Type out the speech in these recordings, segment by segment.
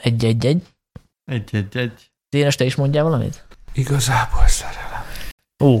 egy-egy-egy. Egy-egy-egy. Dénes, te is mondjál valamit? Igazából szerelem. Ó.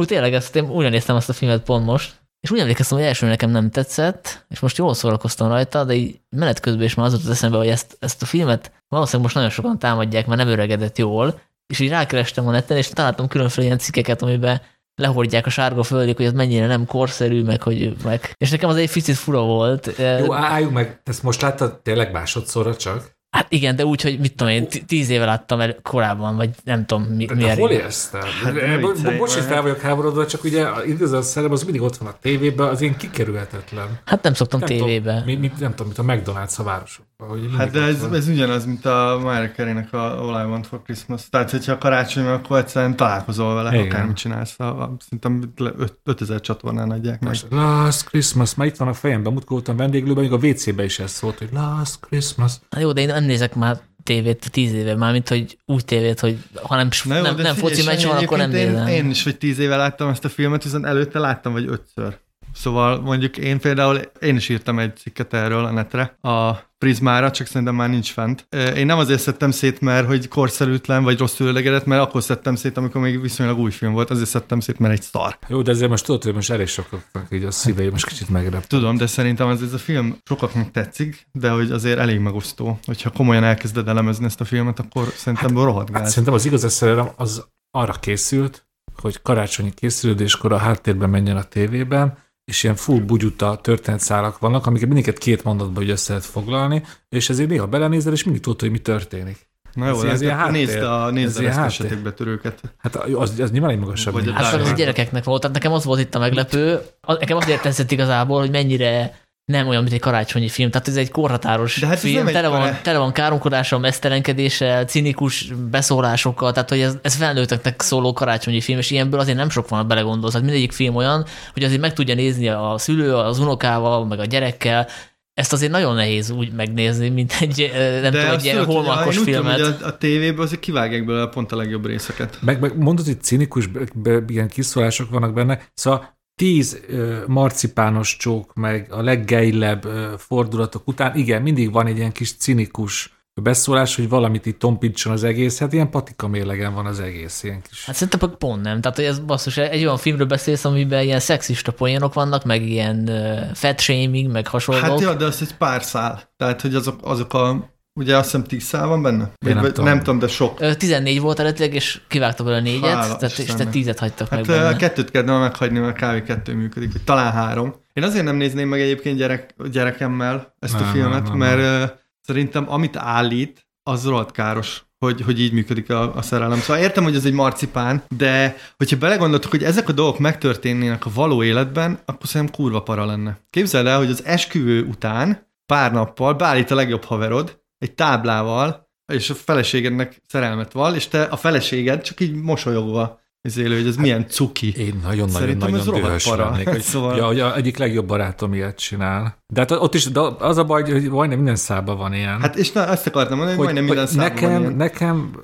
Ú, tényleg, ezt én úgy néztem azt a filmet pont most, és úgy emlékeztem, hogy első nekem nem tetszett, és most jól szórakoztam rajta, de így menet közben is már az jutott eszembe, hogy ezt, ezt a filmet valószínűleg most nagyon sokan támadják, mert nem öregedett jól, és így rákerestem a neten, és találtam különféle ilyen cikkeket, amiben lehordják a sárga földig, hogy ez mennyire nem korszerű, meg hogy meg. És nekem az egy picit fura volt. Jó, álljunk meg, ezt most láttad tényleg másodszorra csak? Hát igen, de úgy, hogy mit tudom én, tíz éve láttam el korábban, vagy nem tudom, mi, De miért. hol érsz te? Hát viccelj Bocs, hogy fel vagyok háborodva, csak ugye igazán a szerelem az mindig ott van a tévében, az én kikerülhetetlen. Hát nem szoktam Nem tévébe. Tudom, mi, mi, nem tudom, mint a McDonald's a városokban. Hát de ez, ez ugyanaz, mint a Mariah Carey-nek a All I Want for Christmas. Tehát, hogyha karácsony van, akkor egyszerűen találkozol vele, Igen. akármit csinálsz. A, a, szerintem le- öt- 5000 csatornán adják meg. Most Last Christmas, már itt van a fejemben, múltkor voltam vendéglőben, még a WC-be is ez szólt, hogy Last Christmas. Na jó, de én nem nézek már tévét tíz éve, már mint hogy úgy tévét, hogy ha nem, Na jó, nem, nem figyelj, foci meccs van, akkor nem egyébként nézem. én, én is, hogy tíz éve láttam ezt a filmet, viszont előtte láttam, vagy ötször. Szóval mondjuk én például, én is írtam egy cikket erről a netre, a Prismára, csak szerintem már nincs fent. Én nem azért szedtem szét, mert hogy korszerűtlen vagy rossz öregedett, mert akkor szedtem szét, amikor még viszonylag új film volt, azért szedtem szét, mert egy szar. Jó, de ezért most tudod, hogy most elég sokaknak így a szívei most kicsit megrep. Tudom, de szerintem ez, ez a film sokaknak tetszik, de hogy azért elég megosztó. Hogyha komolyan elkezded elemezni ezt a filmet, akkor szerintem hát, rohadt Hát szerintem az igaz szerelem az arra készült, hogy karácsonyi készülődéskor a háttérben menjen a tévében, és ilyen full bugyuta történetszálak vannak, amiket mindiket két mondatba így össze lehet foglalni, és ezért néha belenézel, és mindig tudod, hogy mi történik. Na jó, ez ez ilyen háttér. nézd a, Ez nézd a reszkesetekbe törőket. Hát az, az nyilván egy magasabb. Vagy. Hát az gyerekeknek volt. Tehát nekem az volt itt a meglepő. Az- Nekem azért tetszett igazából, hogy mennyire nem olyan, mint egy karácsonyi film. Tehát ez egy korhatáros De hát film, egy tele, van, kará- tele van káromkodással, mesztelenkedéssel, cinikus beszólásokkal, tehát hogy ez, ez felnőtteknek szóló karácsonyi film, és ilyenből azért nem sok van, ha belegondolsz. Hát mindegyik film olyan, hogy azért meg tudja nézni a szülő, az unokával, meg a gyerekkel, ezt azért nagyon nehéz úgy megnézni, mint egy, nem tudom, azt egy ilyen én úgy tudom, filmet. hogy a, a tévében azért kivágják belőle pont a legjobb részeket. Meg, meg mondod, hogy cinikus be, be, ilyen kiszólások vannak benne, szóval tíz ö, marcipános csók, meg a leggejlebb ö, fordulatok után, igen, mindig van egy ilyen kis cinikus beszólás, hogy valamit itt tompítson az egész, hát ilyen patika mérlegen van az egész, ilyen kis... Hát szerintem pont nem. Tehát, hogy ez basszus, egy olyan filmről beszélsz, amiben ilyen szexista poénok vannak, meg ilyen uh, fat shaming, meg hasonlók. Hát jó, de az egy pár szál. Tehát, hogy azok, azok a, ugye azt hiszem tíz szál van benne? Vagy, nem tudom. nem tudom, de sok. Ö, 14 volt eredetileg, és kivágta belőle négyet, tehát, és te tízet hagytak Hát meg a benne. kettőt kellene meghagyni, mert kávé kettő működik, vagy talán három. Én azért nem nézném meg egyébként gyerek, gyerekemmel ezt a Nem, filmet, nem, nem, mert ö, szerintem amit állít, az rohadt káros, hogy, hogy így működik a, a szerelem. Szóval értem, hogy ez egy marcipán, de hogyha belegondoltok, hogy ezek a dolgok megtörténnének a való életben, akkor szerintem kurva para lenne. Képzeld el, hogy az esküvő után pár nappal beállít a legjobb haverod egy táblával, és a feleségednek szerelmet val, és te a feleséged csak így mosolyogva izélő, hogy ez milyen cuki. Én Szerintem ez nagyon-nagyon-nagyon rohadt dühös para. lennék, hogy, Szóval- ja, hogy egyik legjobb barátom ilyet csinál. De hát ott is, de az a baj, hogy majdnem minden szában van ilyen. Hát és na, ezt akartam mondani, hogy, majdnem minden hogy számban nekem, van ilyen. nekem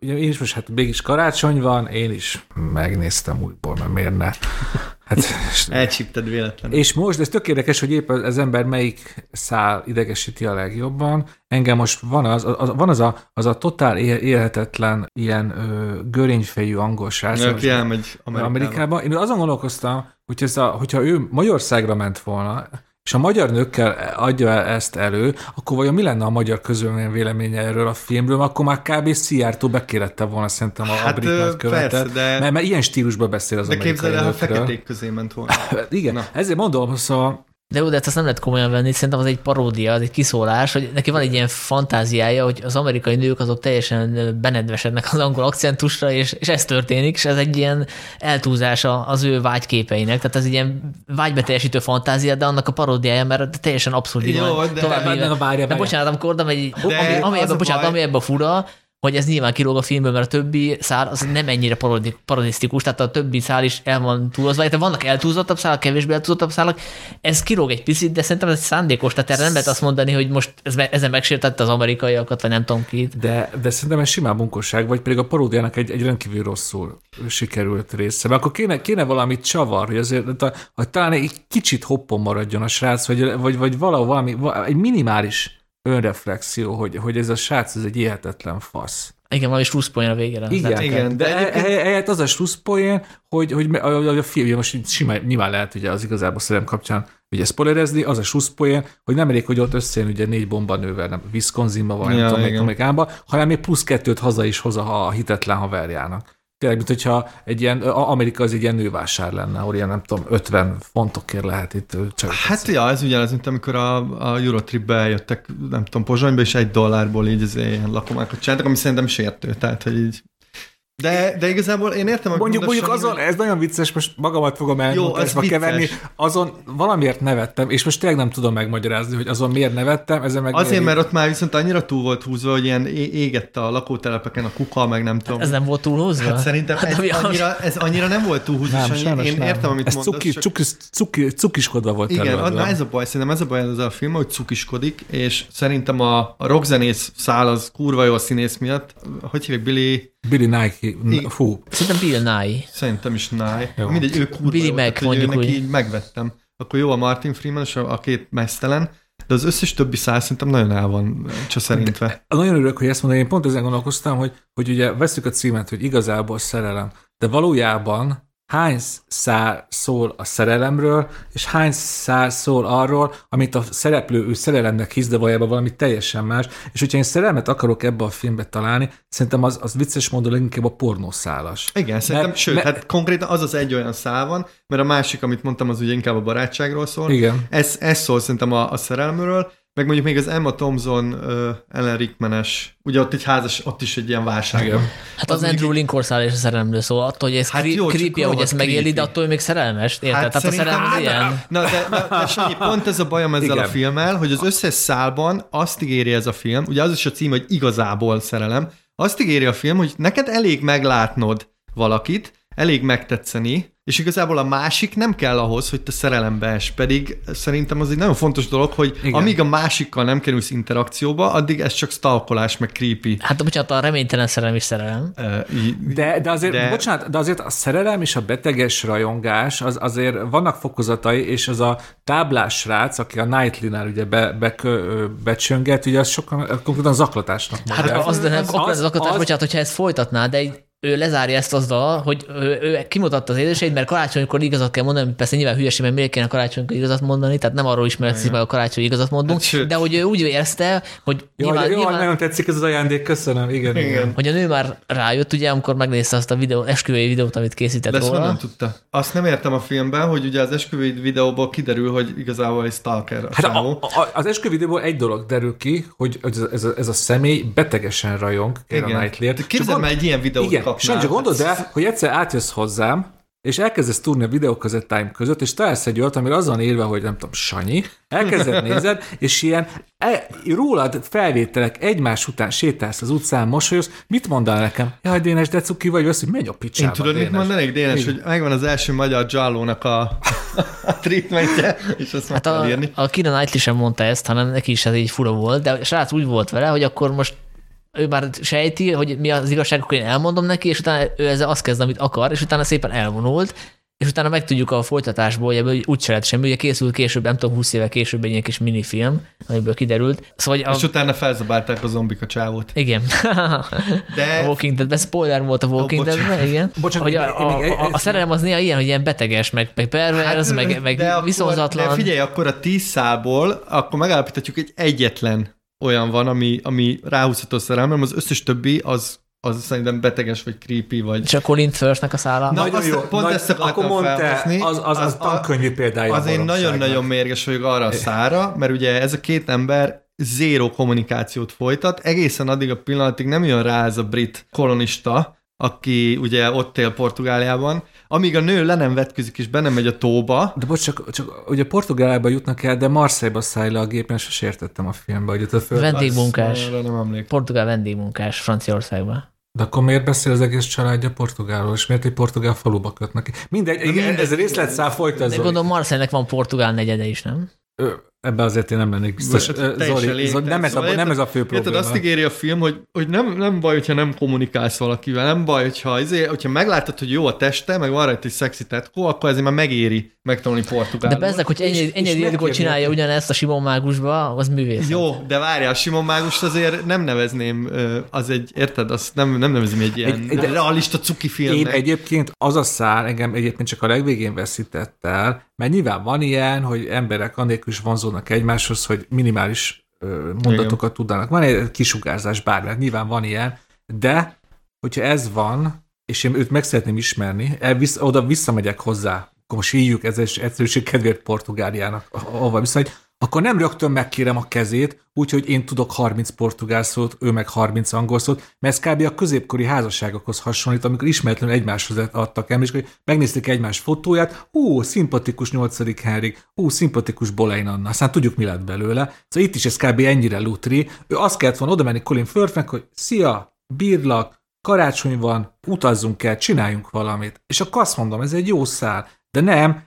ugye én is most, hát mégis karácsony van, én is megnéztem újból, mert miért ne. Hát, Elcsípted véletlenül. és most, ez tök érdekes, hogy épp az, ember melyik szál idegesíti a legjobban. Engem most van az, az, van az a, az a totál él, élhetetlen ilyen ö, görényfejű angol srác, Aki elmegy Amerikába. Amerikába. Én azon gondolkoztam, hogy ez a, hogyha ő Magyarországra ment volna, és a magyar nőkkel adja ezt elő, akkor vajon mi lenne a magyar közölmény véleménye erről a filmről? Akkor már kb. Szijjártó bekérette volna szerintem a, Hát, a brit nagykövetet. persze, de- mert, mert ilyen stílusban beszél az De amerikai képzeld el, ha feketék közé ment volna. Igen, Na. ezért mondom, szóval De jó, de hát ezt nem lehet komolyan venni, szerintem az egy paródia, az egy kiszólás, hogy neki van egy ilyen fantáziája, hogy az amerikai nők azok teljesen benedvesednek az angol akcentusra, és, és ez történik, és ez egy ilyen eltúzása az ő vágyképeinek, tehát ez egy ilyen vágybeteljesítő fantázia, de annak a paródiája, mert teljesen abszurd. Jó, de- tovább de- de de bocsánat, amikor megy, De ami, ami a bocsánat, ami ebben fura, hogy ez nyilván kilóg a filmből, mert a többi szál az nem ennyire parodi, parodisztikus, tehát a többi szál is el van túlozva, de vannak eltúlzottabb szálak, kevésbé eltúlzottabb szálak, ez kilóg egy picit, de szerintem ez szándékos, tehát erre nem lehet azt mondani, hogy most ez, ezen megsértette az amerikaiakat, vagy nem tudom kit. De, de szerintem ez simán bunkosság, vagy pedig a paródiának egy, egy rendkívül rosszul sikerült része. Mert akkor kéne, kéne valamit csavar, hogy azért hogy talán egy kicsit hoppon maradjon a srác, vagy, vagy, vagy valahol valami, va- egy minimális önreflexió, hogy, hogy ez a srác, ez egy hihetetlen fasz. Igen, valami slusszpoén a végére. Igen, igen, de de egyébként- ehelyett az a slusszpoén, hogy, hogy a, a, a film, most simán, nyilván lehet ugye az igazából szerelem kapcsán ugye spoilerezni, az a slusszpoén, hogy nem elég, hogy ott összejön ugye négy bombanővel, nem Wisconsinba vagy, Ja, nem tudom, Amerikánba, hanem még plusz kettőt haza is hoz a, a hitetlen haverjának. Tényleg, mint hogyha egy ilyen, Amerika az egy ilyen nővásár lenne, ahol ilyen nem tudom, 50 fontokért lehet itt csak. Hát ja, ez ugyanaz, mint amikor a, a Eurotripbe eljöttek, nem tudom, Pozsonyba, és egy dollárból így az ilyen lakomákat csináltak, ami szerintem sértő, tehát, hogy így... De, de igazából én értem, hogy Mondjuk, mondjuk azon, ez nagyon vicces, most magamat fogom elmondásba keverni, azon valamiért nevettem, és most tényleg nem tudom megmagyarázni, hogy azon miért nevettem, ezen meg Azért, miért- mert ott már viszont annyira túl volt húzva, hogy ilyen é- égette a lakótelepeken a kuka, meg nem tudom. Ez nem volt túlhúzva? Hát szerintem ez ami- annyira, ez annyira nem volt túlhúzva, Nem, és annyi, sajnos én nem. értem, amit ez mondasz. cuki, csak- cuki, cuki, cukiskodva volt Igen, előadva. na ez a baj, szerintem ez a baj ezzel a film, hogy cukiskodik, és szerintem a, a rockzenész szál az kurva jó a színész miatt. Hogy hívják, Billy? Billy Nike, I- fú, Szerintem Bill Nye. Szerintem is Nye. Jó. Mindegy, ő kurva Billy jó, Mac, tehát, hogy mondjuk neki úgy. így megvettem. Akkor jó a Martin Freeman, és a, a két mesztelen, de az összes többi szál szerintem nagyon el van csaszerintve. Nagyon örülök, hogy ezt mondom, én pont ezen gondolkoztam, hogy, hogy ugye veszük a címet, hogy igazából szerelem, de valójában hány szál szól a szerelemről, és hány szál szól arról, amit a szereplő ő szerelemnek hisz, de valójában valami teljesen más. És hogyha én szerelmet akarok ebbe a filmbe találni, szerintem az, az vicces módon leginkább a pornószálas. Igen, szerintem, Mert- sőt, mert- hát konkrétan az az egy olyan szál van, mert a másik, amit mondtam, az ugye inkább a barátságról szól. Igen. Ez, ez szól szerintem a, a szerelmről, meg mondjuk még az Emma Thompson, uh, Ellen Rickmanes, ugye ott egy házas, ott is egy ilyen válság. Igen. Hát Az az, Andrew Lincoln száll és a szerelemről szól, attól, hogy ez Hát hát jó, creepy, rohadt ezt megéli, de creepy. attól hogy még szerelmes, érted? Hát, Tehát a szerelem az Hát, ilyen. Na, de, de, de Sanyi, pont ez a bajom ezzel Igen. a filmmel, hogy az összes szálban azt ígéri ez a film, ugye az is a cím, hogy igazából szerelem, azt ígéri a film, hogy neked elég meglátnod valakit, elég megtetszeni, és igazából a másik nem kell ahhoz, hogy te szerelembe es, pedig szerintem az egy nagyon fontos dolog, hogy Igen. Amíg a másikkal nem kerülsz interakcióba, addig ez csak stalkolás, meg creepy. Hát bocsánat, a reménytelen szerelem is szerelem. De, de, azért, de... Bocsánat, de azért a szerelem és a beteges rajongás, az azért vannak fokozatai, és az a táblás srác, aki a Knightley-nál ugye be, be, becsönget, ugye az sokan konkrétan zaklatásnak Hát az, de nem, az- akkor az, az, az- bocsánat, hogyha ezt folytatná, de egy, ő lezárja ezt azzal, hogy ő, ő kimutatta az édeseit, mert karácsonykor igazat kell mondani, persze nyilván hülyeség, mert miért kéne karácsonykor igazat mondani, tehát nem arról ismeretszik meg a karácsony igazat mondunk, Hát de hogy ő úgy érezte, hogy Jó, nyilván, jó, nyilván nagyon tetszik ez az ajándék, köszönöm, igen, igen. Igen. hogy a nő már rájött, ugye, amikor megnézte azt a videó, esküvői videót, amit készített De ezt róla. tudta? Azt nem értem a filmben, hogy ugye az esküvői videóból kiderül, hogy igazából egy stalker a Hát a, csávó. a, az eskü videóból egy dolog derül ki, hogy ez, a- ez, a, ez a személy betegesen rajong Keira Képzeld már egy ilyen videót Igen, kapnál. Sanyi, csak gondold el, hogy egyszer átjössz hozzám, és elkezdesz túrni a videókazettáim között, és találsz egy olyat, amire azon írva, hogy nem tudom, Sanyi, elkezded nézed, és ilyen e, rólad felvételek egymás után sétálsz az utcán, mosolyogsz, mit mondanál nekem? Jaj, Dénes, de cuki vagy, azt, hogy menj a picsába, Én tudod, mit Dénes. mondanék, Dénes, Igen. hogy megvan az első magyar Jallónak a, a treatmentje, és azt meg Hát kell a, írni. a Kira Knightley sem mondta ezt, hanem neki is ez így fura volt, de a srác úgy volt vele, hogy akkor most ő már sejti, hogy mi az igazság, akkor én elmondom neki, és utána ő ezzel azt kezd, amit akar, és utána szépen elvonult, és utána megtudjuk a folytatásból, hogy ebből úgy se lett semmi, ugye készült később, nem tudom, 20 éve később egy ilyen kis minifilm, amiből kiderült. Szóval, hogy És a, utána felzabálták a zombik a csávót. igen. De A Walking Dead, spoiler volt a Walking Ó, Dead, igen. Bocsánat, hogy a, a, egy- a, a szerelem az néha ilyen, hogy ilyen beteges, meg, meg pervers, meg, meg de akkor- viszonzatlan. De figyelj, akkor a tíz szálból, akkor megállapíthatjuk, hogy egyetlen olyan van, ami, ami ráhúzható szerelem, az összes többi az, az szerintem beteges, vagy creepy, vagy... És a Colin Firthnek a szála. Na, Nagyon jó. pont Nagy- ezt akkor mondta, felhozni. az, az, az, Az- tankönyvi példája. a Az én nagyon-nagyon mérges vagyok arra a szára, mert ugye ez a két ember zéró kommunikációt folytat, egészen addig a pillanatig nem jön rá ez a brit kolonista, aki ugye ott él Portugáliában, amíg a nő le nem vetközik és be nem megy a tóba, De bocs, csak, csak ugye Portugáliába jutnak el, de Marseille-ba száll le a gépen, és sose értettem a filmbe, hogy ott a föld. Vendégmunkás. Arra nem emlékszem. Portugál vendégmunkás Franciaországban. De akkor miért beszél az egész családja portugálról, és miért egy portugál faluba kötnek? Mindegy, igen, mindegy. ez részletszál folyt De ez. gondolom Marseille-nek van portugál negyede is, nem? Ö, Ebben azért én nem lennék biztos. Hát Zoli, Zoli, nem, ez a, Szóval nem ez a fő Érted, probléma. azt ígéri a film, hogy, hogy nem, nem baj, hogyha nem kommunikálsz valakivel, nem baj, hogyha, ezért, hogyha meglátod, hogy jó a teste, meg van rajta egy szexi tetkó, akkor ezért már megéri megtanulni De portugálul. bezzek, hogy ennyi, ennyi csinálja ugyanezt a Simon Mágusba, az művész. Jó, de várjál, Simon Mágust azért nem nevezném, az egy, érted, azt nem, nem nevezném egy ilyen Egy- egy, de- realista cuki Én filmnek. egyébként az a szál engem egyébként csak a legvégén veszített el, mert nyilván van ilyen, hogy emberek annélkül is vonzódnak egymáshoz, hogy minimális mondatokat tudnának. Van egy kisugárzás bármi, nyilván van ilyen, de hogyha ez van, és én őt meg szeretném ismerni, elvisz, oda visszamegyek hozzá, akkor most hívjuk ez egy egyszerűség kedvéért Portugáliának, ahova viszont, akkor nem rögtön megkérem a kezét, úgyhogy én tudok 30 portugál szót, ő meg 30 angol szót, mert ez kb. a középkori házasságokhoz hasonlít, amikor ismeretlenül egymáshoz adtak el, és hogy megnézték egymás fotóját, ú, szimpatikus 8. Henrik, ú, szimpatikus Bolein Anna, aztán tudjuk, mi lett belőle. Szóval itt is ez kb. ennyire lutri. Ő azt kellett volna oda menni Colin Firthnek, hogy szia, bírlak, karácsony van, utazzunk el, csináljunk valamit. És akkor azt mondom, ez egy jó szál. De nem,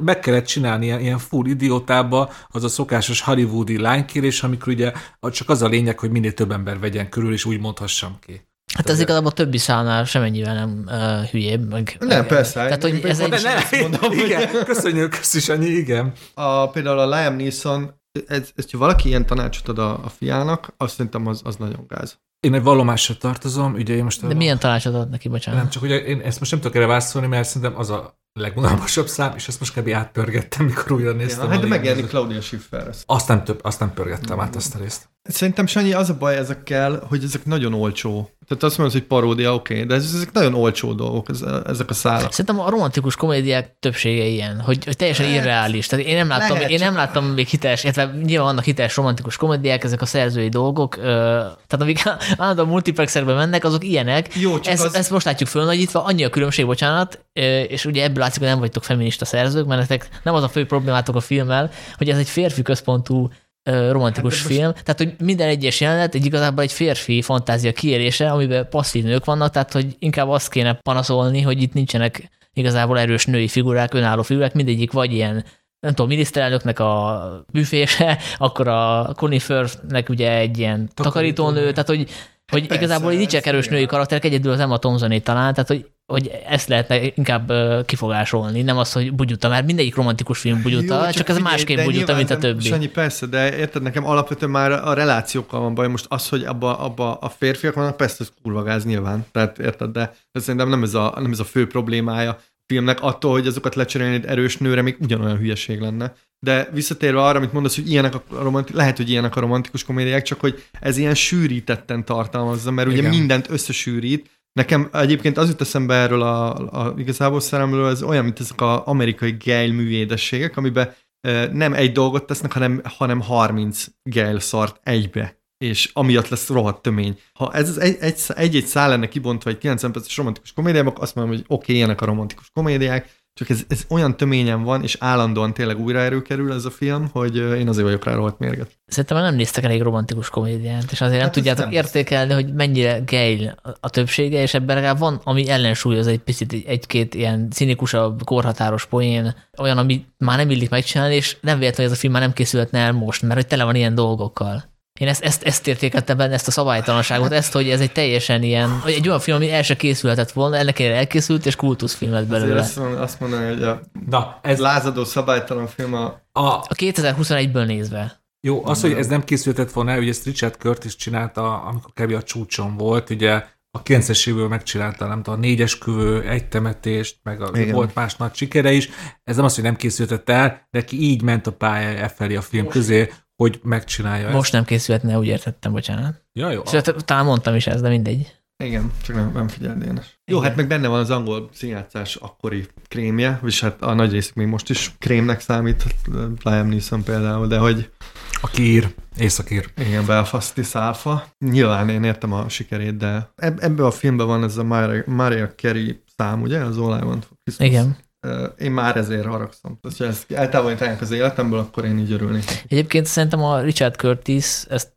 meg kellett csinálni ilyen, ilyen full idiótába az a szokásos hollywoodi lánykérés, amikor ugye csak az a lényeg, hogy minél több ember vegyen körül, és úgy mondhassam ki. Hát ez igazából a többi szálnál semennyivel nem uh, hülyébb. Meg, Nem, meg, persze. Tehát, hogy ez De egy, ne- azt mondom, hogy- köszönjük, köszönjük, annyi, igen. A, például a Liam Neeson, ez, ez, ha valaki ilyen tanácsot ad a, a fiának, azt szerintem az, az nagyon gáz. Én egy vallomásra tartozom, ugye én most... de milyen tanácsot ad neki, bocsánat? Nem, csak ugye én ezt most nem tudok erre válaszolni, mert szerintem az a legunalmasabb szám, és ezt most kb. átpörgettem, mikor újra néztem. Ja, a hát de megjelenik. Claudia Schiffer. Azt nem, több, azt nem pörgettem át azt a részt. Szerintem Sanyi, az a baj ezekkel, hogy ezek nagyon olcsó. Tehát azt mondod, hogy paródia, oké, okay, de ez- ezek nagyon olcsó dolgok, ez, ezek a szálak. Szerintem a romantikus komédiák többsége ilyen, hogy, hogy teljesen Lehet. irreális. Tehát én nem láttam, Lehet, én nem láttam még hiteles, illetve nyilván vannak hiteles romantikus komédiák, ezek a szerzői dolgok, tehát amik állandóan multiplexekbe mennek, azok ilyenek. Jó, csak Ez, az... Ezt most látjuk fölnagyítva, annyi a különbség, bocsánat, és ugye ebből látszik, hogy nem vagytok feminista szerzők, mert nektek nem az a fő problémátok a filmmel, hogy ez egy férfi központú romantikus Hát film, tehát hogy minden egyes jelenet egy igazából egy férfi fantázia kiérése, amiben passzív nők vannak, tehát hogy inkább azt kéne panaszolni, hogy itt nincsenek igazából erős női figurák, önálló figurák, mindegyik vagy ilyen nem tudom, miniszterelnöknek a büfése, akkor a Colin Firthnek ugye egy ilyen Takarítónő. tehát hogy, hogy Persze, igazából így nincsenek ez erős női karakterek, egyedül az Emma Thompsoné talán, tehát hogy, hogy ezt lehetne inkább kifogásolni, nem az, hogy bugyuta, mert mindegyik romantikus film bugyuta, Jó, csak, ez figyelj, másképp bugyuta, mint a többi. Sanyi, persze, de érted, nekem alapvetően már a relációkkal van baj. Most az, hogy abba, abba a férfiak vannak, persze ez kurva gáz nyilván. Tehát érted, de, de szerintem nem ez, a, nem ez a fő problémája filmnek, attól, hogy azokat lecserélni egy erős nőre, még ugyanolyan hülyeség lenne. De visszatérve arra, amit mondasz, hogy ilyenek a romanti- lehet, hogy ilyenek a romantikus komédiák, csak hogy ez ilyen sűrítetten tartalmazza, mert ugye Igen. mindent összesűrít, Nekem egyébként az jut eszembe erről a, a igazából szeremről, ez olyan, mint ezek az amerikai gejl művédességek, amiben nem egy dolgot tesznek, hanem, hanem 30 gejl szart egybe és amiatt lesz rohadt tömény. Ha ez az egy, egy, egy-egy szál lenne kibontva egy 90 perces romantikus komédiában, azt mondom, hogy oké, okay, ilyenek a romantikus komédiák, csak ez, ez olyan töményen van, és állandóan tényleg újra előkerül ez a film, hogy én azért vagyok rá rohadt mérget. Szerintem már nem néztek elég romantikus komédiát, és azért nem Hát ez tudjátok nem. értékelni, hogy mennyire gejl a többsége, és ebben legalább van, ami ellensúlyoz egy picit egy- egy-két ilyen cinikusabb, korhatáros poén, olyan, ami már nem illik megcsinálni, és nem véletlen, hogy ez a film már nem készülhetne el most, mert hogy tele van ilyen dolgokkal. Én ezt, ezt, ezt értékeltem benne, ezt a szabálytalanságot, ezt, hogy ez egy teljesen ilyen, hogy egy olyan film, ami el se készülhetett volna, ennek ellenére elkészült, és kultuszfilm lett belőle. azt, azt mondanom, hogy a Na, ez lázadó, szabálytalan film a a, A 2021-ből nézve. Jó, az, hogy ez nem készültett volna el, ugye ezt Richard Curtis csinálta, amikor kb. a csúcson volt, ugye a 90-es évből megcsinálta, nem tudom, a négyes kövő, egy temetést, meg a, Igen. volt más nagy sikere is. Ez nem az, hogy nem készültett el, de ki így ment a pályája e felé a film közé, hogy megcsinálja Most nem készülhetne, úgy értettem, bocsánat. ezt. Ja, jó. És talán mondtam is ezt, de mindegy. Igen, csak nem, nem figyeld Dénes. Jó, Igen. hát meg benne van az angol színjátszás akkori krémje, és hát a nagy részük még most is krémnek számít, Liam Neeson például, de hogy Aki ír, északír. igen, Belfasti szálfa. Nyilván én értem a sikerét, de eb- ebben a filmben van ez a Maria, Maria Carey szám, ugye? Az All I Want for Christmas. Igen. Én már ezért haragszom. Tehát, ha ezt eltávolítanánk az életemből, akkor én így örülnék. Egyébként szerintem a Richard Curtis ezt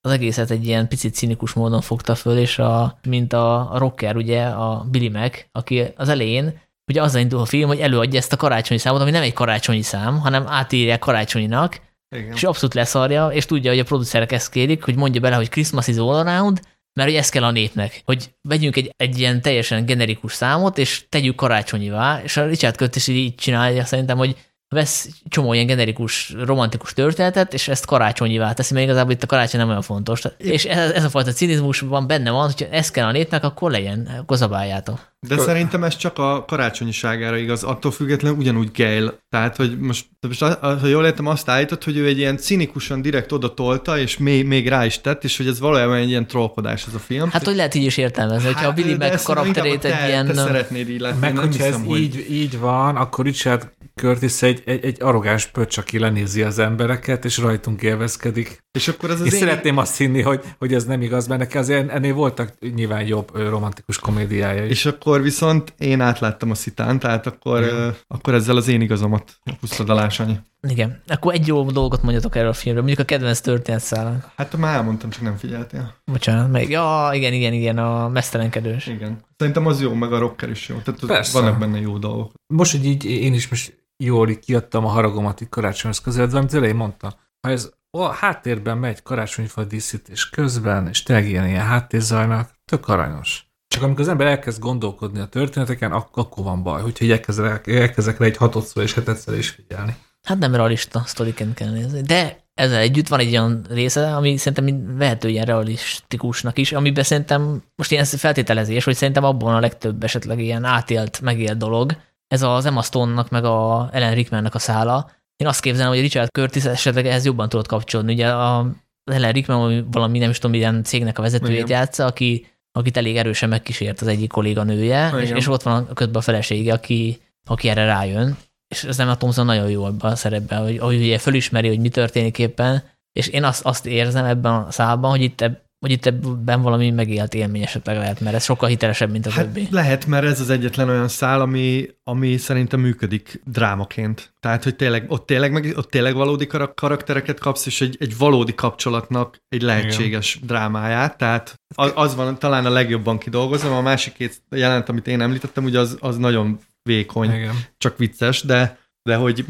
az egészet egy ilyen picit cinikus módon fogta föl, és a, mint a, a rocker, ugye, a Billy Mac, aki az elején ugye azzal indul a film, hogy előadja ezt a karácsonyi számot, ami nem egy karácsonyi szám, hanem átírják karácsonyinak, Igen. és abszolút leszarja, és tudja, hogy a producerek ezt kérik, hogy mondja bele, hogy Christmas is all around, mert hogy ez kell a népnek, hogy vegyünk egy, egy ilyen teljesen generikus számot, és tegyük karácsonyivá, és a Richard Curtis így csinálja szerintem, hogy vesz csomó ilyen generikus, romantikus történetet, és ezt karácsonyivá teszi, mert igazából itt a karácsony nem olyan fontos. És ez, ez a fajta cinizmusban benne van, hogy ez kell a népnek, akkor legyen, akkor zabáljátok. De szerintem ez csak a karácsonyiságára igaz, attól függetlenül ugyanúgy Gale. Tehát, hogy most, most ha jól értem, azt állított, hogy ő egy ilyen cinikusan direkt oda tolta, és még, még rá is tett, és hogy ez valójában egy ilyen trollkodás ez a film. Hát, hogy lehet így is értelmezni, hogyha a Billy Hát, Mac karakterét te, egy ilyen... Te szeretnéd így látni, Meg, hogyha ez hiszem, hogy... így, így van, akkor Richard Curtis egy, egy, egy arrogáns pöcs, aki lenézi az embereket, és rajtunk élvezkedik. És akkor ez az És én... szeretném azt hinni, hogy, hogy ez nem igaz, mert neki azért ennél voltak nyilván jobb romantikus komédiája is. És akkor viszont én átláttam a szitán, tehát akkor, uh, akkor ezzel az én igazomat pusztad alá, Sanyi. Igen. Akkor egy jó dolgot mondjatok erről a filmről, mondjuk a kedvenc történetszálak. Hát már elmondtam, csak nem figyeltél. Bocsánat, meg, ja, igen, igen, igen, a mesztelenkedős. Igen. Szerintem az jó, meg a rocker is jó. Tehát Persze. vannak benne jó dolgok. Most, hogy így én is most jól így kiadtam a haragomat itt karácsonyhoz közeledve, amit elején mondtam. Ha ez a háttérben megy karácsonyfa díszítés közben, és tényleg ilyen, ilyen háttérzajnak, tök aranyos. Csak amikor az ember elkezd gondolkodni a történeteken, ak- akkor van baj, hogyha így elkezdek, elkezdek rá egy hatodszor és hetedször is figyelni. Hát nem realista sztoriként kell nézni. De ezzel együtt van egy olyan része, ami szerintem vehető ilyen realistikusnak is, amiben szerintem most ilyen feltételezés, hogy szerintem abban a legtöbb esetleg ilyen átélt, megélt dolog. Ez az Emma Stone-nak meg a Ellen Rickmannek a szála. Én azt képzelem, hogy Richard Curtis esetleg ehhez jobban tudott kapcsolódni. Ugye a Ellen Rickman valami- nem is tudom, milyen cégnek a vezetőjét Igen. játsza, aki, akit elég erősen megkísért az egyik kolléganője, és, Igen. és ott van a közben a felesége, aki, aki erre rájön, és ez nem a Thompson nagyon jó ebben a szerepben, hogy, hogy ugye fölismeri, hogy mi történik éppen, és én azt, azt érzem ebben a szálban, hogy itt, hogy itt ebben valami megélt élmény esetleg lehet, mert ez sokkal hitelesebb, mint a Hát többi. lehet, mert ez az egyetlen olyan szál, ami, ami szerintem működik drámaként. Tehát, hogy tényleg, ott, tényleg, meg, ott tényleg valódi karak- karaktereket kapsz, és egy, egy valódi kapcsolatnak egy lehetséges Igen. drámáját. Tehát az, az van talán a legjobban kidolgozom. A másik két jelent, amit én említettem, ugye az, az nagyon vékony, Igen. csak vicces, de de hogy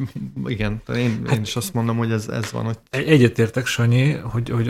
igen, én, én is azt mondom, hogy ez, ez van, hogy Egy- Egyetértek, Sanyi, hogy, hogy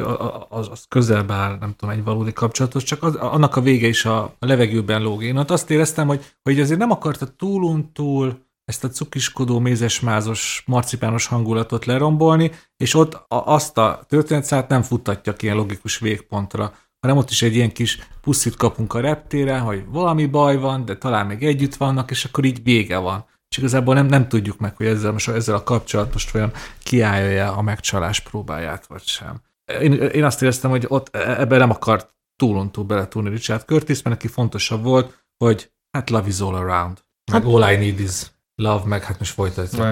az, az közelbe áll, nem tudom, egy valódi kapcsolatos, csak az, annak a vége is a, a levegőben lóg. Én ott azt éreztem, hogy, hogy azért nem akarta túluntúl ezt a cukiskodó, mézes-mázos, marcipános hangulatot lerombolni, és ott a, azt a történetszállat nem futtatja ki ilyen logikus végpontra, hanem ott is egy ilyen kis puszit kapunk a reptéren, hogy valami baj van, de talán még együtt vannak, és akkor így vége van. És igazából nem, nem tudjuk meg, hogy ezzel, most, ezzel a kapcsolat most olyan kiállja a megcsalás próbáját, vagy sem. Én, én azt éreztem, hogy ott e- ebben nem akart túlontúl beletúlni Richard Curtis, mert neki fontosabb volt, hogy hát love is all around. Meg all I need is love, meg hát most folytatjuk.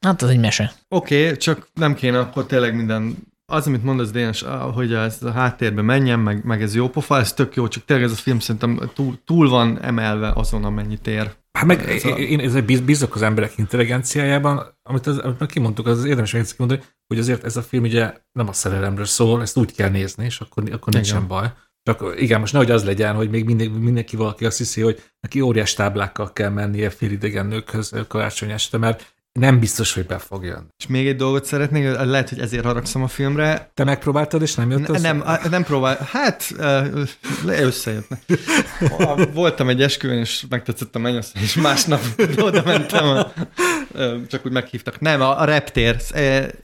Hát az egy mese. Oké, okay, csak nem kéne akkor tényleg minden az, amit mondasz, Dénes, hogy ez a háttérbe menjen, meg, meg ez jó pofa, ez tök jó, csak tényleg ez a film szerintem túl, túl van emelve azon, amennyit ér. Hát meg Ez én, a- én bíz- bízok az emberek intelligenciájában, amit, az, amit meg kimondtuk, az érdemes még kimondani, hogy azért ez a film ugye nem a szerelemről szól, ezt úgy kell nézni, és akkor, akkor nincsen Igen. baj. Csak igen, most nehogy az legyen, hogy még mindig, mindenki valaki azt hiszi, hogy neki óriás táblákkal kell mennie félidegen nőkhöz karácsony este, mert nem biztos, hogy be fog jönni. És még egy dolgot szeretnék, lehet, hogy ezért haragszom a filmre. Te megpróbáltad, és nem jött össze? nem, nem próbál, hát összejött. Voltam egy esküvőn, és megtetszett a mennyasszony, és másnap oda mentem, csak úgy meghívtak. Nem, a, a reptér,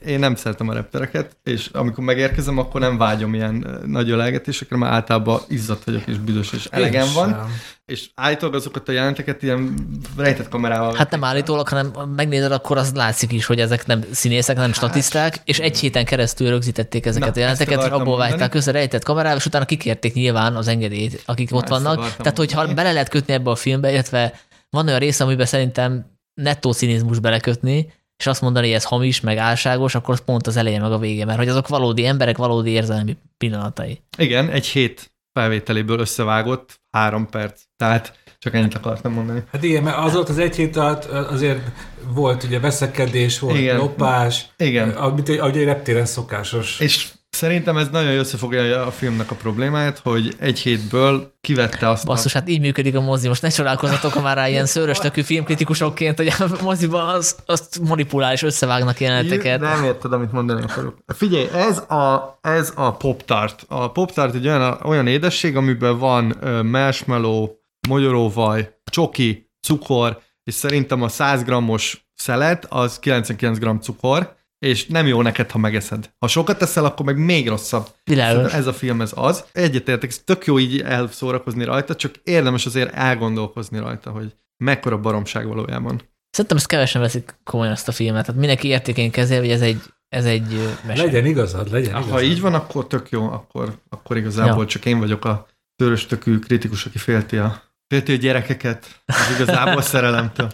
én nem szeretem a reptereket, és amikor megérkezem, akkor nem vágyom ilyen nagy ölelgetésekre, mert általában izzadt vagyok, és büdös, és elegem van. sem. És állítólag azokat a jelenteket ilyen rejtett kamerával. Hát nem állítólag, hanem megnézed, akkor az látszik is, hogy ezek nem színészek, nem statiszták, és egy héten keresztül rögzítették ezeket Hát, Na, a jelenteket, akartam abból vágták össze rejtett kamerával, és utána kikérték nyilván az engedélyt, akik Na, ott vannak. Tehát, hogyha mondani. bele lehet kötni ebbe a filmbe, illetve van olyan része, amiben szerintem nettó cinizmus belekötni, és azt mondani, hogy ez hamis, meg álságos, akkor az pont az eleje meg a vége, mert hogy azok valódi emberek, valódi érzelmi pillanatai. Igen, egy hét felvételéből összevágott, három perc. Tehát csak ennyit akartam mondani. Hát igen, mert az ott az egy hét alatt azért volt ugye veszekedés, volt Igen. lopás, Igen. amit, ahogy egy reptéren szokásos. És Szerintem ez nagyon összefoglalja a filmnek a problémáját, hogy egy hétből kivette azt Basszus, hát így működik a mozi. Most ne csodálkozzatok, ha már rá ilyen szőröstökű filmkritikusokként, hogy a moziban az, azt manipulál és összevágnak jeleneteket. Nem érted, amit mondani akarok. Figyelj, ez a, ez a pop-tart. A pop-tart egy olyan, olyan édesség, amiben van marshmallow, magyaróvaj, csoki, cukor, és szerintem a 100 grammos szelet az 99 gram cukor, és nem jó neked, ha megeszed. Ha sokat teszel, akkor meg még rosszabb. Világos. Ez a film ez az. Egyetértek, ez tök jó így elszórakozni rajta, csak érdemes azért elgondolkozni rajta, hogy mekkora baromság valójában. Szerintem ezt kevesen veszik komolyan ezt a filmet. Tehát mindenki értékén kezel, hogy ez egy, ez egy mese. Legyen igazad, legyen Ha igazad. így van, akkor tök jó, akkor, akkor igazából Ja. csak én vagyok a töröstökű kritikus, aki félti a, félti a gyerekeket az igazából szerelemtől.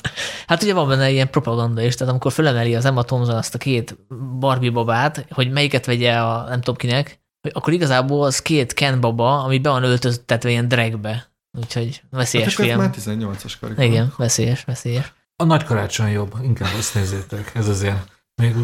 Hát ugye van benne ilyen propaganda is, tehát amikor fölemeli az Emma Thompson azt a két Barbie babát, hogy melyiket vegye a nem tudom kinek, akkor igazából az két Ken baba, ami be van öltöztetve ilyen dragbe. Úgyhogy veszélyes hát film. már 18-as karikon. Igen, veszélyes, veszélyes. A nagy karácsony jobb, inkább azt nézzétek. Ez az ilyen még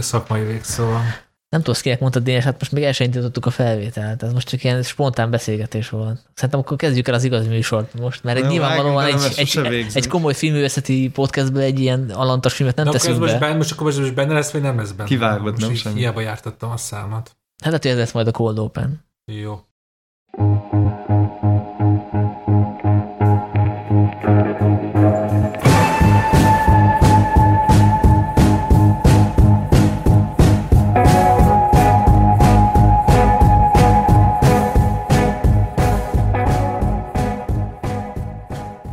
szakmai végszóval. Nem tudom, kinek mondta Dénes, hát most még el sem indítottuk a felvételt, ez most csak ilyen spontán beszélgetés volt. Szerintem akkor kezdjük el az igazi műsort most, mert egy Jó, nyilvánvalóan egy, egy, végzünk. egy komoly filmművészeti podcastből egy ilyen alantas filmet nem Na, teszünk most, be. benne, most akkor most benne lesz, vagy nem lesz benne? Kivágod, most nem semmi. Hiába jártattam a számat. Hát lehet, hogy ez lesz majd a Cold Open. Jó.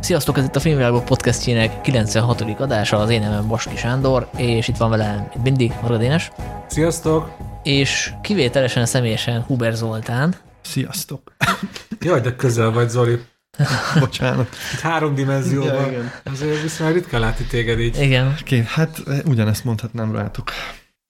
Sziasztok, ez itt a Filmvilágok podcastjének 96. adása, az én nevem Baski Sándor, és itt van velem, mint mindig, Marga Dénes, Sziasztok! és kivételesen személyesen Huber Zoltán. Sziasztok. Jaj, de közel vagy, Zoli. Bocsánat. Itt három dimenzióban. Ja, igen. Azért viszonylag ritkán látni téged így. Igen. Oké, hát eh, ugyanezt mondhatnám rátok.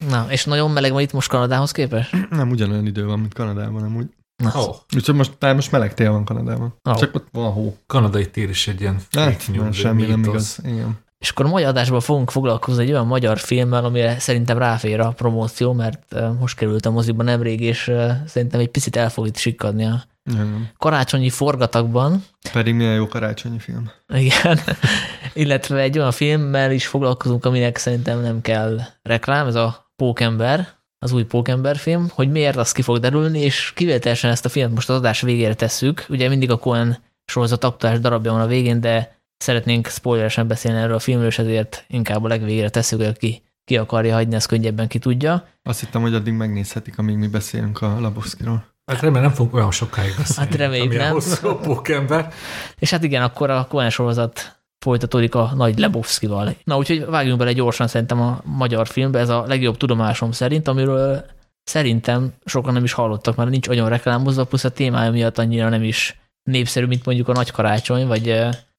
Na, és nagyon meleg van itt most Kanadához képest? Nem ugyanolyan idő van, mint Kanadában, nem úgy. Na, Ó, oh, Úgyhogy most, már most meleg tél van Kanadában. Ó. Csak ott van hó. kanadai tér is egy ilyen Hát, news, semmi nem mítosz. igaz. Igen. És akkor a mai adásban fogunk foglalkozni egy olyan magyar filmmel, amire szerintem ráfér a promóció, mert most került a moziba nemrég, és szerintem egy picit el fog itt sikkadni a Igen. karácsonyi forgatagban. Pedig milyen jó karácsonyi film. Igen. Illetve egy olyan filmmel is foglalkozunk, aminek szerintem nem kell reklám, ez a Pókember, az új Pókember film, hogy miért, az ki fog derülni, és kivételesen ezt a filmet most az adás végére tesszük. Ugye mindig a Cohen sorozat aktuális darabja van a végén, de szeretnénk spoileresen beszélni erről a filmről, és ezért inkább a legvégére tesszük, hogy ki, ki akarja hagyni, ezt könnyebben ki tudja. Azt hittem, hogy addig megnézhetik, amíg mi beszélünk a Labowskiról. Hát remélem nem fogunk olyan sokáig beszélni. Hát reméljük, nem. hosszú a pókember. És hát igen, akkor a Cohen sorozat folytatódik a nagy Lebowskival. Na úgyhogy vágjunk bele gyorsan szerintem a magyar filmbe, ez a legjobb tudomásom szerint, amiről szerintem sokan nem is hallottak, mert nincs nagyon reklámozva, plusz a témája miatt annyira nem is népszerű, mint mondjuk a Nagy Karácsony, vagy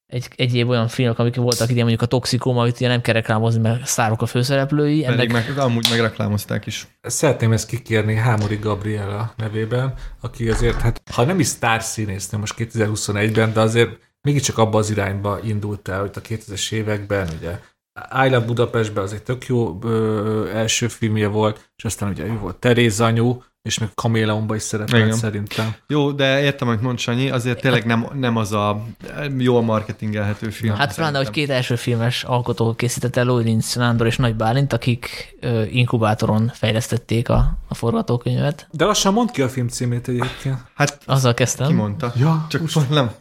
egy, egyéb olyan filmek, amik voltak ide, mondjuk a Toxikóm, amit ugye nem kell reklámozni, mert szárok a főszereplői. Pedig Ennek, meg, de amúgy megreklámozták is. Szeretném ezt kikérni Hámori Gabriela nevében, aki azért, hát ha nem is sztárszínésznő most 2021-ben, de azért mégiscsak abba az irányba indult el, hogy a 2000-es években, ugye I Love Budapestben az egy tök jó ö, első filmje volt, és aztán ugye ő volt Teréz anyu, és még Kaméleonban is szerepelt Igen. szerintem. Jó, de értem, amit mond Sanyi, azért tényleg nem, nem az a jól marketingelhető film. hát pláne, hogy két első filmes alkotó készítette Lórinc Nándor és Nagy Bálint, akik ö, inkubátoron fejlesztették a, a forgatókönyvet. De lassan mondd ki a film címét egyébként. Hát Azzal kezdtem. ki mondta? Ja, Csak most nem.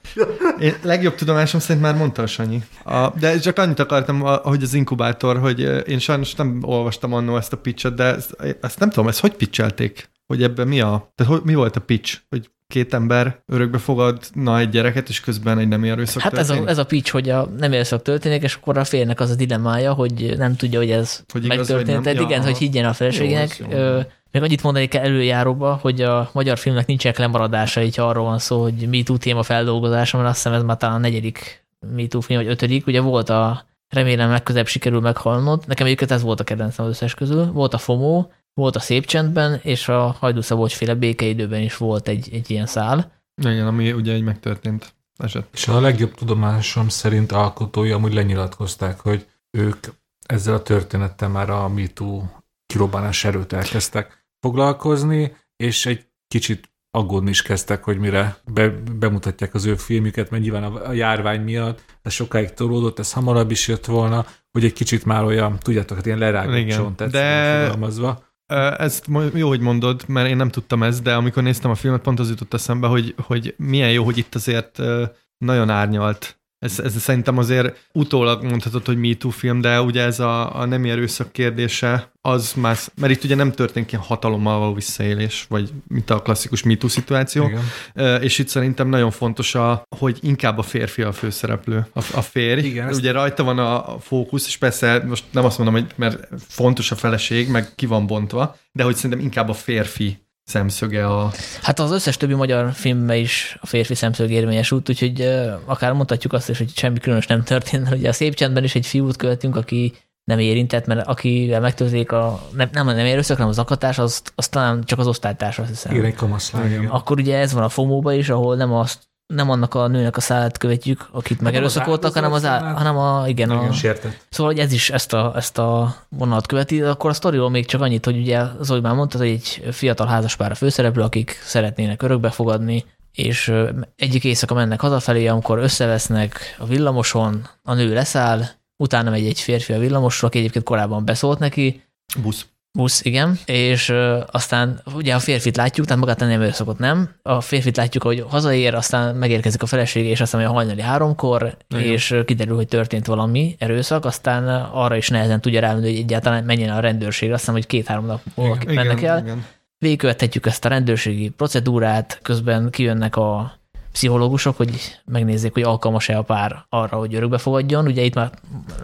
Én legjobb tudomásom szerint már mondta a Sanyi. A, de csak annyit akartam, a- hogy az inkubátor, hogy én sajnos nem olvastam annó ezt a pitchet, de ezt, ezt nem tudom, ezt hogy pitchelték? Hogy ebben mi a... Tehát hogy, mi volt a pitch? Hogy két ember örökbe fogadna egy gyereket, és közben egy nem erőszak Hát ez a, ez a pitch, hogy a nem erőszak történik, és akkor a férnek az a dilemmája, hogy nem tudja, hogy ez Hogy hogy igaz, megtörtént. nem. Tehát Ja, igen, aha. hogy higgyen a feleségének. Jó, jó. Még annyit mondani kell előjáróba, hogy a magyar filmnek nincsenek lemaradása, így arról van szó, hogy MeToo téma feldolgozása, mert azt hiszem ez már talán a negyedik MeToo film, vagy ötödik. Ugye volt a remélem legközebb sikerül meghalnod. Nekem egyébként ez volt a kedvencem az összes közül. Volt a FOMO, volt a Szép Csendben, és a Hajdú Szabolcs féle békeidőben is volt egy, egy ilyen szál. Igen, ami ugye egy megtörtént eset. És a legjobb tudomásom szerint alkotói amúgy lenyilatkozták, hogy ők ezzel a történettel már a MeToo kirobbanás előtt elkezdtek foglalkozni, és egy kicsit aggódni is kezdtek, hogy mire be, bemutatják az ő filmüket, mert nyilván a, a járvány miatt ez sokáig tolódott, ez hamarabb is jött volna, hogy egy kicsit már olyan, tudjátok, hát ilyen lerágott csont de... Ezt jó, hogy mondod, mert én nem tudtam ezt, de amikor néztem a filmet, pont az jutott eszembe, hogy, hogy milyen jó, hogy itt azért nagyon árnyalt ez, ez szerintem azért utólag mondhatod, hogy MeToo film, de ugye ez a, a nemi erőszak kérdése, az már, mert itt ugye nem történik ilyen hatalommal való visszaélés, vagy mint a klasszikus MeToo szituáció, Igen. és itt szerintem nagyon fontos, a, hogy inkább a férfi a főszereplő, a, a férj. Igen, ugye rajta van a fókusz, és persze most nem azt mondom, hogy mert fontos a feleség, meg ki van bontva, de hogy szerintem inkább a férfi szemszöge a... Hát az összes többi magyar filmben is a férfi szemszög érvényes út, úgyhogy akár mondhatjuk azt is, hogy semmi különös nem történt, ugye a szép csendben is egy fiút követünk, aki nem érintett, mert akivel megtörték a, nem, nem, nem erőszak, hanem az akatás, azt, azt talán csak az osztálytársa, azt hiszem. Igen, egy kamaszlány. Akkor ugye ez van a fomóba is, ahol nem azt nem annak a nőnek a szállat követjük, akit megerőszakoltak, hanem az, á, hanem a, igen, igen a, sértett. Szóval, hogy ez is ezt a, ezt a vonalat követi, akkor a sztoriról még csak annyit, hogy ugye Zoli már mondta, hogy egy fiatal házaspár a főszereplő, akik szeretnének örökbe fogadni, és egyik éjszaka mennek hazafelé, amikor összevesznek a villamoson, a nő leszáll, utána megy egy férfi a villamosra, aki egyébként korábban beszólt neki. Busz. Busz, igen, és ö, aztán ugye a férfit látjuk, tehát magát nem erőszakot nem. A férfit látjuk, hogy hazaér, aztán megérkezik a felesége, és aztán a hajnali háromkor, igen. és kiderül, hogy történt valami erőszak, aztán arra is nehezen tudja rámenni, hogy egyáltalán menjen a rendőrség, azt hiszem, hogy két-három nap múlva mennek el. Igen. Végigkövethetjük ezt a rendőrségi procedúrát, közben kijönnek a pszichológusok, hogy megnézzék, hogy alkalmas-e a pár arra, hogy örökbe fogadjon. Ugye itt már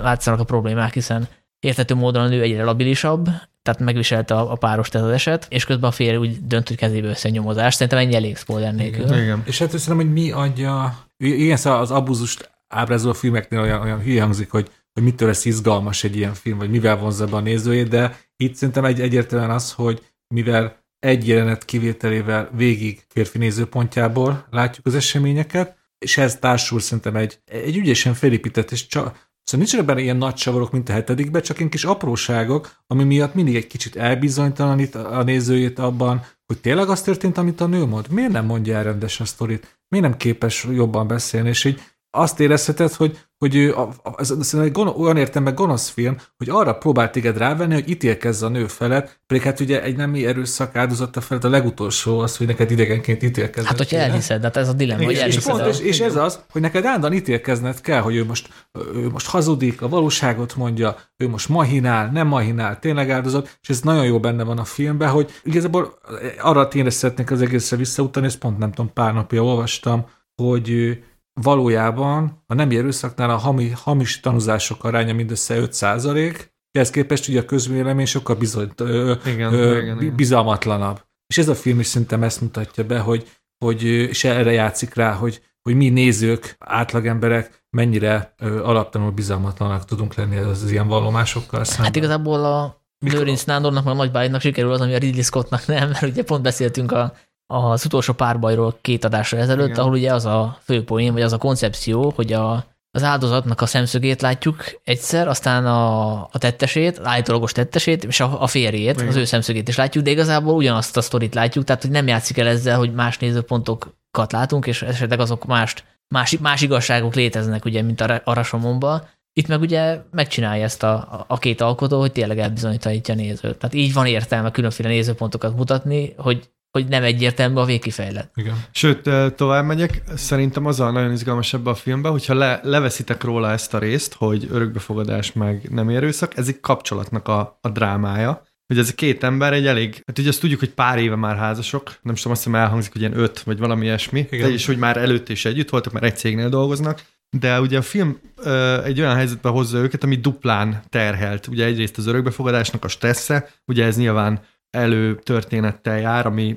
látszanak a problémák, hiszen értető módon a nő egyre labilisabb, tehát megviselte a, a páros ez az eset, és közben a férj úgy dönt, hogy kezébe össze nyomozást. Szerintem ennyi elég spoiler nélkül. Igen. Igen. És hát szerintem, hogy mi adja, igen, szóval az abuzust ábrázoló filmeknél olyan, olyan hülye hangzik, hogy, hogy mitől lesz izgalmas egy ilyen film, vagy mivel vonzza be a nézőjét, de itt szerintem egy, egyértelműen az, hogy mivel egy jelenet kivételével végig férfi nézőpontjából látjuk az eseményeket, és ez társul szerintem egy, egy ügyesen felépített és csak Szóval nincsenek benne ilyen nagy csavarok, mint a hetedikben, csak ilyen kis apróságok, ami miatt mindig egy kicsit elbizonytalanít a nézőjét abban, hogy tényleg az történt, amit a nő mond. Miért nem mondja el rendesen a sztorit? Miért nem képes jobban beszélni? És így azt érezheted, hogy, hogy ő, ez, ez egy gonosz, olyan értemben gonosz film, hogy arra próbált téged rávenni, hogy ítélkezz a nő felett, pedig hát ugye egy nemi erőszak áldozata felett a legutolsó az, hogy neked idegenként ítélkezned. Hát, hogyha elhiszed, hát ez a dilemma, hogy és, pont, és, és, ez az, hogy neked állandóan ítélkezned kell, hogy ő most, ő most hazudik, a valóságot mondja, ő most mahinál, nem mahinál, tényleg áldozat, és ez nagyon jó benne van a filmben, hogy igazából arra tényleg szeretnék az egészre visszautalni, ezt pont nem tudom, pár napja olvastam, hogy valójában a nemi erőszaknál a hami, hamis tanúzások aránya mindössze 5 százalék, ehhez képest ugye a közvélemény sokkal bizony, ö, igen, ö, igen, igen. bizalmatlanabb. És ez a film is szerintem ezt mutatja be, hogy, hogy és erre játszik rá, hogy, hogy mi nézők, átlagemberek mennyire ö, alaptanul bizalmatlanak tudunk lenni az, az ilyen vallomásokkal szemben. Hát igazából a Lőrinc Nándornak, meg a Nagybájnak sikerül az, ami a Ridley Scottnak nem, mert ugye pont beszéltünk a az utolsó párbajról két adásra ezelőtt, Igen. ahol ugye az a főpoén, vagy az a koncepció, hogy a, az áldozatnak a szemszögét látjuk egyszer, aztán a, a tettesét, állítólagos tettesét, és a, a férjét, Igen. az ő szemszögét is látjuk, de igazából ugyanazt a sztorit látjuk, tehát hogy nem játszik el ezzel, hogy más nézőpontokat látunk, és esetleg azok mást, más, más igazságok léteznek, ugye, mint a, a Rasomomban. Itt meg ugye megcsinálja ezt a, a két alkotó, hogy tényleg elbizonyítja a nézőt. Tehát így van értelme különféle nézőpontokat mutatni, hogy hogy nem egyértelmű a végkifejlet. Igen. Sőt, tovább megyek, szerintem az a nagyon izgalmas ebbe a filmben, hogyha le, leveszitek róla ezt a részt, hogy örökbefogadás meg nem erőszak, ez egy kapcsolatnak a, a drámája, hogy ez a két ember egy elég, hát ugye azt tudjuk, hogy pár éve már házasok, nem tudom, azt hiszem elhangzik, hogy ilyen öt, vagy valami ilyesmi, Igen. de is, hogy már előtt is együtt voltak, mert egy cégnél dolgoznak, de ugye a film ö, egy olyan helyzetbe hozza őket, ami duplán terhelt. Ugye egyrészt az örökbefogadásnak a stressze, ugye ez nyilván előtörténettel jár, ami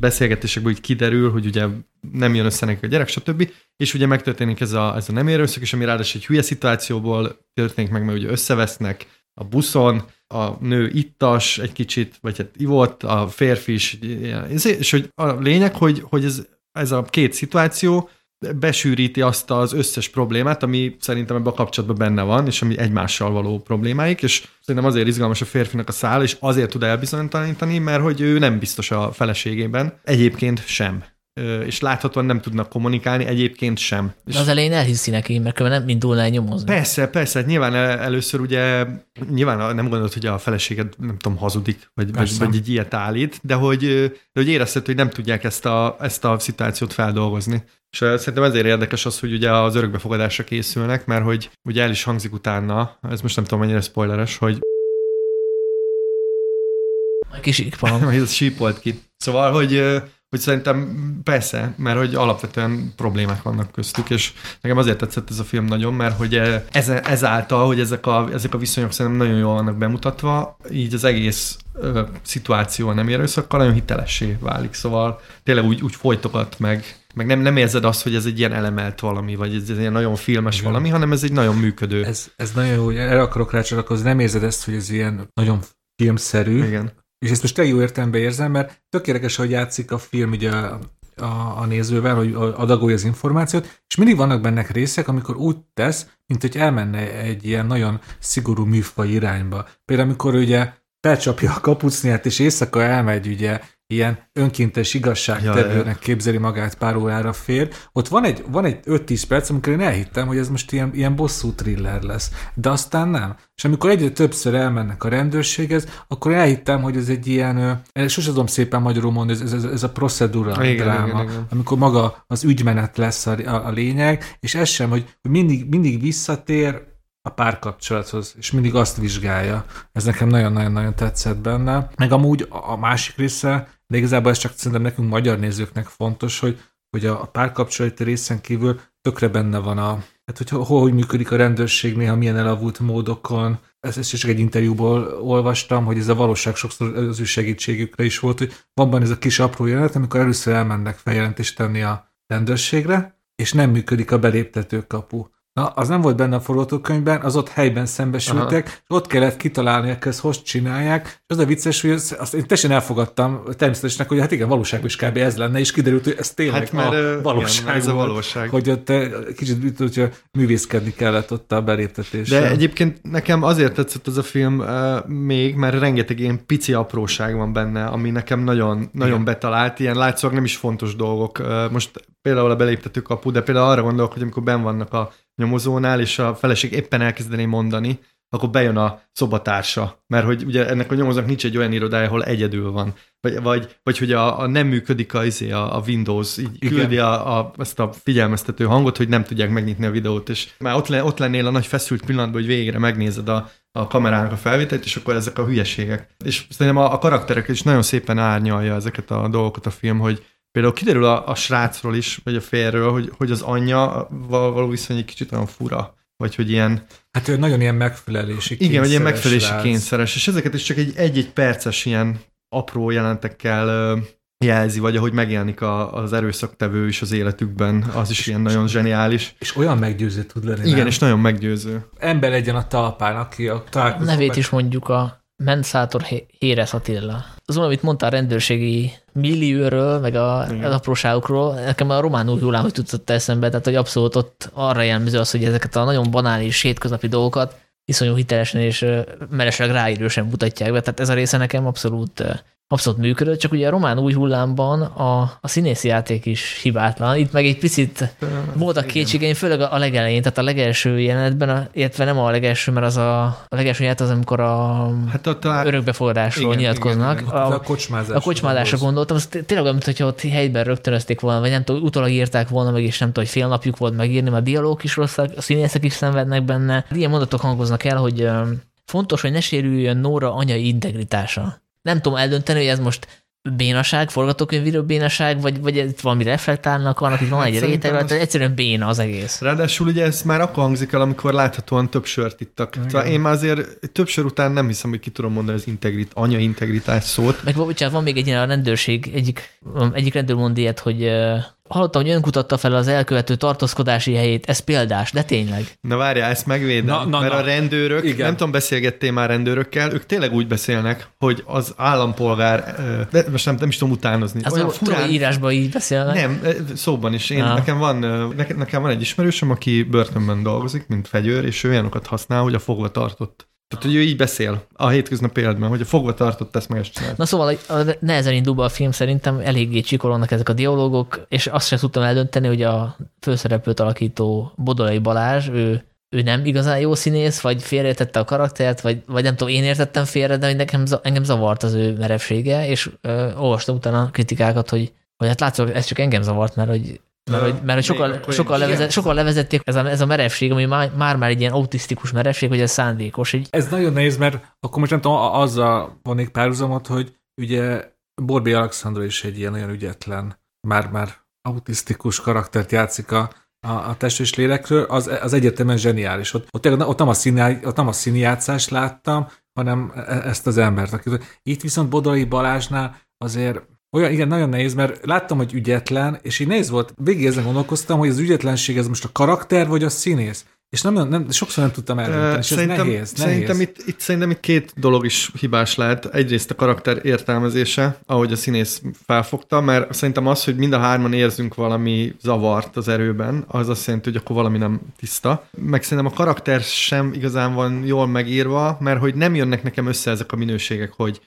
beszélgetésekből így kiderül, hogy ugye nem jön össze neki a gyerek, stb. És ugye megtörténik ez a, ez a nem érőszak, és ami ráadásul egy hülye szituációból történik meg, mert ugye összevesznek a buszon, a nő ittas egy kicsit, vagy hát ivott, a férfi is, és hogy a lényeg, hogy, hogy ez, ez a két szituáció besűríti azt az összes problémát, ami szerintem ebben a kapcsolatban benne van, és ami egymással való problémáik, és szerintem azért izgalmas a férfinak a szál, és azért tud elbizonytalanítani, mert hogy ő nem biztos a feleségében, egyébként sem és láthatóan nem tudnak kommunikálni, egyébként sem. De az elején elhiszi neki, mert nem indulna el nyomozni. Persze, persze, hát nyilván először ugye, nyilván nem gondolod, hogy a feleséged, nem tudom, hazudik, vagy, vagy, vagy egy ilyet állít, de hogy, de hogy érezted, hogy nem tudják ezt a, ezt a szituációt feldolgozni. És szerintem ezért érdekes az, hogy ugye az örökbefogadásra készülnek, mert hogy ugye el is hangzik utána, ez most nem tudom mennyire spoileres, hogy kis ikpang. ez sípolt ki. Szóval, hogy hogy szerintem persze, mert hogy alapvetően problémák vannak köztük, és nekem azért tetszett ez a film nagyon, mert hogy ez, ezáltal, hogy ezek a, ezek a viszonyok szerintem nagyon jól vannak bemutatva, így az egész ö, szituáció nem erőszakkal nagyon hitelessé válik, szóval tényleg úgy, úgy folytogat meg, meg nem, nem érzed azt, hogy ez egy ilyen elemelt valami, vagy ez egy ilyen nagyon filmes Igen. valami, hanem ez egy nagyon működő. Ez, ez nagyon jó, erre akarok rácsatlakozni, nem érzed ezt, hogy ez ilyen nagyon filmszerű, Igen és ezt most jó értelemben érzem, mert tökéletes, hogy játszik a film ugye a, a, a nézővel, hogy adagolja az információt, és mindig vannak benne részek, amikor úgy tesz, mint hogy elmenne egy ilyen nagyon szigorú műfaj irányba. Például amikor ugye felcsapja a kapucniát, és éjszaka elmegy ugye ilyen önkéntes igazságtevőnek ja, képzeli magát pár órára fér. Ott van egy, van egy 5-10 perc, amikor én elhittem, hogy ez most ilyen, ilyen bosszú thriller lesz. De aztán nem. És amikor egyre többször elmennek a rendőrséghez, akkor elhittem, hogy ez egy ilyen, sose tudom szépen magyarul mondani, ez, ez, ez a procedura igen, dráma, igen, igen. amikor maga az ügymenet lesz a, a, a lényeg, és ez sem, hogy mindig, mindig visszatér, a párkapcsolathoz, és mindig azt vizsgálja. Ez nekem nagyon-nagyon-nagyon tetszett benne. Meg amúgy a másik része, de igazából ez csak szerintem nekünk magyar nézőknek fontos, hogy, hogy a párkapcsolati részen kívül tökre benne van a, hát hogy hol, hogy működik a rendőrség, néha milyen elavult módokon. Ezt, ezt csak egy interjúból olvastam, hogy ez a valóság sokszor az ő segítségükre is volt, hogy van benne ez a kis apró jelenet, amikor először elmennek feljelentést tenni a rendőrségre, és nem működik a beléptető kapu. Na, az nem volt benne a forgatókönyvben, az ott helyben szembesültek, Aha. és ott kellett kitalálni, hogy ezt hogy csinálják, és az a vicces, hogy azt, azt én teljesen elfogadtam természetesnek, hogy hát igen, valóságban is kb. ez lenne, és kiderült, hogy ez tényleg hát mert, a valóság. Igen, ez a valóság. Hogy ott kicsit hogyha művészkedni kellett ott a beléptetéssel. De egyébként nekem azért tetszett ez a film uh, még, mert rengeteg ilyen pici apróság van benne, ami nekem nagyon, nagyon igen. betalált, ilyen látszólag nem is fontos dolgok. Uh, most például a beléptető kapu, de például arra gondolok, hogy amikor ben vannak a nyomozónál, és a feleség éppen elkezdené mondani, akkor bejön a szobatársa, mert hogy ugye ennek a nyomozónak nincs egy olyan irodája, ahol egyedül van. Vagy, vagy, vagy hogy a, a nem működik a, izé, a, a Windows, így Igen. küldi a, a, ezt a figyelmeztető hangot, hogy nem tudják megnyitni a videót, és már ott, le, ott lennél a nagy feszült pillanatban, hogy végre megnézed a, a kamerának a felvételt, és akkor ezek a hülyeségek. És szerintem a, a karakterek is nagyon szépen árnyalja ezeket a dolgokat a film, hogy Például kiderül a, a srácról is, vagy a férről, hogy, hogy az anyja való viszony egy kicsit olyan fura, vagy hogy ilyen... Hát ő nagyon ilyen megfelelési Igen, vagy ilyen megfelelési rác. kényszeres, és ezeket is csak egy egy-egy perces ilyen apró jelentekkel jelzi, vagy ahogy megjelenik a, az erőszaktevő is az életükben, az is ilyen nagyon zseniális. És olyan meggyőző tud lenni. Igen, nem? és nagyon meggyőző. Ember legyen a talpán, aki a találkozó. Nevét meg... is mondjuk a Mensátor Héres Attila. Az amit mondtál a rendőrségi millióről, meg a, az apróságokról, nekem a román új hullám hogy jutott eszembe, tehát hogy abszolút ott arra jellemző az, hogy ezeket a nagyon banális, hétköznapi dolgokat iszonyú hitelesen és meresleg ráírősen mutatják be. Tehát ez a része nekem abszolút abszolút működött, csak ugye a román új hullámban a, a színészi játék is hibátlan. Itt meg egy picit voltak kétségeim, főleg a legelején, tehát a legelső jelenetben, illetve nem a legelső, mert az a, a legelső jelenet az, amikor a hát ott a örökbefogadásról igen, nyilatkoznak. Igen, igen. A, a kocsmázásra, a kocsmázásra gondoltam, az tényleg olyan, mintha ott helyben rögtönözték volna, vagy nem tudom, utólag írták volna meg, és nem tudom, hogy fél napjuk volt megírni, mert a dialóg is rosszak, a színészek is szenvednek benne. Ilyen mondatok hangoznak el, hogy fontos, hogy ne sérüljön Nóra anyai integritása nem tudom eldönteni, hogy ez most bénaság, forgatókönyvíró bénaság, vagy, vagy itt valami reflektálnak, annak itt van hát egy réteg, az... egyszerűen béna az egész. Ráadásul ugye ez már akkor hangzik el, amikor láthatóan több sört ittak. Szóval én már azért több sör után nem hiszem, hogy ki tudom mondani az integrit, anya integritás szót. Meg bocsánat, van még egy ilyen a rendőrség, egyik, egyik rendőr mond ilyet, hogy hallottam, hogy ön kutatta fel az elkövető tartózkodási helyét, ez példás, de tényleg. Na várjál, ezt megvédem, Na, na, mert na. a rendőrök, Igen. nem tudom, beszélgettél már rendőrökkel, ők tényleg úgy beszélnek, hogy az állampolgár, de most nem, nem is tudom utánozni. Az olyan furán... írásban így beszélnek. Nem, szóban is. Én, nekem, van, nekem van egy ismerősöm, aki börtönben dolgozik, mint fegyőr, és ő olyanokat használ, hogy a fogva tartott. Tehát, hogy ő így beszél a hétköznapi életben, hogy a fogva tartott ezt meg ezt csinált. Na szóval a nehezen indul a film szerintem eléggé csikolónak ezek a dialógok, és azt sem tudtam eldönteni, hogy a főszereplőt alakító Bodolai Balázs, ő, ő nem igazán jó színész, vagy félreértette a karaktert, vagy, vagy nem tudom, én értettem félre, de nekem, engem zavart az ő merevsége, és ö, olvastam utána kritikákat, hogy, hogy hát látszott, ez csak engem zavart, mert hogy mert, hogy, mert hogy sokkal, is. levezet, sokkal levezették ez a, ez a merevség, ami már, már, egy ilyen autisztikus merevség, hogy ez szándékos. Így, Ez nagyon nehéz, mert akkor most nem tudom, a- azzal vonnék párhuzamot, hogy ugye Borbi Alexandra is egy ilyen olyan ügyetlen, már-már autisztikus karaktert játszik a, a, a test és lélekről, az, az egyetemen zseniális. Ott, ott, ott, nem a színi, ott nem a színjátszást láttam, hanem e- ezt az embert. Itt viszont Bodolai Balázsnál azért olyan, igen, nagyon nehéz, mert láttam, hogy ügyetlen, és így nehéz volt, végig ezen gondolkoztam, hogy az ügyetlenség ez most a karakter, vagy a színész. És nem, nem, sokszor nem tudtam eldönteni, és ez Szerintem, nehéz, szerintem, nehéz. itt, itt, szerintem itt két dolog is hibás lehet. Egyrészt a karakter értelmezése, ahogy a színész felfogta, mert szerintem az, hogy mind a hárman érzünk valami zavart az erőben, az azt jelenti, hogy akkor valami nem tiszta. Meg szerintem a karakter sem igazán van jól megírva, mert hogy nem jönnek nekem össze ezek a minőségek, hogy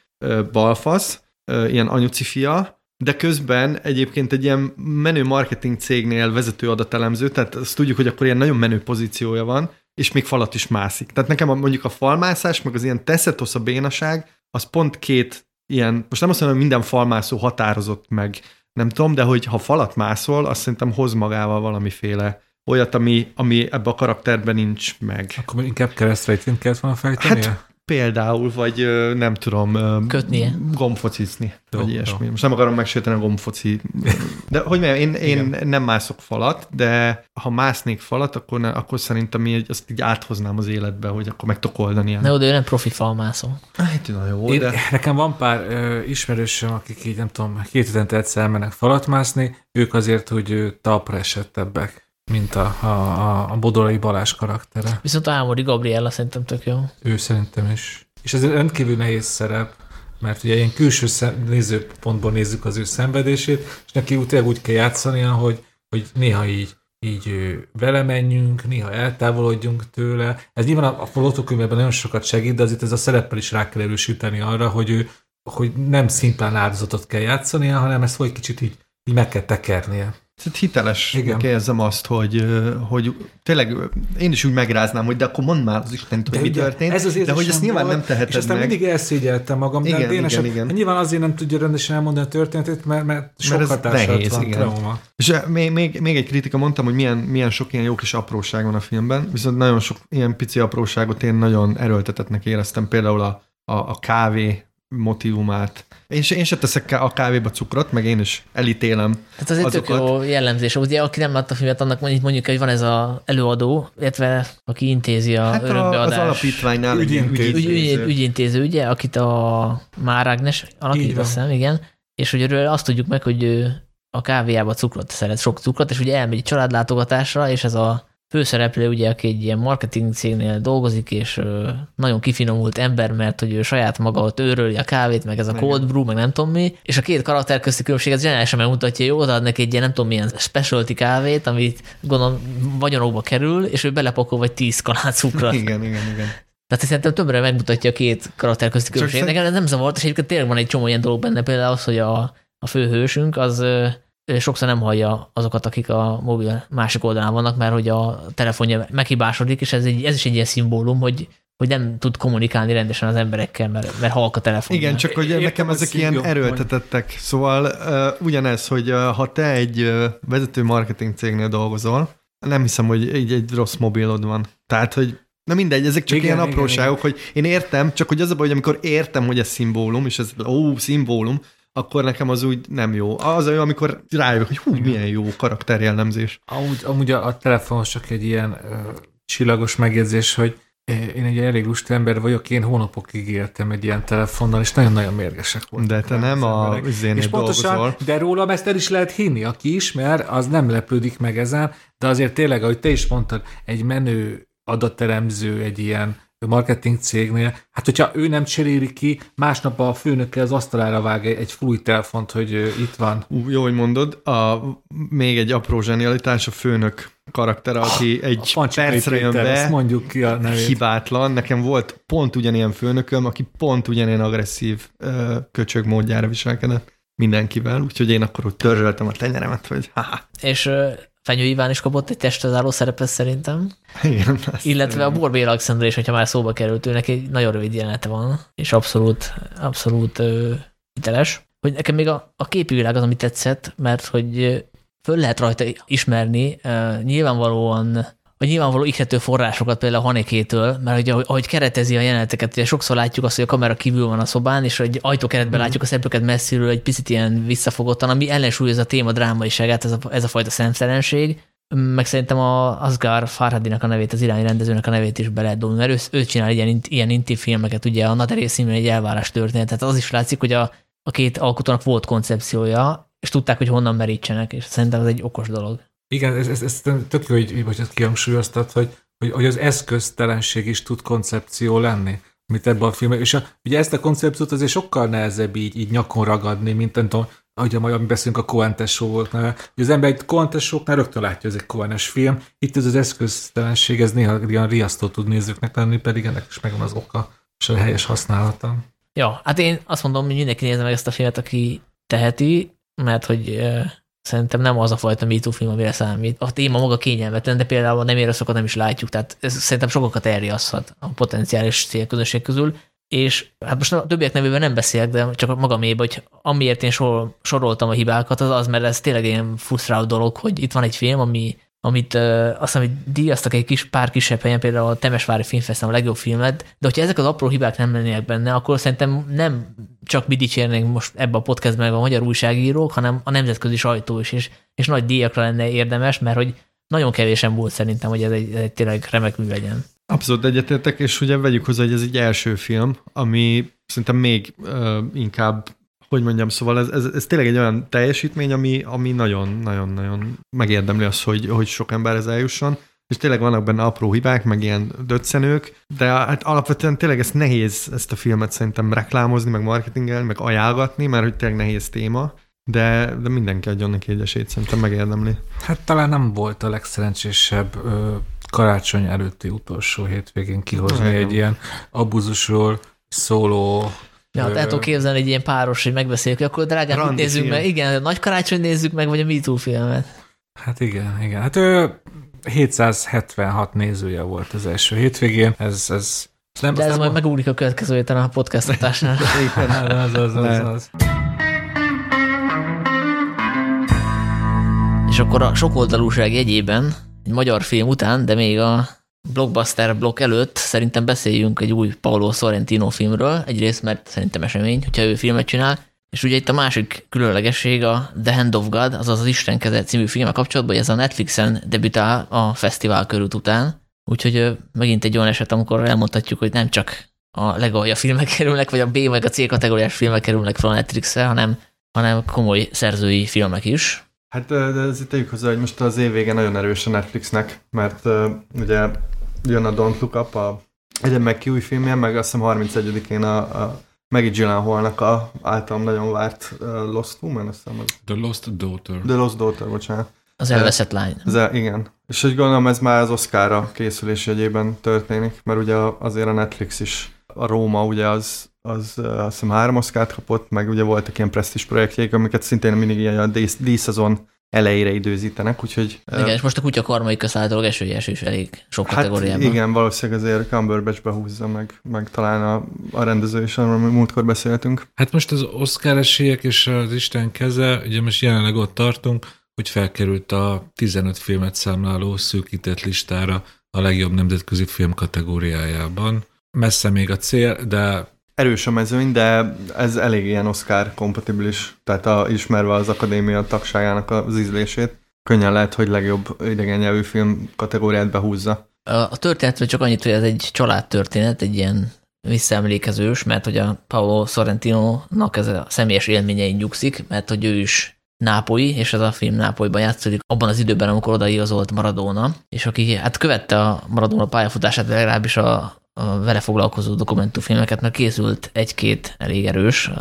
balfasz, ilyen anyuci fia, de közben egyébként egy ilyen menő marketing cégnél vezető adatelemző, tehát azt tudjuk, hogy akkor ilyen nagyon menő pozíciója van, és még falat is mászik. Tehát nekem a, mondjuk a falmászás, meg az ilyen teszetosz a bénaság, az pont két ilyen, most nem azt mondom, hogy minden falmászó határozott meg, nem tudom, de hogy ha falat mászol, azt szerintem hoz magával valamiféle olyat, ami, ami ebbe a karakterben nincs meg. Akkor inkább keresztrejtként kellett volna fejteni? Hát, Például, vagy nem tudom, Kötnie. gombfocizni, Jó, vagy jó. ilyesmi. Most nem akarom megsérteni a gombfoci. De hogy mondjam, én, én nem mászok falat, de ha másznék falat, akkor, ne, akkor szerintem így, azt így áthoznám az életbe, hogy akkor meg tudok oldani. Na jó, de ő nem profi falmászó. Hát na jó, Én, de... Nekem van pár ö, ismerősöm, akik így nem tudom, két hetente egyszer elmennek falat mászni, ők azért, hogy ö, talpra esettebbek, mint a, a, a, a Bodolai Balázs karaktere. Viszont a Ámori Gabriella szerintem tök jó. Ő szerintem is. És ez rendkívül nehéz szerep, mert ugye ilyen külső szem, nézőpontból nézzük az ő szenvedését, és neki úgy, úgy kell játszania, hogy, hogy néha így így vele menjünk, néha eltávolodjunk tőle. Ez nyilván a, a forgatókönyvben nagyon sokat segít, de azért ez a szereppel is rá kell erősíteni arra, hogy ő hogy nem szimplán áldozatot kell játszania, hanem ezt hogy kicsit így, így meg kell tekernie. Hitelesnek Igen. érzem azt, hogy, hogy tényleg én is úgy megráznám, hogy de akkor mondd már az Istent, hogy mi ugye történt, ez az de hogy ezt nyilván volt, nem teheted És aztán meg. mindig elszégyeltem magam, de Igen, igen, igen, igen, igen. nyilván azért nem tudja rendesen elmondani a történetét, mert, mert sok ez hatással nehéz, van igen. trauma. És még, még, még egy kritika, mondtam, hogy milyen, milyen sok ilyen jó kis apróság van a filmben, viszont nagyon sok ilyen pici apróságot én nagyon erőltetetnek éreztem, például a, a, a kávé motivumát. Én se, én se teszek a kávéba cukrot, meg én is elítélem. Tehát az egy tök Azokat. jó jellemzés. Ugye, aki nem látta a filmet, annak mondjuk, mondjuk hogy van ez az előadó, illetve aki intézi a Hát a, az örökbeadás. alapítványnál Ügyintéző. ügy, ügy, ügyintéző. ügyintéző, ugye, akit a Már Ágnes alakít, azt hiszem, igen, és hogy őről azt tudjuk meg, hogy ő a kávéjába cukrot szeret, sok cukrot, és ugye elmegy családlátogatásra, és ez a főszereplő, ugye, aki egy ilyen marketing cégnél dolgozik, és nagyon kifinomult ember, mert hogy ő saját maga ott őröli a kávét, meg ez a cold brew, meg nem tudom mi, és a két karakter közti különbség ez zseniálisan megmutatja, hogy odaad neki egy ilyen nem tudom milyen specialty kávét, amit gondolom vagyonokba kerül, és ő belepakol vagy 10 kalát cukrot. Igen, igen, igen. Tehát szerintem többre megmutatja a két karakter közti különbséget. szerint- Nekem ez nem zavart, és egyébként tényleg van egy csomó ilyen dolog benne, például az, hogy a, a főhősünk az sokszor nem hallja azokat, akik a mobil másik oldalán vannak, mert hogy a telefonja meghibásodik, és ez, egy, ez is egy ilyen szimbólum, hogy, hogy nem tud kommunikálni rendesen az emberekkel, mert, mert halk a telefon. Igen, csak hogy Értem, nekem ezek ilyen jó, erőltetettek. Szóval uh, ugyanez, hogy uh, ha te egy uh, vezető marketing cégnél dolgozol, nem hiszem, hogy így egy rossz mobilod van. Tehát, hogy Na mindegy, ezek csak Igen, ilyen igen, apróságok, hogy én értem, csak hogy az a baj, hogy amikor értem, hogy ez szimbólum, és ez ó, szimbólum, akkor nekem az úgy nem jó. Az jó, amikor rájövök, hogy hú, milyen jó karakterjellemzés. Amúgy, amúgy a, a telefonos csak egy ilyen ö, csillagos megjegyzés, hogy én egy elég lusta ember vagyok, én hónapokig éltem egy ilyen telefonnal, és nagyon-nagyon mérgesek voltak. De te nem a zénél és pontosan, dolgozol. de rólam ezt el is lehet hinni, aki ismer, az nem lepődik meg ezen, de azért tényleg, ahogy te is mondtad, egy menő adatteremző, egy ilyen marketing cégnél, hát hogyha ő nem cseréli ki, másnap a főnökkel az asztalára vág egy, egy fúj telefont, hogy itt van. Ú, Jó, hogy mondod. A, még egy apró zsenialitás, a főnök karaktere, aki egy Pancsikai percre jön be, mondjuk ki a nevét. hibátlan. Nekem volt pont ugyanilyen főnököm, aki pont ugyanilyen agresszív köcsög módjára viselkedett mindenkivel, úgyhogy én akkor úgy törzsöltem a tenyeremet, hogy haha, És Fenyő Iván is kapott egy testezáró szerepet szerintem, igen. illetve a Borbély Alexandra is, hogyha már szóba került, őnek egy nagyon rövid jelenete van, és abszolút, abszolút ö, hiteles. Hogy nekem még a, a képi világ az, ami tetszett, mert hogy föl lehet rajta ismerni ö, nyilvánvalóan vagy nyilvánvaló ihlető forrásokat például a Hanekétől, mert ugye, ahogy- keretezi a jeleneteket, ugye sokszor látjuk azt, hogy a kamera kívül van a szobán, és egy ajtókeretben látjuk a szereplőket messziről egy picit ilyen visszafogottan, ami ellensúlyozza a téma drámaiságát, ez a, ez a fajta szemtelenség. Meg szerintem a Asgar Farhadinak a nevét, az irányi rendezőnek a nevét is be lehet dobni, mert ő, ő csinál ilyen, ilyen intim filmeket, ugye a Naderé színűn egy elvárás történet, tehát az is látszik, hogy a, a két alkotónak volt koncepciója, és tudták, hogy honnan merítsenek, és szerintem ez egy okos dolog. Igen, ez, ez, ez tök jó, hogy, hogy ezt kihangsúlyoztad, hogy, hogy, hogy az eszköztelenség is tud koncepció lenni, mint ebben a filmben. És a, ugye ezt a koncepciót azért sokkal nehezebb így, így nyakon ragadni, mint nem tudom, ahogy majd beszélünk, a Coen tesó volt. Mert ugye az ember egy Coen tesóknál rögtön látja, hogy ez egy Coenes film. Itt ez az eszköztelenség, ez néha ilyen riasztó tud nézőknek lenni, pedig ennek is megvan az oka és a helyes használata. Ja, hát én azt mondom, hogy mindenki nézze meg ezt a filmet, aki teheti, mert hogy uh, szerintem nem az a fajta MeToo film, amire számít. A téma maga kényelmetlen, de például nem érőszakot nem is látjuk, tehát ez szerintem sokakat elriaszthat a potenciális célközösség közül. És hát most a többiek nevében nem beszélek, de csak magaméba, hogy amiért én sor, soroltam a hibákat, az az, mert ez tényleg ilyen frusztráló dolog, hogy itt van egy film, ami amit uh, azt hiszem, hogy díjaztak egy kis pár kisebb helyen, például a Temesvári Filmfesztivál a legjobb filmet, de hogyha ezek az apró hibák nem lennének benne, akkor szerintem nem csak mi dicsérnénk most ebbe a podcastben meg a magyar újságírók, hanem a nemzetközi sajtó is, és, és nagy díjakra lenne érdemes, mert hogy nagyon kevésen volt szerintem, hogy ez egy, ez egy tényleg remek mű legyen. Abszolút egyetértek, és ugye vegyük hozzá, hogy ez egy első film, ami szerintem még uh, inkább, hogy mondjam, szóval ez, ez, ez tényleg egy olyan teljesítmény, ami, ami nagyon-nagyon-nagyon megérdemli azt, hogy, hogy sok emberhez eljusson, és tényleg vannak benne apró hibák, meg ilyen döccenők, de hát alapvetően tényleg ezt nehéz ezt a filmet szerintem reklámozni, meg marketingelni, meg ajánlgatni, mert hogy tényleg nehéz téma, de, de mindenki adjon neki egy esélyt, szerintem megérdemli. Hát talán nem volt a legszerencsésebb ö, karácsony előtti utolsó hétvégén kihozni Igen. egy ilyen abuzusról szóló Ja, hát el tudok képzelni egy ilyen páros, hogy megbeszéljük, hogy akkor drágán, mit nézzük film. meg? Igen, a nagy karácsony nézzük meg, vagy a MeToo filmet. Hát igen, igen. Hát ő 776 nézője volt az első hétvégén. Ez, ez, ez nem, De ez nem majd megugrik a következő héten a podcastotásnál. az, az, az, Lehet. az. És akkor a sokoldalúság jegyében, egy magyar film után, de még a blockbuster blokk előtt szerintem beszéljünk egy új Paolo Sorrentino filmről, egyrészt mert szerintem esemény, hogyha ő filmet csinál, és ugye itt a másik különlegesség a The Hand of God, azaz az Isten keze című filme kapcsolatban, hogy ez a Netflixen debütál a fesztivál körút után, úgyhogy megint egy olyan eset, amikor elmondhatjuk, hogy nem csak a legalja filmek kerülnek, vagy a B vagy a C kategóriás filmek kerülnek fel a Netflixre, hanem, hanem komoly szerzői filmek is. Hát de de azért tegyük hozzá, hogy most az év vége nagyon erős a Netflixnek, mert uh, ugye jön a Don't Look Up, a Egyen meg ki új filmje, meg azt hiszem 31-én a, a Maggie Gyllenhaalnak a általam nagyon várt uh, Lost Woman, azt hiszem, az, The Lost Daughter. The Lost Daughter, bocsánat. Az elveszett lány. Ez, igen. És úgy gondolom, ez már az Oscarra készülés jegyében történik, mert ugye azért a Netflix is, a Róma ugye az, az azt hiszem három Oscárt kapott, meg ugye voltak ilyen presztis projektjeik, amiket szintén mindig ilyen a dísz- díszszezon elejére időzítenek, úgyhogy... Igen, és most a kutya karmai közt állítólag esőjes is elég sok Hát kategóriában. igen, valószínűleg azért Cumberbatch behúzza meg, meg talán a, a rendező is, amiről múltkor beszéltünk. Hát most az Oscar esélyek és az Isten keze, ugye most jelenleg ott tartunk, hogy felkerült a 15 filmet számláló szűkített listára a legjobb nemzetközi film kategóriájában. Messze még a cél, de Erős a mezőny, de ez elég ilyen Oscar kompatibilis, tehát a, ismerve az akadémia tagságának az ízlését, könnyen lehet, hogy legjobb idegen nyelvű film kategóriát behúzza. A történetről csak annyit, hogy ez egy családtörténet, egy ilyen visszaemlékezős, mert hogy a Paolo Sorrentino-nak ez a személyes élményein nyugszik, mert hogy ő is nápoi, és ez a film Nápolyban játszódik abban az időben, amikor odaigazolt Maradona, és aki hát követte a Maradona pályafutását, legalábbis a, a vele foglalkozó dokumentumfilmeket, mert készült egy-két elég erős